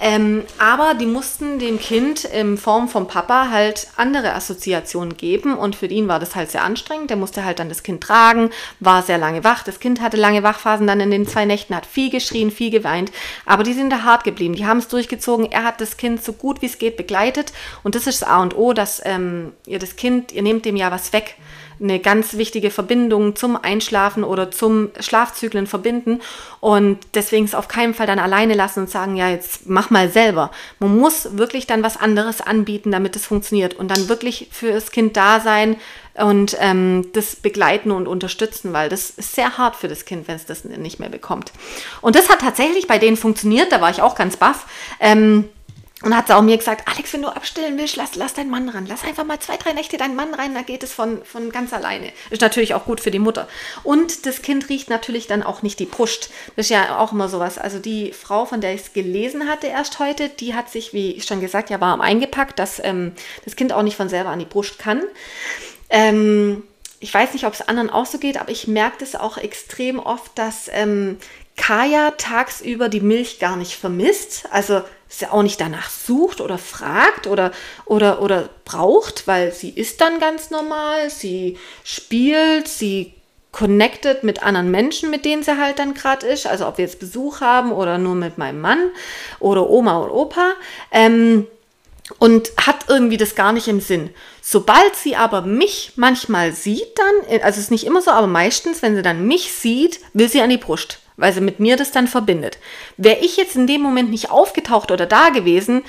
Ähm, aber die mussten dem Kind in Form vom Papa halt andere Assoziationen geben und für ihn war das halt sehr anstrengend. Der musste halt dann das Kind tragen, war sehr lange wach. Das Kind hatte lange Wachphasen dann in den zwei Nächten, hat viel geschrien, viel geweint, aber die sind da hart geblieben. Die haben es durchgezogen. Er hat das Kind so gut wie es geht begleitet und das ist das A und O, dass ähm, ihr das Kind, ihr nehmt dem ja was weg eine ganz wichtige Verbindung zum Einschlafen oder zum Schlafzyklen verbinden und deswegen es auf keinen Fall dann alleine lassen und sagen, ja, jetzt mach mal selber. Man muss wirklich dann was anderes anbieten, damit es funktioniert und dann wirklich für das Kind da sein und ähm, das begleiten und unterstützen, weil das ist sehr hart für das Kind, wenn es das nicht mehr bekommt. Und das hat tatsächlich bei denen funktioniert, da war ich auch ganz baff. Ähm, und hat sie auch mir gesagt, Alex, wenn du abstillen willst, lass, lass deinen Mann ran. Lass einfach mal zwei, drei Nächte deinen Mann rein, da geht es von, von ganz alleine. Ist natürlich auch gut für die Mutter. Und das Kind riecht natürlich dann auch nicht die Brust. Das ist ja auch immer sowas. Also die Frau, von der ich es gelesen hatte erst heute, die hat sich, wie ich schon gesagt, ja warm eingepackt, dass ähm, das Kind auch nicht von selber an die Brust kann. Ähm, ich weiß nicht, ob es anderen auch so geht, aber ich merke das auch extrem oft, dass ähm, Kaya tagsüber die Milch gar nicht vermisst. Also sie auch nicht danach sucht oder fragt oder, oder, oder braucht, weil sie ist dann ganz normal, sie spielt, sie connected mit anderen Menschen, mit denen sie halt dann gerade ist. Also ob wir jetzt Besuch haben oder nur mit meinem Mann oder Oma und Opa. Ähm, und hat irgendwie das gar nicht im Sinn. Sobald sie aber mich manchmal sieht, dann, also es ist nicht immer so, aber meistens, wenn sie dann mich sieht, will sie an die Brust weil sie mit mir das dann verbindet. Wäre ich jetzt in dem Moment nicht aufgetaucht oder da gewesen,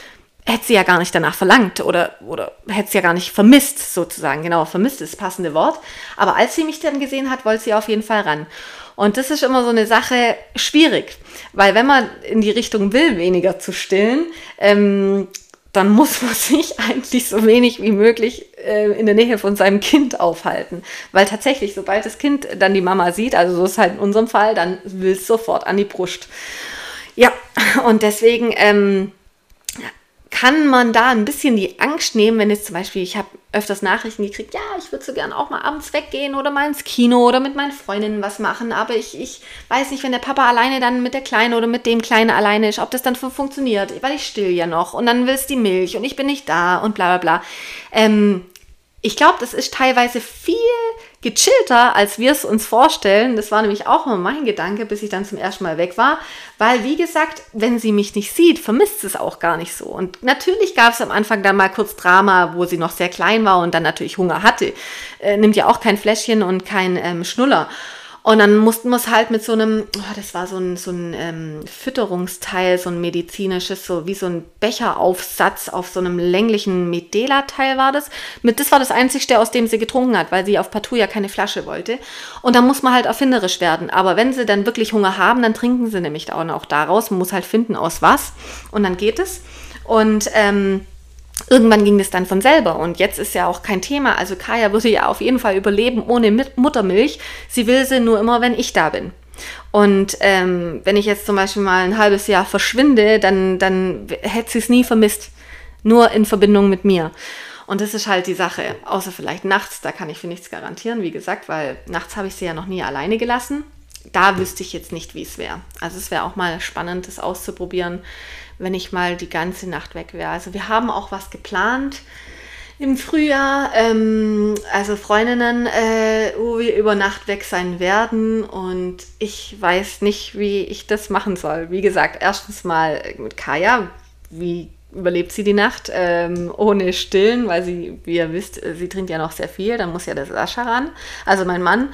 hätte sie ja gar nicht danach verlangt oder, oder hätte sie ja gar nicht vermisst, sozusagen. Genau, vermisst ist das passende Wort. Aber als sie mich dann gesehen hat, wollte sie auf jeden Fall ran. Und das ist immer so eine Sache schwierig, weil wenn man in die Richtung will, weniger zu stillen, ähm, dann muss man sich [LAUGHS] eigentlich so wenig wie möglich äh, in der Nähe von seinem Kind aufhalten. Weil tatsächlich, sobald das Kind dann die Mama sieht, also so ist halt in unserem Fall, dann will es sofort an die Brust. Ja, und deswegen ähm, kann man da ein bisschen die Angst nehmen, wenn jetzt zum Beispiel, ich habe öfters Nachrichten gekriegt, ja, ich würde so gern auch mal abends weggehen oder mal ins Kino oder mit meinen Freundinnen was machen, aber ich, ich weiß nicht, wenn der Papa alleine dann mit der Kleinen oder mit dem Kleinen alleine ist, ob das dann funktioniert, weil ich still ja noch und dann willst die Milch und ich bin nicht da und bla bla bla. Ähm, ich glaube, das ist teilweise viel gechillter, als wir es uns vorstellen. Das war nämlich auch immer mein Gedanke, bis ich dann zum ersten Mal weg war. Weil, wie gesagt, wenn sie mich nicht sieht, vermisst es auch gar nicht so. Und natürlich gab es am Anfang dann mal kurz Drama, wo sie noch sehr klein war und dann natürlich Hunger hatte. Äh, nimmt ja auch kein Fläschchen und kein ähm, Schnuller. Und dann mussten wir es halt mit so einem, oh, das war so ein, so ein ähm, Fütterungsteil, so ein medizinisches, so wie so ein Becheraufsatz auf so einem länglichen Medela-Teil war das. Mit, das war das Einzigste, aus dem sie getrunken hat, weil sie auf Partout ja keine Flasche wollte. Und da muss man halt erfinderisch werden. Aber wenn sie dann wirklich Hunger haben, dann trinken sie nämlich auch noch daraus. Man muss halt finden, aus was. Und dann geht es. Und ähm, Irgendwann ging das dann von selber und jetzt ist ja auch kein Thema. Also Kaya würde ja auf jeden Fall überleben ohne Muttermilch. Sie will sie nur immer, wenn ich da bin. Und ähm, wenn ich jetzt zum Beispiel mal ein halbes Jahr verschwinde, dann, dann hätte sie es nie vermisst. Nur in Verbindung mit mir. Und das ist halt die Sache. Außer vielleicht nachts, da kann ich für nichts garantieren, wie gesagt, weil nachts habe ich sie ja noch nie alleine gelassen. Da wüsste ich jetzt nicht, wie es wäre. Also es wäre auch mal spannend, das auszuprobieren wenn ich mal die ganze Nacht weg wäre. Also wir haben auch was geplant im Frühjahr, ähm, also Freundinnen, äh, wo wir über Nacht weg sein werden. Und ich weiß nicht, wie ich das machen soll. Wie gesagt, erstens mal mit Kaya, wie überlebt sie die Nacht? Ähm, ohne Stillen, weil sie, wie ihr wisst, sie trinkt ja noch sehr viel, dann muss ja der Sascha ran, also mein Mann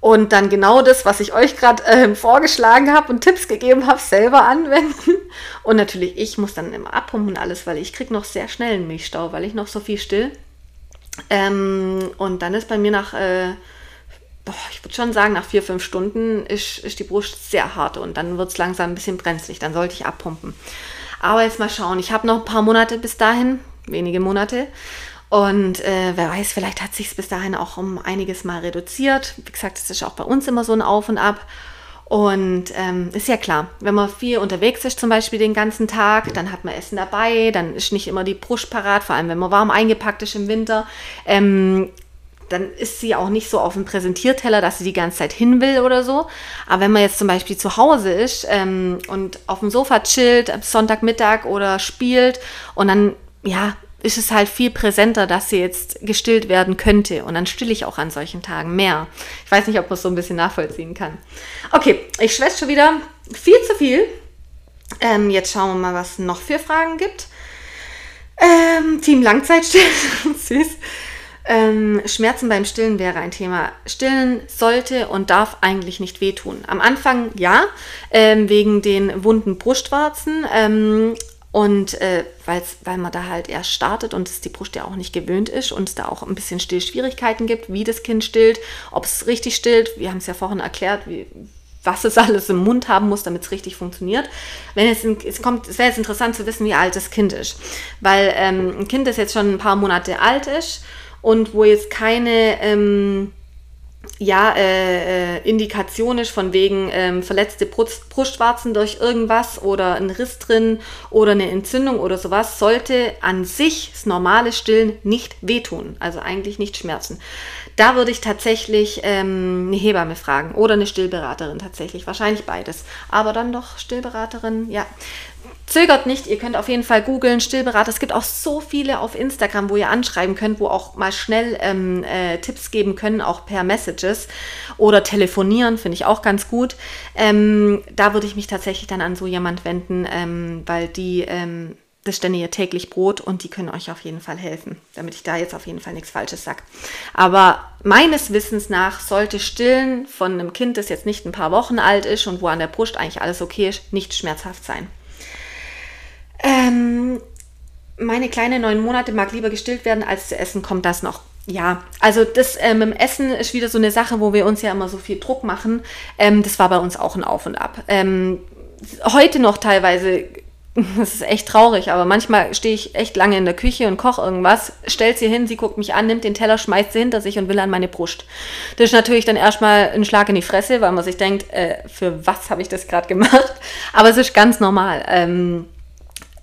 und dann genau das, was ich euch gerade äh, vorgeschlagen habe und Tipps gegeben habe, selber anwenden. [LAUGHS] Und natürlich, ich muss dann immer abpumpen und alles, weil ich kriege noch sehr schnell einen Milchstau, weil ich noch so viel still. Ähm, und dann ist bei mir nach, äh, oh, ich würde schon sagen, nach vier, fünf Stunden ist, ist die Brust sehr hart und dann wird es langsam ein bisschen brenzlig. Dann sollte ich abpumpen. Aber jetzt mal schauen. Ich habe noch ein paar Monate bis dahin, wenige Monate. Und äh, wer weiß, vielleicht hat sich es bis dahin auch um einiges mal reduziert. Wie gesagt, es ist auch bei uns immer so ein Auf und Ab. Und ähm, ist ja klar, wenn man viel unterwegs ist, zum Beispiel den ganzen Tag, dann hat man Essen dabei, dann ist nicht immer die Brust parat, vor allem wenn man warm eingepackt ist im Winter. Ähm, dann ist sie auch nicht so auf dem Präsentierteller, dass sie die ganze Zeit hin will oder so. Aber wenn man jetzt zum Beispiel zu Hause ist ähm, und auf dem Sofa chillt, Sonntagmittag oder spielt und dann, ja, ist es halt viel präsenter, dass sie jetzt gestillt werden könnte. Und dann stille ich auch an solchen Tagen mehr. Ich weiß nicht, ob man es so ein bisschen nachvollziehen kann. Okay, ich schwätze schon wieder viel zu viel. Ähm, jetzt schauen wir mal, was noch für Fragen gibt. Ähm, Team Langzeitstillen, [LAUGHS] süß. Ähm, Schmerzen beim Stillen wäre ein Thema. Stillen sollte und darf eigentlich nicht wehtun. Am Anfang ja, ähm, wegen den wunden Brustwarzen. Ähm, und äh, weil man da halt erst startet und es die Brust ja auch nicht gewöhnt ist und es da auch ein bisschen Stillschwierigkeiten gibt, wie das Kind stillt, ob es richtig stillt. Wir haben es ja vorhin erklärt, wie, was es [LAUGHS] alles im Mund haben muss, damit es richtig funktioniert. Wenn es, es kommt, es wäre jetzt interessant zu wissen, wie alt das Kind ist. Weil ähm, ein Kind, das jetzt schon ein paar Monate alt ist und wo jetzt keine ähm, ja, äh, äh, Indikation ist von wegen ähm, verletzte Brust, Brustwarzen durch irgendwas oder ein Riss drin oder eine Entzündung oder sowas, sollte an sich das normale Stillen nicht wehtun, also eigentlich nicht schmerzen. Da würde ich tatsächlich ähm, eine Hebamme fragen oder eine Stillberaterin tatsächlich, wahrscheinlich beides, aber dann doch Stillberaterin, ja. Zögert nicht, ihr könnt auf jeden Fall googeln, Stillberater. Es gibt auch so viele auf Instagram, wo ihr anschreiben könnt, wo auch mal schnell ähm, äh, Tipps geben können, auch per Messages oder telefonieren, finde ich auch ganz gut. Ähm, da würde ich mich tatsächlich dann an so jemand wenden, ähm, weil die, ähm, das stände ihr täglich Brot und die können euch auf jeden Fall helfen, damit ich da jetzt auf jeden Fall nichts Falsches sage. Aber meines Wissens nach sollte Stillen von einem Kind, das jetzt nicht ein paar Wochen alt ist und wo an der Brust eigentlich alles okay ist, nicht schmerzhaft sein. Ähm, meine kleine neun Monate mag lieber gestillt werden, als zu essen kommt das noch. Ja, also das ähm, mit dem Essen ist wieder so eine Sache, wo wir uns ja immer so viel Druck machen. Ähm, das war bei uns auch ein Auf und Ab. Ähm, heute noch teilweise, [LAUGHS] das ist echt traurig, aber manchmal stehe ich echt lange in der Küche und koche irgendwas, stellt sie hin, sie guckt mich an, nimmt den Teller, schmeißt sie hinter sich und will an meine Brust. Das ist natürlich dann erstmal ein Schlag in die Fresse, weil man sich denkt, äh, für was habe ich das gerade gemacht? [LAUGHS] Aber es ist ganz normal. Ähm,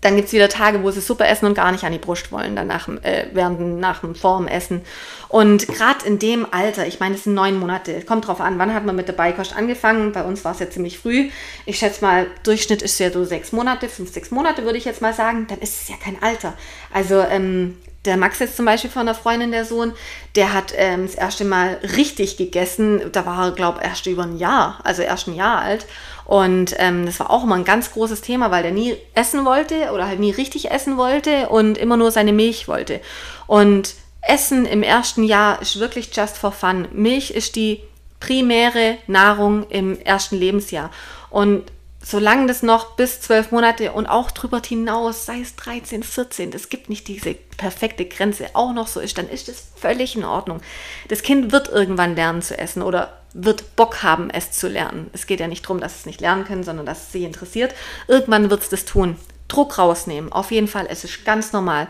dann gibt es wieder Tage, wo sie super essen und gar nicht an die Brust wollen, dann nach, äh, während nach dem Vorm Essen. Und gerade in dem Alter, ich meine, es sind neun Monate, kommt drauf an, wann hat man mit der Beikost angefangen? Bei uns war es ja ziemlich früh. Ich schätze mal, Durchschnitt ist ja so sechs Monate, fünf, sechs Monate würde ich jetzt mal sagen. Dann ist es ja kein Alter. Also ähm, der Max jetzt zum Beispiel von einer Freundin, der Sohn, der hat ähm, das erste Mal richtig gegessen. Da war er, glaube ich, erst über ein Jahr, also erst ein Jahr alt. Und ähm, das war auch immer ein ganz großes Thema, weil der nie essen wollte oder halt nie richtig essen wollte und immer nur seine Milch wollte. Und Essen im ersten Jahr ist wirklich just for fun. Milch ist die primäre Nahrung im ersten Lebensjahr. Und solange das noch bis zwölf Monate und auch drüber hinaus, sei es 13, 14, es gibt nicht diese perfekte Grenze, auch noch so ist, dann ist es völlig in Ordnung. Das Kind wird irgendwann lernen zu essen oder wird Bock haben, es zu lernen. Es geht ja nicht darum, dass es nicht lernen können, sondern dass es sie interessiert. Irgendwann wird es das tun. Druck rausnehmen. Auf jeden Fall, es ist ganz normal.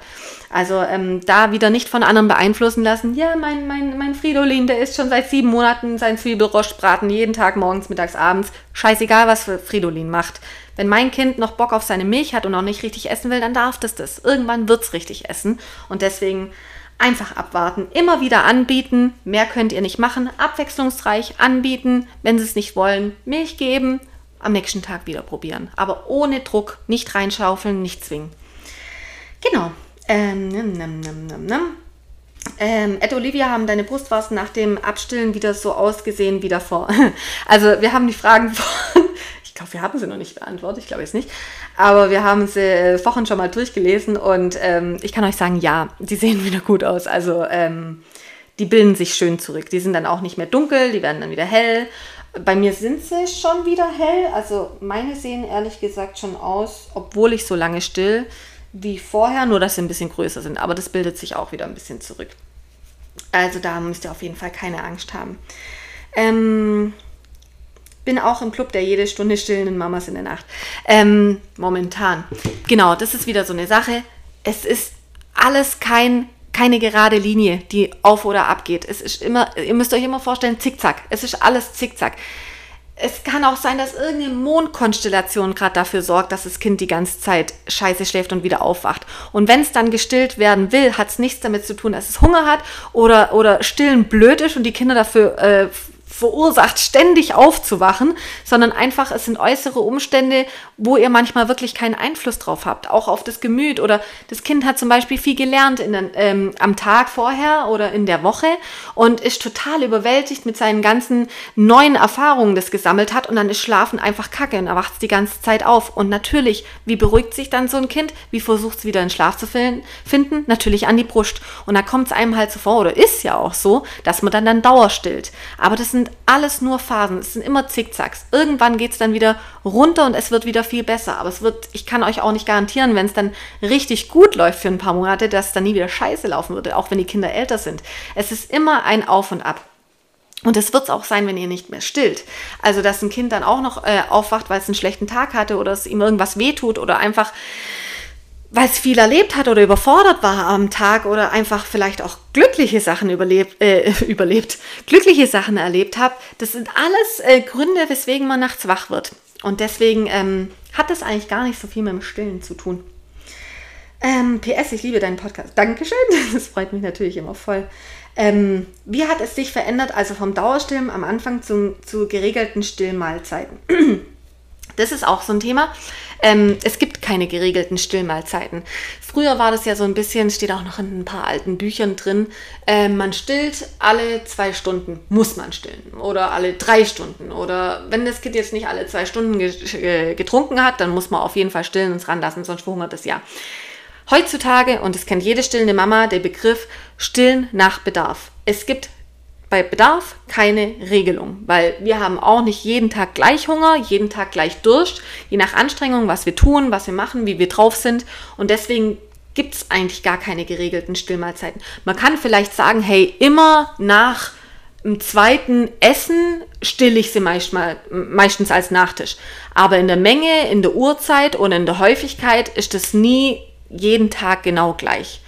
Also ähm, da wieder nicht von anderen beeinflussen lassen. Ja, mein, mein, mein Fridolin, der isst schon seit sieben Monaten sein Zwiebelrostbraten jeden Tag morgens, mittags, abends. Scheißegal, was Fridolin macht. Wenn mein Kind noch Bock auf seine Milch hat und noch nicht richtig essen will, dann darf das das. Irgendwann wird es richtig essen. Und deswegen einfach abwarten. Immer wieder anbieten. Mehr könnt ihr nicht machen. Abwechslungsreich anbieten. Wenn sie es nicht wollen, Milch geben am nächsten Tag wieder probieren. Aber ohne Druck, nicht reinschaufeln, nicht zwingen. Genau. Ähm, nimm, nimm, nimm. Ähm, Ed Olivia haben deine Brustwarzen nach dem Abstillen wieder so ausgesehen wie davor. [LAUGHS] Also wir haben die Fragen von, [LAUGHS] ich glaube, wir haben sie noch nicht beantwortet, ich glaube jetzt nicht, aber wir haben sie äh, vorhin schon mal durchgelesen und ähm, ich kann euch sagen, ja, die sehen wieder gut aus. Also ähm, die bilden sich schön zurück. Die sind dann auch nicht mehr dunkel, die werden dann wieder hell bei mir sind sie schon wieder hell. Also meine sehen ehrlich gesagt schon aus, obwohl ich so lange still wie vorher, nur dass sie ein bisschen größer sind. Aber das bildet sich auch wieder ein bisschen zurück. Also da müsst ihr auf jeden Fall keine Angst haben. Ähm, bin auch im Club der jede Stunde stillenden Mamas in der Nacht. Ähm, momentan. Genau, das ist wieder so eine Sache. Es ist alles kein, keine gerade Linie, die auf oder ab geht. Es ist immer, ihr müsst euch immer vorstellen, zickzack. Es ist alles zickzack. Es kann auch sein, dass irgendeine Mondkonstellation gerade dafür sorgt, dass das Kind die ganze Zeit scheiße schläft und wieder aufwacht. Und wenn es dann gestillt werden will, hat es nichts damit zu tun, dass es Hunger hat oder, oder stillen blöd ist und die Kinder dafür äh, verursacht, ständig aufzuwachen, sondern einfach, es sind äußere Umstände, wo ihr manchmal wirklich keinen Einfluss drauf habt, auch auf das Gemüt oder das Kind hat zum Beispiel viel gelernt den, ähm, am Tag vorher oder in der Woche und ist total überwältigt mit seinen ganzen neuen Erfahrungen, das gesammelt hat und dann ist Schlafen einfach kacke und er wacht die ganze Zeit auf. Und natürlich, wie beruhigt sich dann so ein Kind? Wie versucht es wieder in Schlaf zu finden? Natürlich an die Brust. Und da kommt es einem halt so vor, oder ist ja auch so, dass man dann dann dauerstillt. Aber das sind alles nur Phasen. Es sind immer Zickzacks. Irgendwann geht es dann wieder runter und es wird wieder viel besser. Aber es wird, ich kann euch auch nicht garantieren, wenn es dann richtig gut läuft für ein paar Monate, dass es dann nie wieder scheiße laufen würde, auch wenn die Kinder älter sind. Es ist immer ein Auf und Ab. Und das wird es auch sein, wenn ihr nicht mehr stillt. Also, dass ein Kind dann auch noch äh, aufwacht, weil es einen schlechten Tag hatte oder es ihm irgendwas wehtut oder einfach weil es viel erlebt hat oder überfordert war am Tag oder einfach vielleicht auch glückliche Sachen überlebt, äh, [LAUGHS] überlebt glückliche Sachen erlebt habt, das sind alles äh, Gründe, weswegen man nachts wach wird. Und deswegen ähm, hat das eigentlich gar nicht so viel mit dem Stillen zu tun. Ähm, PS, ich liebe deinen Podcast. Dankeschön, [LAUGHS] das freut mich natürlich immer voll. Ähm, wie hat es sich verändert, also vom Dauerstillen am Anfang zum, zu geregelten Stillmahlzeiten? [CLEARS THROAT] Das ist auch so ein Thema. Ähm, es gibt keine geregelten Stillmahlzeiten. Früher war das ja so ein bisschen, steht auch noch in ein paar alten Büchern drin, äh, man stillt alle zwei Stunden, muss man stillen. Oder alle drei Stunden. Oder wenn das Kind jetzt nicht alle zwei Stunden ge getrunken hat, dann muss man auf jeden Fall stillen und es ranlassen, sonst verhungert es ja. Heutzutage, und das kennt jede stillende Mama, der Begriff Stillen nach Bedarf. Es gibt bei Bedarf keine Regelung, weil wir haben auch nicht jeden Tag gleich Hunger, jeden Tag gleich Durst, je nach Anstrengung, was wir tun, was wir machen, wie wir drauf sind. Und deswegen gibt es eigentlich gar keine geregelten Stillmahlzeiten. Man kann vielleicht sagen, hey, immer nach dem zweiten Essen stille ich sie meistens, meistens als Nachtisch. Aber in der Menge, in der Uhrzeit und in der Häufigkeit ist es nie jeden Tag genau gleich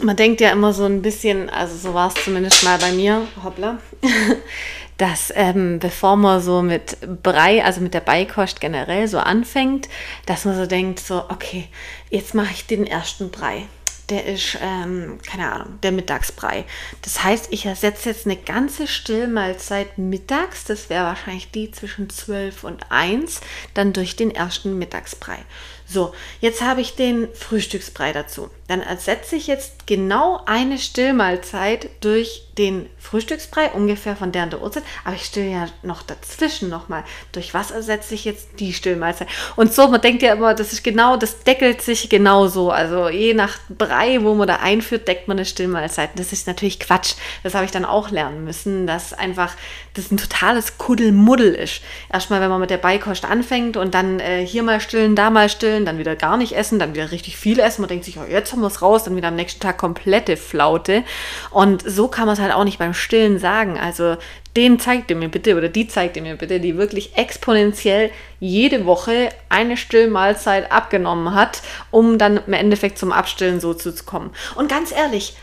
man denkt ja immer so ein bisschen, also so war es zumindest mal bei mir, hoppla, [LAUGHS] dass ähm, bevor man so mit Brei, also mit der Beikost generell so anfängt, dass man so denkt, so, okay, jetzt mache ich den ersten Brei. Der ist, ähm, keine Ahnung, der Mittagsbrei. Das heißt, ich ersetze jetzt eine ganze Stillmahlzeit mittags, das wäre wahrscheinlich die zwischen 12 und 1, dann durch den ersten Mittagsbrei. So, jetzt habe ich den Frühstücksbrei dazu. Dann ersetze ich jetzt genau eine Stillmahlzeit durch den Frühstücksbrei, ungefähr von der und der Uhrzeit. Aber ich still ja noch dazwischen nochmal. Durch was ersetze ich jetzt die Stillmahlzeit? Und so, man denkt ja immer, das ist genau, das deckelt sich genauso. Also je nach Brei, wo man da einführt, deckt man eine Stillmahlzeit. Das ist natürlich Quatsch. Das habe ich dann auch lernen müssen, dass einfach das ein totales Kuddelmuddel ist. Erstmal, wenn man mit der Beikost anfängt und dann äh, hier mal stillen, da mal stillen, dann wieder gar nicht essen, dann wieder richtig viel essen. Man denkt sich, oh, jetzt haben es raus, dann wieder am nächsten Tag komplette Flaute. Und so kann man es halt auch nicht beim Stillen sagen. Also den zeigt ihr mir bitte oder die zeigt ihr mir bitte, die wirklich exponentiell jede Woche eine Stillmahlzeit abgenommen hat, um dann im Endeffekt zum Abstillen so zu kommen. Und ganz ehrlich,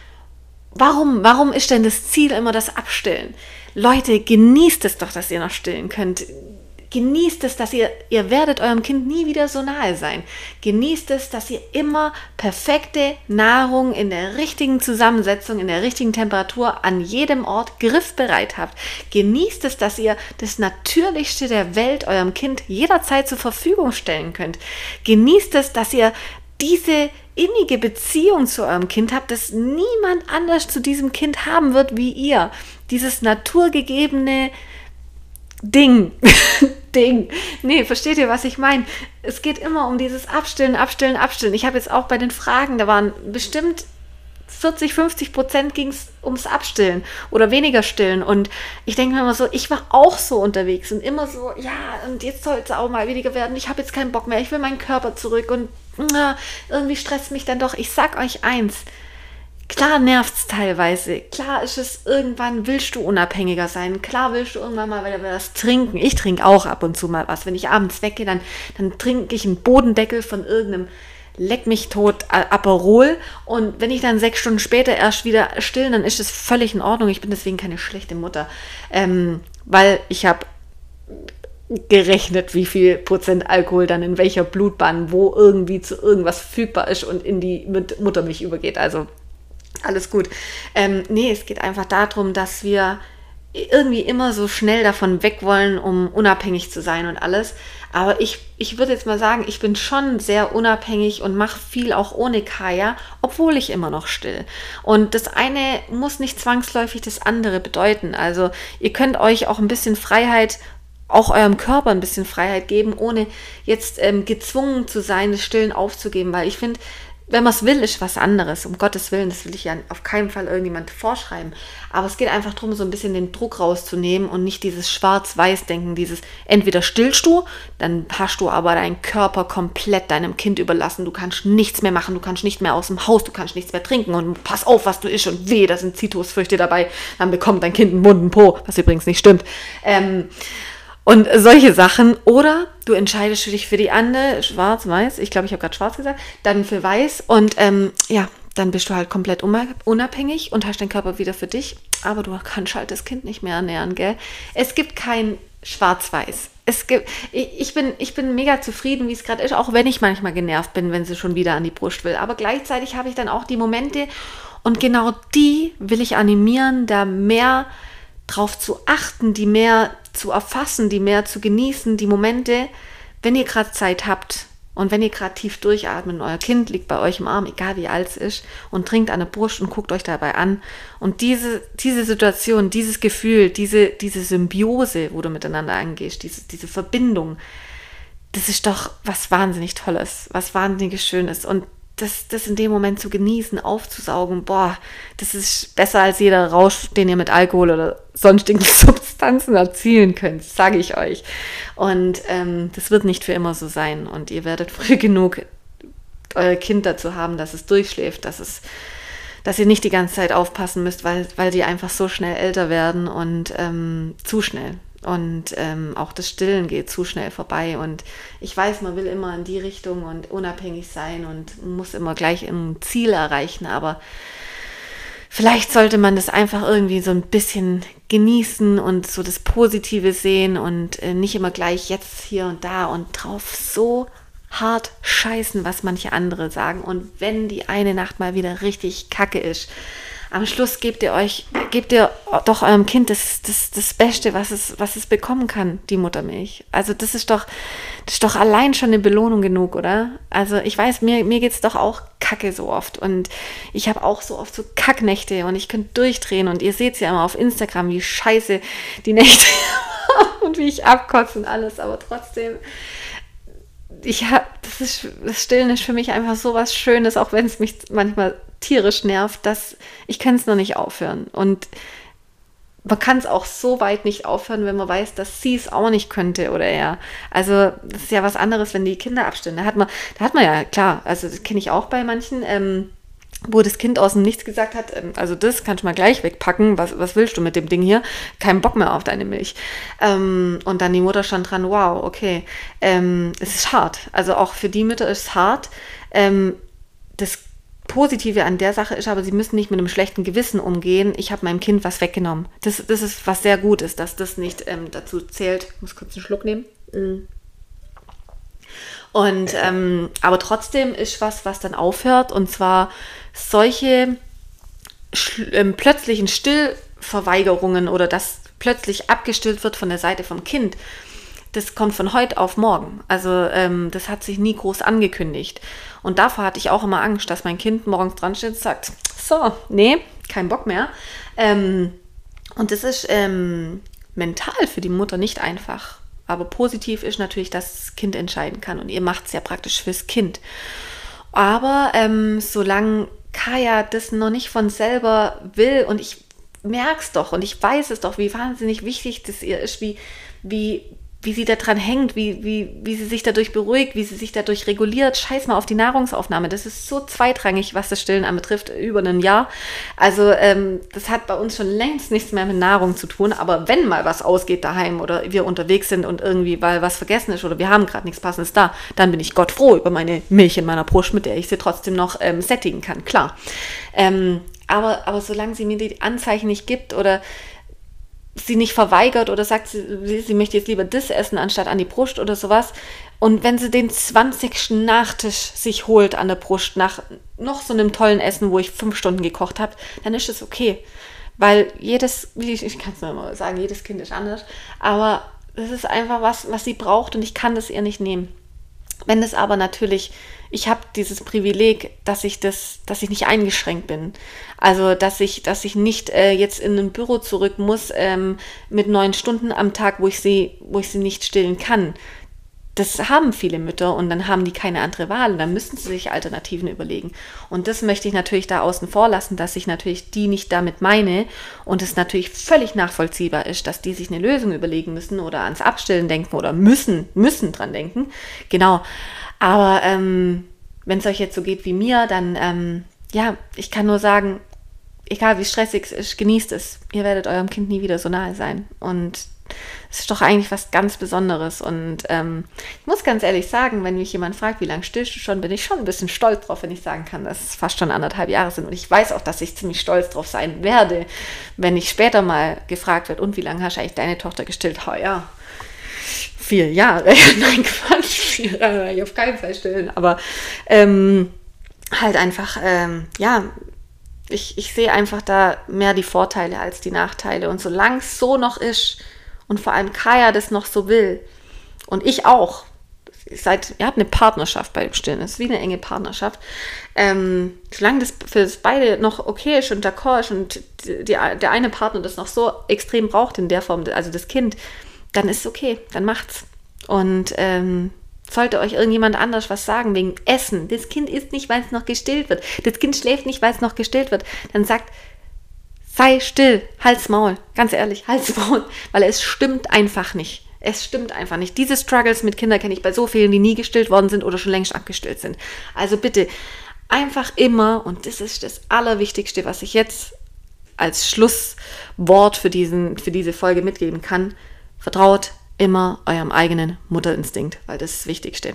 warum, warum ist denn das Ziel immer das Abstillen? Leute, genießt es doch, dass ihr noch stillen könnt. Genießt es, dass ihr, ihr werdet eurem Kind nie wieder so nahe sein. Genießt es, dass ihr immer perfekte Nahrung in der richtigen Zusammensetzung, in der richtigen Temperatur an jedem Ort griffbereit habt. Genießt es, dass ihr das Natürlichste der Welt eurem Kind jederzeit zur Verfügung stellen könnt. Genießt es, dass ihr diese innige Beziehung zu eurem Kind habt, dass niemand anders zu diesem Kind haben wird wie ihr. Dieses naturgegebene Ding. [LAUGHS] Ding. Nee, versteht ihr, was ich meine? Es geht immer um dieses Abstillen, Abstillen, Abstillen. Ich habe jetzt auch bei den Fragen, da waren bestimmt 40, 50 Prozent ging es ums Abstillen oder weniger stillen. Und ich denke mir immer so, ich war auch so unterwegs und immer so, ja, und jetzt soll es auch mal weniger werden. Ich habe jetzt keinen Bock mehr, ich will meinen Körper zurück und na, irgendwie stresst mich dann doch. Ich sag euch eins, Klar nervt es teilweise. Klar ist es irgendwann, willst du unabhängiger sein. Klar willst du irgendwann mal wieder was trinken. Ich trinke auch ab und zu mal was. Wenn ich abends weggehe, dann, dann trinke ich einen Bodendeckel von irgendeinem leck mich tot Aperol und wenn ich dann sechs Stunden später erst wieder still, dann ist es völlig in Ordnung. Ich bin deswegen keine schlechte Mutter, ähm, weil ich habe gerechnet, wie viel Prozent Alkohol dann in welcher Blutbahn wo irgendwie zu irgendwas verfügbar ist und in die Muttermilch übergeht. Also alles gut. Ähm, nee, es geht einfach darum, dass wir irgendwie immer so schnell davon weg wollen, um unabhängig zu sein und alles. Aber ich, ich würde jetzt mal sagen, ich bin schon sehr unabhängig und mache viel auch ohne Kaya, obwohl ich immer noch still. Und das eine muss nicht zwangsläufig das andere bedeuten. Also ihr könnt euch auch ein bisschen Freiheit auch eurem Körper ein bisschen Freiheit geben, ohne jetzt ähm, gezwungen zu sein, das Stillen aufzugeben, weil ich finde, wenn man es will, ist was anderes. Um Gottes Willen, das will ich ja auf keinen Fall irgendjemand vorschreiben. Aber es geht einfach darum, so ein bisschen den Druck rauszunehmen und nicht dieses Schwarz-Weiß-Denken, dieses entweder stillst du, dann hast du aber deinen Körper komplett deinem Kind überlassen. Du kannst nichts mehr machen, du kannst nicht mehr aus dem Haus, du kannst nichts mehr trinken und pass auf, was du isst und weh, da sind Zitrusfrüchte dabei. Dann bekommt dein Kind einen bunten Po, was übrigens nicht stimmt. Ähm, und solche Sachen. Oder du entscheidest dich für die andere, schwarz, weiß. Ich glaube, ich habe gerade schwarz gesagt. Dann für weiß. Und ähm, ja, dann bist du halt komplett unabhängig und hast den Körper wieder für dich. Aber du kannst halt das Kind nicht mehr ernähren, gell? Es gibt kein Schwarz-Weiß. Es gibt, ich bin, ich bin mega zufrieden, wie es gerade ist, auch wenn ich manchmal genervt bin, wenn sie schon wieder an die Brust will. Aber gleichzeitig habe ich dann auch die Momente und genau die will ich animieren, da mehr drauf zu achten, die mehr zu erfassen, die mehr zu genießen, die Momente, wenn ihr gerade Zeit habt und wenn ihr gerade tief durchatmet und euer Kind liegt bei euch im Arm, egal wie alt es ist, und trinkt an der Brust und guckt euch dabei an. Und diese, diese Situation, dieses Gefühl, diese, diese Symbiose, wo du miteinander angehst, diese, diese Verbindung, das ist doch was wahnsinnig Tolles, was wahnsinnig Schönes. Und das, das in dem Moment zu genießen, aufzusaugen, boah, das ist besser als jeder Rausch, den ihr mit Alkohol oder sonstigen [LAUGHS] Substanzen erzielen könnt, sage ich euch. Und ähm, das wird nicht für immer so sein. Und ihr werdet früh [LAUGHS] genug euer Kind dazu haben, dass es durchschläft, dass es dass ihr nicht die ganze Zeit aufpassen müsst, weil, weil die einfach so schnell älter werden und ähm, zu schnell. Und ähm, auch das Stillen geht zu schnell vorbei. Und ich weiß, man will immer in die Richtung und unabhängig sein und muss immer gleich ein Ziel erreichen. Aber vielleicht sollte man das einfach irgendwie so ein bisschen genießen und so das Positive sehen und äh, nicht immer gleich jetzt hier und da und drauf so hart scheißen, was manche andere sagen. Und wenn die eine Nacht mal wieder richtig kacke ist, am Schluss gebt ihr euch, gebt ihr doch eurem Kind das, das, das Beste, was es, was es bekommen kann, die Muttermilch. Also das ist doch, das ist doch allein schon eine Belohnung genug, oder? Also ich weiß, mir, mir geht es doch auch kacke so oft. Und ich habe auch so oft so Kacknächte und ich könnte durchdrehen. Und ihr seht ja immer auf Instagram, wie scheiße die Nächte [LAUGHS] und wie ich abkotze und alles. Aber trotzdem, ich habe, das ist, das Stillen ist für mich einfach so was Schönes, auch wenn es mich manchmal tierisch nervt, dass ich kann es noch nicht aufhören. Und man kann es auch so weit nicht aufhören, wenn man weiß, dass sie es auch nicht könnte oder er. Also das ist ja was anderes, wenn die Kinder abstimmen. Da hat man, da hat man ja klar, also das kenne ich auch bei manchen. Ähm, wo das Kind aus dem Nichts gesagt hat, ähm, also das kannst du mal gleich wegpacken, was, was willst du mit dem Ding hier? Kein Bock mehr auf deine Milch. Ähm, und dann die Mutter stand dran, wow, okay, ähm, es ist hart. Also auch für die Mütter ist es hart. Ähm, das Positive an der Sache ist aber, sie müssen nicht mit einem schlechten Gewissen umgehen. Ich habe meinem Kind was weggenommen. Das, das ist was sehr gut ist, dass das nicht ähm, dazu zählt. Ich muss kurz einen Schluck nehmen. Mm. Und ähm, aber trotzdem ist was, was dann aufhört. Und zwar solche ähm, plötzlichen Stillverweigerungen oder dass plötzlich abgestillt wird von der Seite vom Kind das kommt von heute auf morgen. Also ähm, das hat sich nie groß angekündigt. Und davor hatte ich auch immer Angst, dass mein Kind morgens dran steht und sagt, so, nee, kein Bock mehr. Ähm, und das ist ähm, mental für die Mutter nicht einfach. Aber positiv ist natürlich, dass das Kind entscheiden kann. Und ihr macht es ja praktisch fürs Kind. Aber ähm, solange Kaya das noch nicht von selber will und ich merke es doch und ich weiß es doch, wie wahnsinnig wichtig das ihr ist, wie, wie wie sie da dran hängt, wie, wie, wie sie sich dadurch beruhigt, wie sie sich dadurch reguliert. Scheiß mal auf die Nahrungsaufnahme. Das ist so zweitrangig, was das Stillen anbetrifft, über ein Jahr. Also ähm, das hat bei uns schon längst nichts mehr mit Nahrung zu tun. Aber wenn mal was ausgeht daheim oder wir unterwegs sind und irgendwie, weil was vergessen ist oder wir haben gerade nichts Passendes da, dann bin ich Gott froh über meine Milch in meiner Brust, mit der ich sie trotzdem noch ähm, sättigen kann. Klar. Ähm, aber, aber solange sie mir die Anzeichen nicht gibt oder sie nicht verweigert oder sagt, sie, sie möchte jetzt lieber das essen anstatt an die Brust oder sowas. Und wenn sie den 20. Nachtisch sich holt an der Brust nach noch so einem tollen Essen, wo ich fünf Stunden gekocht habe, dann ist es okay. Weil jedes, ich kann es nur mal sagen, jedes Kind ist anders, aber das ist einfach was, was sie braucht und ich kann das ihr nicht nehmen. Wenn es aber natürlich ich habe dieses Privileg, dass ich das, dass ich nicht eingeschränkt bin. Also dass ich, dass ich nicht äh, jetzt in ein Büro zurück muss ähm, mit neun Stunden am Tag, wo ich sie, wo ich sie nicht stillen kann. Das haben viele Mütter und dann haben die keine andere Wahl. Dann müssen sie sich Alternativen überlegen. Und das möchte ich natürlich da außen vor lassen, dass ich natürlich die nicht damit meine und es natürlich völlig nachvollziehbar ist, dass die sich eine Lösung überlegen müssen oder ans Abstillen denken oder müssen, müssen dran denken. Genau. Aber ähm, wenn es euch jetzt so geht wie mir, dann ähm, ja, ich kann nur sagen, egal wie stressig es ist, genießt es. Ihr werdet eurem Kind nie wieder so nahe sein. Und es ist doch eigentlich was ganz Besonderes. Und ähm, ich muss ganz ehrlich sagen, wenn mich jemand fragt, wie lange stillst du schon, bin ich schon ein bisschen stolz drauf, wenn ich sagen kann, dass es fast schon anderthalb Jahre sind. Und ich weiß auch, dass ich ziemlich stolz drauf sein werde, wenn ich später mal gefragt werde, und wie lange hast du eigentlich deine Tochter gestillt? Oh ja, vier Jahre. [LAUGHS] Nein, Quatsch, vier Jahre ich auf keinen Fall stillen. Aber ähm, halt einfach, ähm, ja, ich, ich sehe einfach da mehr die Vorteile als die Nachteile. Und solange es so noch ist und vor allem Kaya das noch so will. Und ich auch, seid, ihr habt eine Partnerschaft bei dem Stillen, es ist wie eine enge Partnerschaft. Ähm, solange das für das beide noch okay ist und d'accord ist und die, der eine Partner das noch so extrem braucht in der Form, also das Kind, dann ist es okay, dann macht's. Und ähm, sollte euch irgendjemand anders was sagen wegen Essen, das Kind isst nicht, weil es noch gestillt wird, das Kind schläft nicht, weil es noch gestillt wird, dann sagt, sei still, halt's Maul, ganz ehrlich, halt's Maul, weil es stimmt einfach nicht. Es stimmt einfach nicht. Diese Struggles mit Kindern kenne ich bei so vielen, die nie gestillt worden sind oder schon längst abgestillt sind. Also bitte einfach immer, und das ist das Allerwichtigste, was ich jetzt als Schlusswort für, diesen, für diese Folge mitgeben kann, Vertraut immer eurem eigenen Mutterinstinkt, weil das ist das Wichtigste.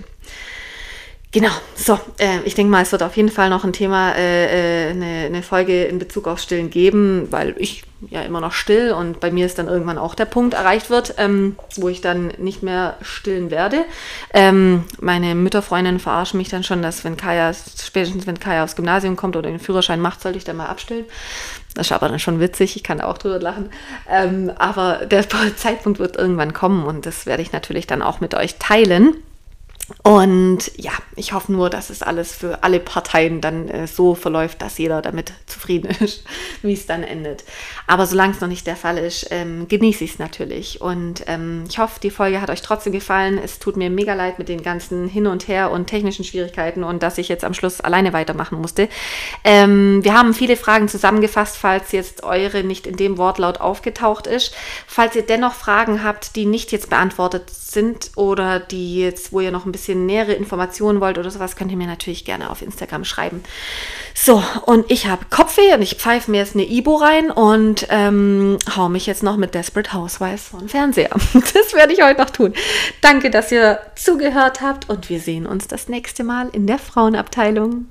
Genau, so, äh, ich denke mal, es wird auf jeden Fall noch ein Thema, äh, äh, eine, Folge in Bezug auf Stillen geben, weil ich ja immer noch still und bei mir ist dann irgendwann auch der Punkt erreicht wird, ähm, wo ich dann nicht mehr stillen werde. Ähm, meine Mütterfreundinnen verarschen mich dann schon, dass wenn Kaya, spätestens wenn Kaya aufs Gymnasium kommt oder den Führerschein macht, sollte ich dann mal abstillen. Das ist aber dann schon witzig, ich kann auch drüber lachen. Ähm, aber der [LAUGHS] Zeitpunkt wird irgendwann kommen und das werde ich natürlich dann auch mit euch teilen. Und ja, ich hoffe nur, dass es alles für alle Parteien dann äh, so verläuft, dass jeder damit zufrieden [LAUGHS] ist, wie es dann endet. Aber solange es noch nicht der Fall ist, ähm, genieße ich es natürlich. Und ähm, ich hoffe, die Folge hat euch trotzdem gefallen. Es tut mir mega leid mit den ganzen Hin und Her und technischen Schwierigkeiten und dass ich jetzt am Schluss alleine weitermachen musste. Ähm, wir haben viele Fragen zusammengefasst, falls jetzt eure nicht in dem Wortlaut aufgetaucht ist. Falls ihr dennoch Fragen habt, die nicht jetzt beantwortet sind oder die jetzt, wo ihr noch ein bisschen nähere Informationen wollt oder sowas, könnt ihr mir natürlich gerne auf Instagram schreiben. So, und ich habe Kopfweh und ich pfeife mir jetzt eine Ibo rein und ähm, hau mich jetzt noch mit Desperate Housewives von Fernseher. [LAUGHS] Das werde ich heute noch tun. Danke, dass ihr zugehört habt und wir sehen uns das nächste Mal in der Frauenabteilung.